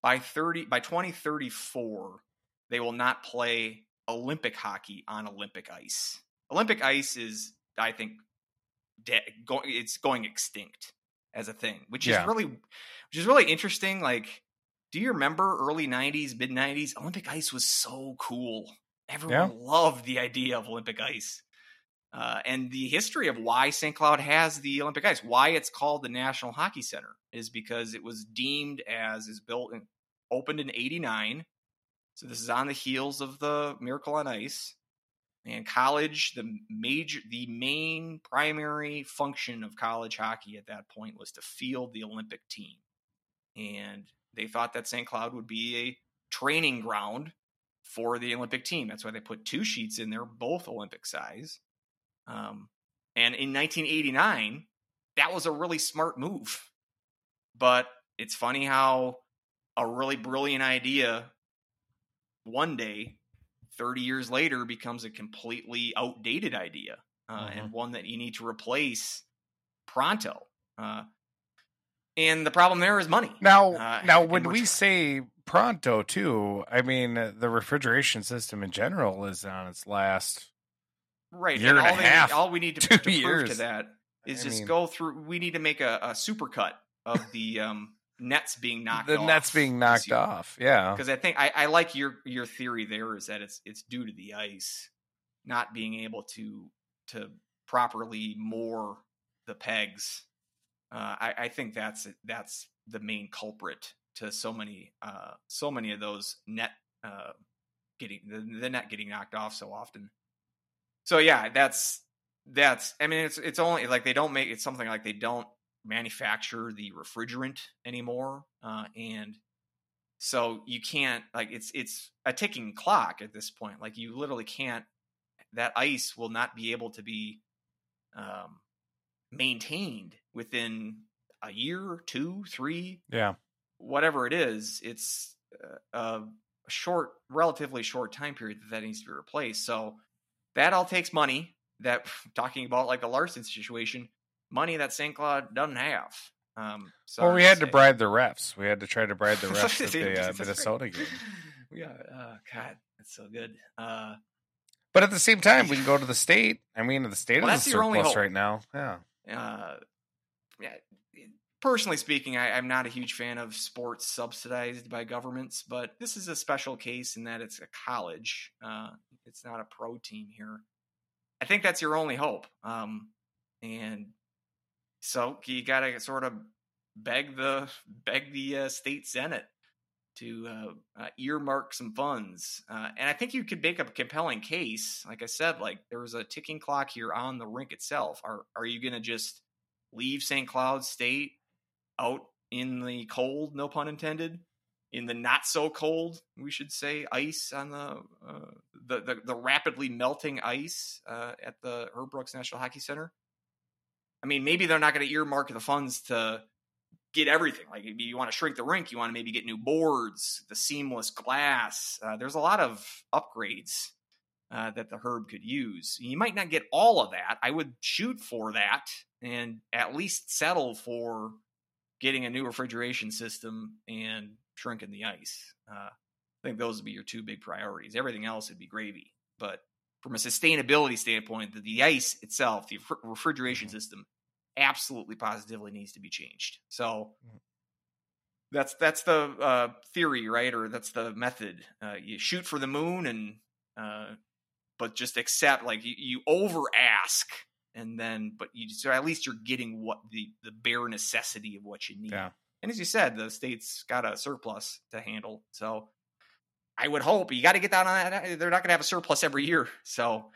By 30, by 2034, they will not play Olympic hockey on Olympic ice. Olympic ice is, I think, de- go- it's going extinct as a thing, which Yeah. is really, which is really interesting. Like, do you remember early '90s, mid '90s? Olympic ice was so cool. Everyone Yeah. loved the idea of Olympic ice. Uh, and the history of why St. Cloud has the Olympic ice, why it's called the National Hockey Center, is because it was deemed as is built and opened in '89. So this is on the heels of the Miracle on Ice. And college, the major, the main primary function of college hockey at that point was to field the Olympic team. And they thought that St. Cloud would be a training ground for the Olympic team. That's why they put two sheets in there, both Olympic size. Um, and in 1989, that was a really smart move. But it's funny how a really brilliant idea one day 30 years later becomes a completely outdated idea uh, Mhm. and one that you need to replace pronto. Uh, and the problem there is money. Now, Uh, now when we're- say pronto too, I mean the refrigeration system in general is on its last. right year and a all they- half, all we need to, to prove to that is I just mean- go through we need to make a, a supercut of the um, nets being knocked the off nets being knocked off. Yeah, because I think I, I like your your theory there is that it's it's due to the ice not being able to to properly moor the pegs. Uh, I, I think that's that's the main culprit to so many uh, so many of those net uh, getting the, the net getting knocked off so often. So yeah, that's that's I mean it's it's only like they don't make it's something like they don't manufacture the refrigerant anymore, uh, and so you can't like it's it's a ticking clock at this point. Like you literally can't that ice will not be able to be um, maintained within a year, two, three, yeah. whatever it is. It's uh, a short, relatively short time period that that needs to be replaced. So that all takes money. That talking about like a Larson situation, money that St. Cloud doesn't have. Um, so Well, we had to bribe the refs. We had to try to bribe the refs at the uh, Minnesota game. Yeah. Oh God, that's so good. Uh, But at the same time, we can go to the state. I mean, the state Well, is a surplus right now. Yeah. uh, yeah, personally speaking, I, I'm not a huge fan of sports subsidized by governments, but this is a special case in that it's a college. Uh, it's not a pro team here. I think that's your only hope. Um, and so you got to sort of beg the beg the uh, state senate to uh, uh, earmark some funds. Uh, and I think you could make a compelling case. Like I said, like there was a ticking clock here on the rink itself. Are are you going to just leave St. Cloud State out in the cold? No pun intended. In the not so cold, we should say, ice on the uh, the, the the rapidly melting ice uh, at the Herb Brooks National Hockey Center. I mean, maybe they're not going to earmark the funds to get everything. Like you want to shrink the rink, you want to maybe get new boards, the seamless glass. Uh, there's a lot of upgrades uh, that the Herb could use. You might not get all of that. I would shoot for that and at least settle for getting a new refrigeration system and shrinking the ice. Uh, I think those would be your two big priorities. Everything else would be gravy. But from a sustainability standpoint, the, the ice itself, the refrigeration system, absolutely positively needs to be changed. So that's that's the uh, theory, right? Or that's the method. Uh, you shoot for the moon, and uh, but just accept like you, you over ask, and then but you so at least you're getting what the the bare necessity of what you need. Yeah. And as you said, the state's got a surplus to handle, so. I would hope you got to get down on that. They're not going to have a surplus every year, so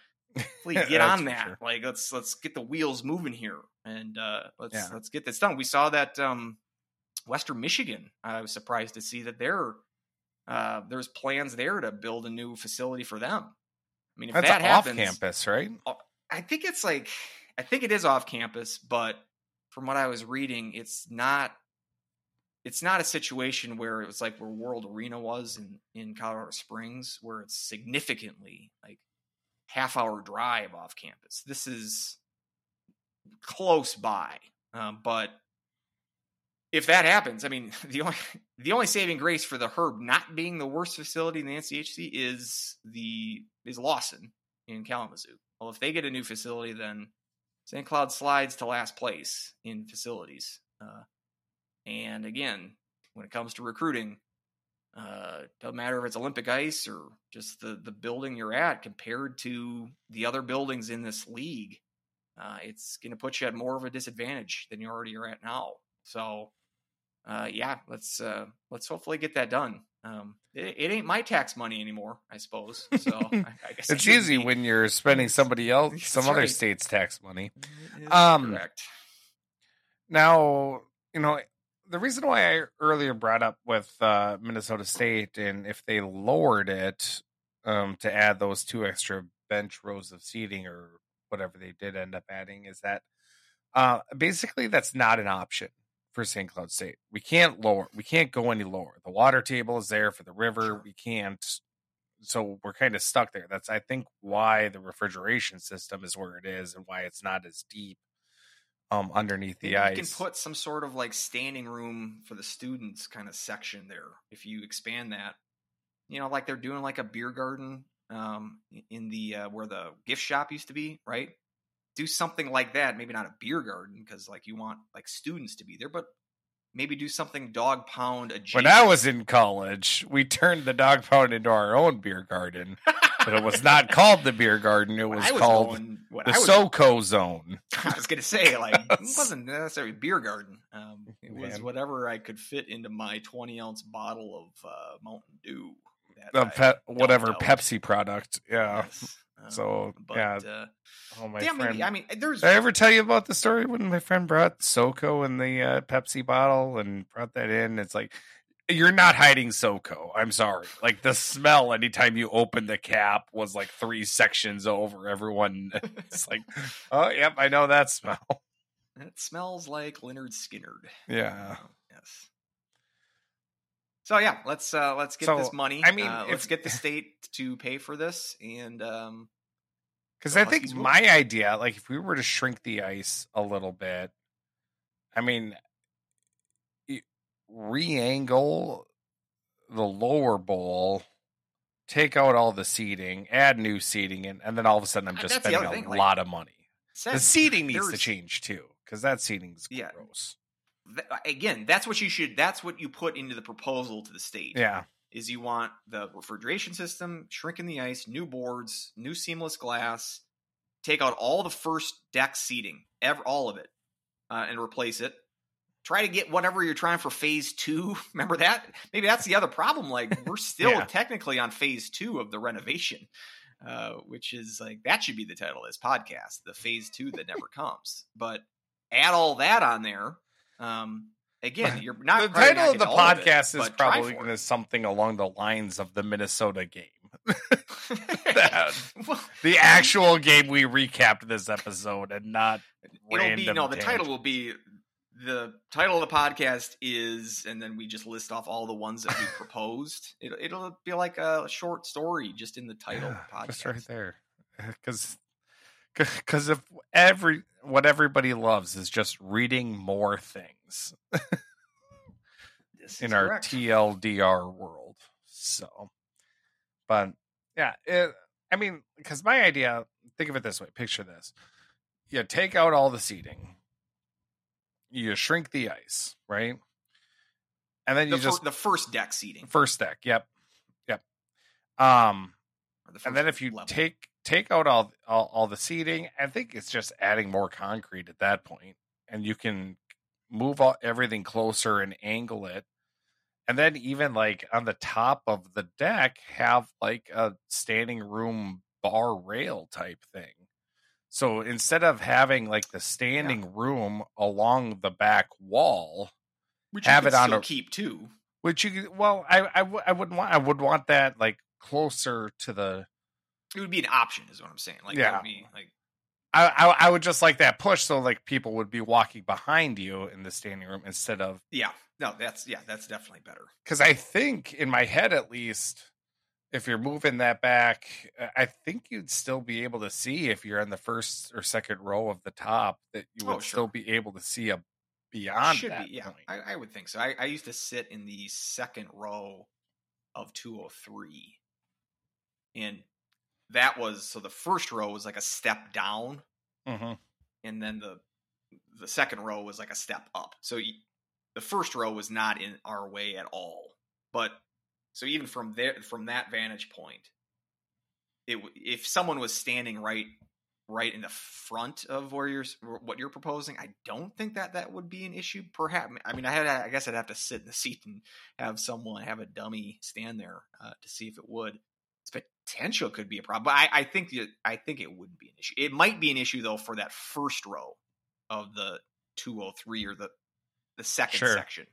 please get on that. sure. Like let's let's get the wheels moving here, and uh, let's Yeah. let's get this done. We saw that um, Western Michigan. I was surprised to see that there uh, there's plans there to build a new facility for them. I mean, if That's that off happens, campus, right? I think it's like I think it is off campus, but from what I was reading, it's not. It's not a situation where it was like where World Arena was in in Colorado Springs, where it's significantly like half hour drive off campus. This is close by, um, but if that happens, I mean the only the only saving grace for the Herb not being the worst facility in the NCHC is the is Lawson in Kalamazoo. Well, if they get a new facility, then St. Cloud slides to last place in facilities. Uh, and again, when it comes to recruiting, uh, doesn't matter if it's Olympic ice or just the the building you're at compared to the other buildings in this league. Uh, it's going to put you at more of a disadvantage than you already are at now. So, uh, yeah, let's uh, let's hopefully get that done. Um, it, it ain't my tax money anymore, I suppose. So I, I guess It's easy be. when you're spending somebody else, some other state's tax money. Um, correct. Now, you know, the reason why I earlier brought up with uh, Minnesota State and if they lowered it um, to add those two extra bench rows of seating or whatever they did end up adding is that uh, basically that's not an option for St. Cloud State. We can't lower, we can't go any lower. The water table is there for the river. Sure. We can't so we're kind of stuck there. That's I think why the refrigeration system is where it is and why it's not as deep um underneath the Maybe ice. You can put some sort of like standing room for the students kind of section there if you expand that. You know, like they're doing like a beer garden um, in the uh, where the gift shop used to be, right? Do something like that. Maybe not a beer garden because like you want like students to be there, but maybe do something dog pound adjacent. when I was in college, we turned the dog pound into our own beer garden, but it was not called the beer garden. It was, was called going- the was SoCo Zone. I was gonna say like it wasn't necessarily beer garden. Um, it was whatever I could fit into my twenty ounce bottle of uh, Mountain Dew. that pe- whatever. Pepsi product. Yeah. Yes. Um, So but, yeah. uh, Oh my damn, friend. maybe, I mean, there's Did I ever tell you about the story when my friend brought SoCo in the uh, Pepsi bottle and brought that in? It's like you're not hiding SoCo. I'm sorry. Like the smell anytime you open the cap was like three sections over. Everyone, it's like, oh, yep, I know that smell. it smells like Lynyrd Skynyrd. Yeah. Oh, yes. So yeah, let's uh let's get So, this money. I mean, uh, let's get the state to pay for this, and um, Because The I think my idea, like if we were to shrink the ice a little bit, I mean, re-angle the lower bowl, take out all the seating, add new seating, and, and then all of a sudden I'm Uh, just spending a thing, like, lot of money. The seating needs to change too, because that seating's Yeah. gross. th- again, that's what you should. That's what you put into the proposal to the state. Yeah, is you want the refrigeration system, shrinking the ice, new boards, new seamless glass, take out all the first deck seating, ever, all of it, uh, and replace it. Try to get whatever you're trying for phase two. Remember that? Maybe that's the other problem. Like we're still Yeah. technically on phase two of the renovation, uh, which is like that should be the title of this podcast, the phase two that never comes. But add all that on there. Um, again, you're not the probably not title of the getting all it, podcast is probably going to something along the lines of the Minnesota game, That- Well, the actual game we recapped this episode, and not it'll be no. The title will be the title of the podcast is, and then we just list off all the ones that we proposed. It'll it'll be like a short story just in the title of the podcast. Just right there. Because because if every what everybody loves is just reading more things in our correct. TLDR world. So, but yeah, it, I mean, because my idea, think of it this way: picture this. You take out all the seating, you shrink the ice, right? And then the, you fir- just the first deck seating, first deck. Yep, yep. Um, the and then if you level. take take out all, all all the seating, I think it's just adding more concrete at that point, and you can move all, everything closer and angle it, and then even like on the top of the deck have like a standing room bar rail type thing. So instead of having like the standing room along the back wall, which have you it on still a- keep too. which you well, I I, w- I would I wouldn't want I would want that like closer to the It would be an option, is what I'm saying. Like, Yeah. be like I, I I would just like that push so like people would be walking behind you in the standing room instead of yeah, no, that's yeah, that's definitely better. because I think in my head at least if you're moving that back uh, I think you'd still be able to see if you're in the first or second row of the top that you would Oh, still be able to see a beyond Should that be, yeah. I, I would think so. I, I used to sit in the second row of 203, and that was so the first row was like a step down, Mhm. and then the the second row was like a step up. So y- the first row was not in our way at all. But so even from there, from that vantage point, it if someone was standing right right in the front of where you're what you're proposing, I don't think that that would be an issue. Perhaps I mean I had I guess I'd have to sit in the seat and have someone have a dummy stand there uh, to see if it would. Its potential could be a problem, but I, I think the, I think it wouldn't be an issue. It might be an issue though for that first row of the 203 or the the second Sure. section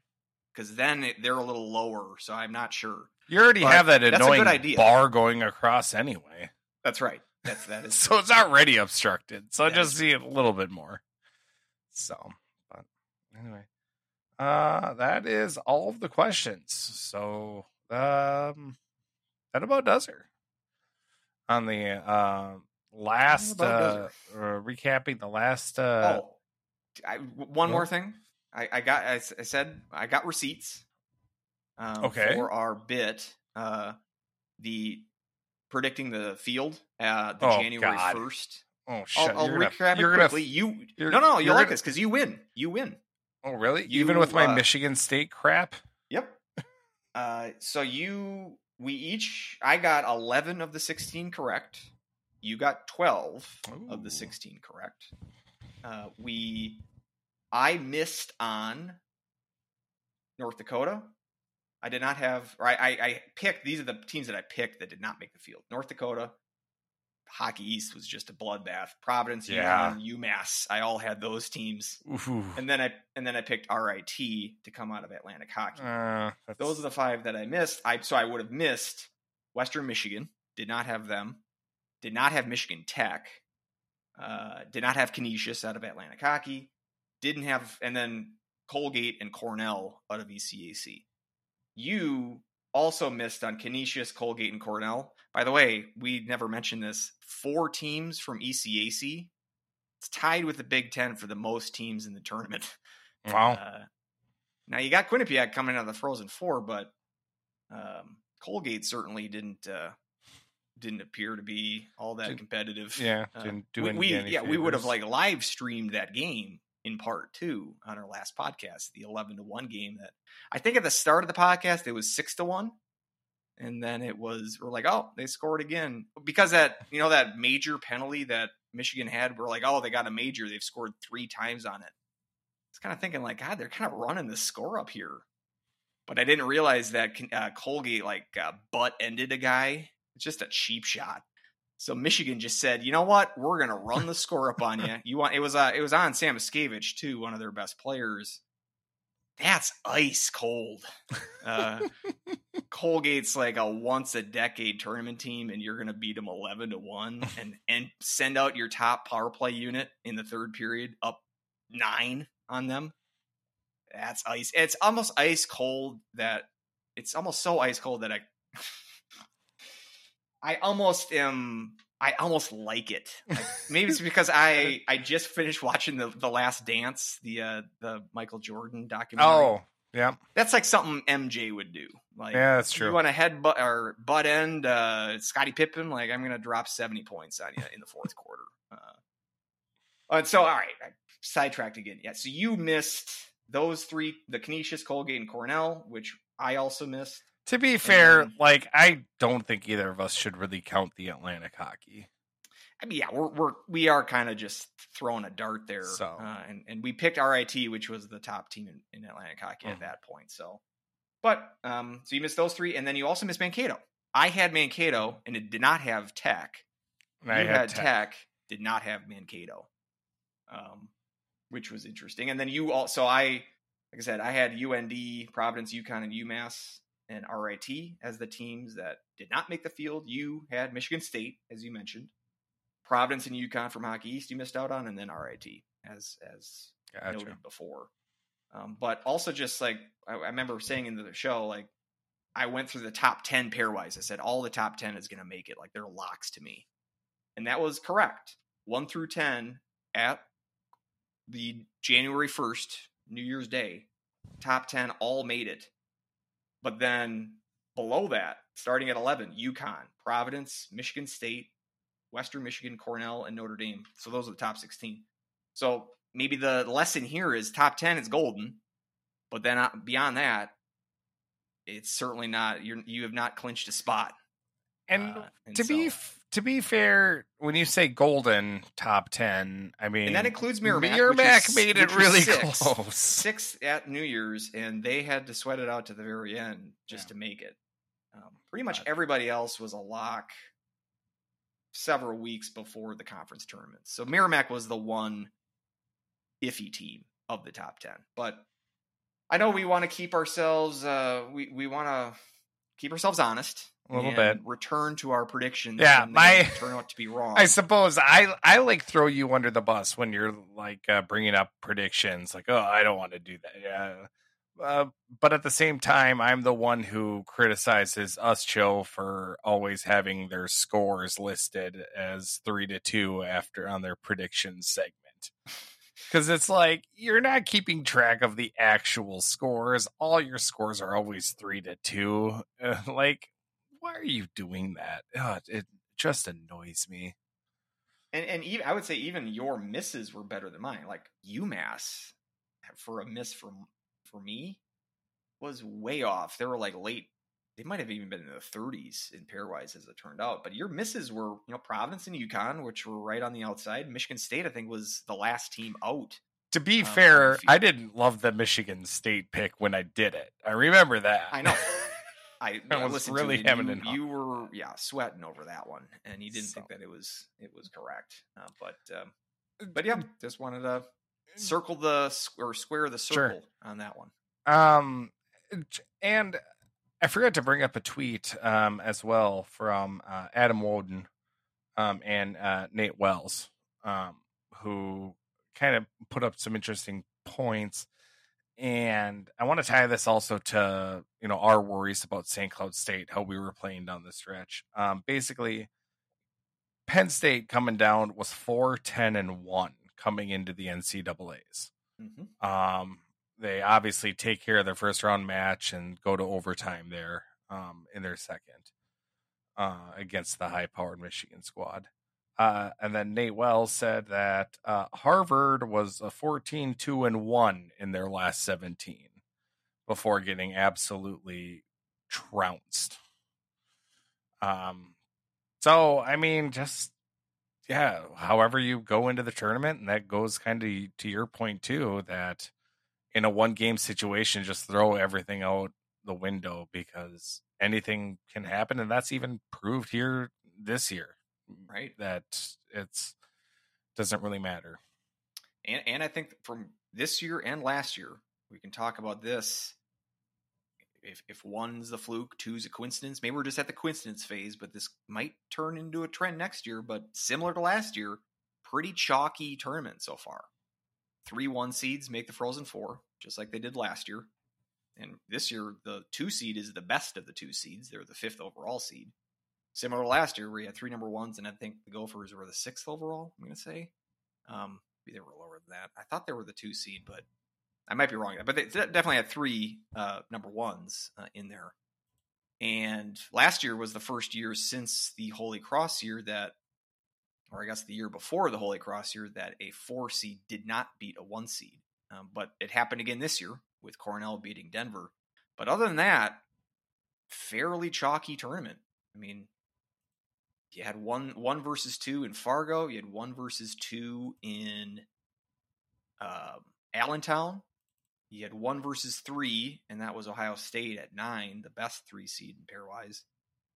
because then it, they're a little lower. So I'm not sure. You already But have that that's a good annoying idea. bar going across anyway. That's right. That's that is so it's already obstructed. So That just see it a little bit more. So, but anyway, uh, that is all of the questions. So, um, that about does her. on the uh, last uh, uh, recapping the last. Uh, oh, I, one no? more thing. I, I got. I said I got receipts. Um, Okay. For our bit, uh, the predicting the field, uh, the Oh, January first. oh shit! I'll, I'll you're gonna, recap it you're gonna- quickly. you you're- no, no, you'll like gonna- this because you win. You win. Oh really? You, Even with my uh, Michigan State crap. Yep. Uh, so you, we each, I got eleven of the sixteen correct. You got twelve of the sixteen correct. Uh, we, I missed on North Dakota. I did not have, or I, I, I picked. These are the teams that I picked that did not make the field. North Dakota, Hockey East was just a bloodbath. Providence, Yeah. UConn, UMass. I all had those teams, Ooh. and then I and then I picked RIT to come out of Atlantic Hockey. Uh, Those are the five that I missed. I so I would have missed Western Michigan. Did not have them. Did not have Michigan Tech. Uh, did not have Canisius out of Atlantic Hockey. Didn't have, and then Colgate and Cornell out of ECAC. You also missed on Canisius, Colgate, and Cornell. By the way, we never mentioned this. Four teams from ECAC. It's tied with the Big Ten for the most teams in the tournament. wow. Uh, now you got Quinnipiac coming out of the Frozen Four, but um, Colgate certainly didn't uh, didn't appear to be all that Didn't- competitive. yeah, uh, didn't do we, any, we- any yeah we would have like live streamed that game in part two on our last podcast, the eleven to one game. That I think at the start of the podcast it was six to one, and then it was we're like oh they scored again because that you know that major penalty that Michigan had. We're like oh they got a major they've scored three times on it. It's kind of thinking like God they're kind of running the score up here, but I didn't realize that uh, Colgate like uh, butt ended a guy. It's just a cheap shot. So Michigan just said, you know what, we're gonna run the score up on you. You want it was uh, it was on Sam Escavich too, one of their best players. That's ice cold. Uh, Colgate's like a once a decade tournament team, and you're gonna beat them eleven to one, and and send out your top power play unit in the third period up nine on them. That's ice. It's almost ice cold. That it's almost so ice cold that I I almost am. I almost like it. Like, maybe it's because I I just finished watching the the Last Dance, the uh the Michael Jordan documentary. Oh, yeah, that's like something MJ would do. Like, yeah, that's true. you want to head butt or butt end uh Scottie Pippen? Like, I'm gonna drop 70 points on you in the fourth quarter. Uh, and so, all right, I sidetracked again. Yeah, so you missed those three: the Canisius, Colgate, and Cornell, which I also missed. To be fair, like I don't think either of us should really count the Atlantic hockey. I mean, yeah, we're we're we are kind of just throwing a dart there, So. uh, and and we picked RIT, which was the top team in, in Atlantic hockey Mhm. at that point. So, but um, so you missed those three, and then you also missed Mankato. I had Mankato, and it did not have Tech. And I you had, had Tech. Tech, did not have Mankato, um, which was interesting. And then you also, I like I said, I had UND, Providence, UConn, and UMass and RIT as the teams that did not make the field. You had Michigan State, as you mentioned, Providence and UConn from Hockey East. You missed out on, and then RIT as as Gotcha. noted before. Um, but also just like I, I remember saying in the show, like I went through the top ten pairwise. I said all the top ten is going to make it. Like they're locks to me, and that was correct. One through ten at the January first, New Year's Day, top ten all made it. But then below that, starting at eleven, UConn, Providence, Michigan State, Western Michigan, Cornell, and Notre Dame. So those are the top sixteen. So maybe the lesson here is top 10 is golden, but then uh, beyond that, it's certainly not, you're, you have not clinched a spot. And Uh, and to be so- to be fair, when you say golden top ten, I mean and that includes Merrimack. which Merrimack is- made it really six. close. Six at New Year's, and they had to sweat it out to the very end just Yeah. to make it. Um, pretty much But- everybody else was a lock several weeks before the conference tournament. So Merrimack was the one iffy team of the top 10. But I know we want to keep ourselves uh we we want to keep ourselves honest A little bit. return to our predictions Yeah, my- turn out to be wrong. I suppose I I like throw you under the bus when you're like uh, bringing up predictions. Like, oh, I don't want to do that. Yeah, uh, but at the same time, I'm the one who criticizes us Joe for always having their scores listed as three to two after on their predictions segment. Because it's like you're not keeping track of the actual scores. All your scores are always three to two. Like, why are you doing that? Ugh, it just annoys me. And and even I would say even your misses were better than mine. Like UMass for a miss from for me was way off. They were like late. They might have even been in the 30s in pairwise as it turned out. But your misses were, you know, Providence and UConn, which were right on the outside. Michigan State, I think, was the last team out. To be Um, fair. I didn't love the Michigan State pick when I did it. I remember that. I know. I, I was really to it, and hemming and you, you were yeah sweating over that one, and you didn't So. think that it was it was correct. Uh, but um, but yeah, just wanted to circle the or square the Sure. circle on that one. Um, and I forgot to bring up a tweet um as well from uh, Adam Wodon, um, and uh, Nate Wells, um, who kind of put up some interesting points. And I want to tie this also to you know our worries about St. Cloud State, how we were playing down the stretch. Um, basically, Penn State coming down was four, ten, and one coming into the NCAA's. hmm Um, they obviously take care of their first round match and go to overtime there um, in their second uh, against the high powered Michigan squad. Uh, and then Nate Wells said that uh, Harvard was a 14 2 and 1 in their last 17 before getting absolutely trounced. Um, so, I mean, just yeah, however you go into the tournament, and that goes kind of to your point too, that in a one game situation, just throw everything out the window because anything can happen, and that's even proved here this year, Right. That it's doesn't really matter. And and I think from this year and last year, we can talk about this. If if one's the fluke, two's a coincidence. Maybe we're just at the coincidence phase, but this might turn into a trend next year. But similar to last year, pretty chalky tournament so far. Three one seeds make the Frozen Four, just like they did last year. And this year, the two seed is the best of the two seeds. They're the fifth overall seed. Similar to last year, you had three number ones, and I think the Gophers were the sixth overall. I'm going to say. Um, maybe they were lower than that. I thought they were the two seed, but I might be wrong. But they definitely had three uh, number ones uh, in there. And last year was the first year since the Holy Cross year that, or I guess the year before the Holy Cross year, that a four seed did not beat a one seed. Um, but it happened again this year with Cornell beating Denver. But other than that, fairly chalky tournament. I mean, you had one one versus two in Fargo. You had one versus two in um, Allentown. You had one versus three, and that was Ohio State at nine, the best three seed in pairwise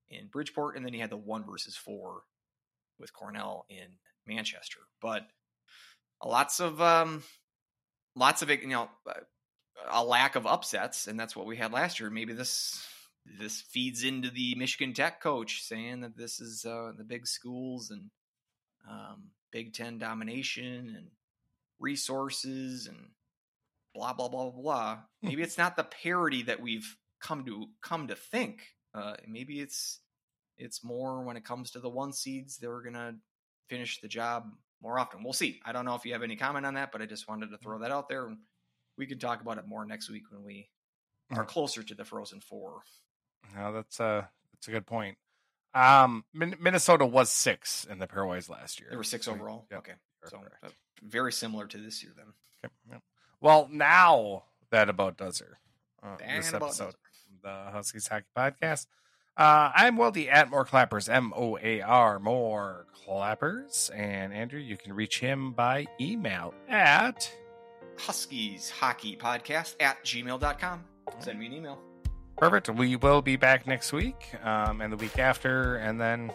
in Bridgeport, and then he had the one versus four with Cornell in Manchester. But lots of um, lots of you know a lack of upsets, and that's what we had last year. Maybe this this feeds into the Michigan Tech coach saying that this is uh, the big schools and um, Big Ten domination and resources and blah blah blah blah blah. Maybe it's not the parity that we've come to come to think. Uh, maybe it's it's more when it comes to the one seeds they're gonna finish the job more often. We'll see. I don't know if you have any comment on that, but I just wanted to throw that out there, we can talk about it more next week when we are Mhm. closer to the Frozen Four. No, that's a that's a good point. Um, Min- Minnesota was six in the pairwise last year. There were six overall. yep, okay, so uh, very similar to this year then. Okay, yep. Well, now that about does her. Uh, this episode, the Huskies Hockey Podcast. Uh, I'm Weldie at More Clappers, M O A R, More Clappers. And Andrew, you can reach him by email at. Huskies Hockey Podcast at gmail.com. Send me an email. Perfect. We will be back next week um, and the week after, and then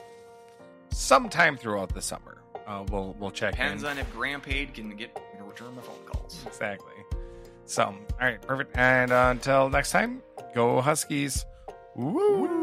sometime throughout the summer. Uh, we'll we'll check Depends in. on if Graham Pade can get can return my phone calls. Exactly. So, all right, perfect. And uh, until next time, go Huskies. Woo!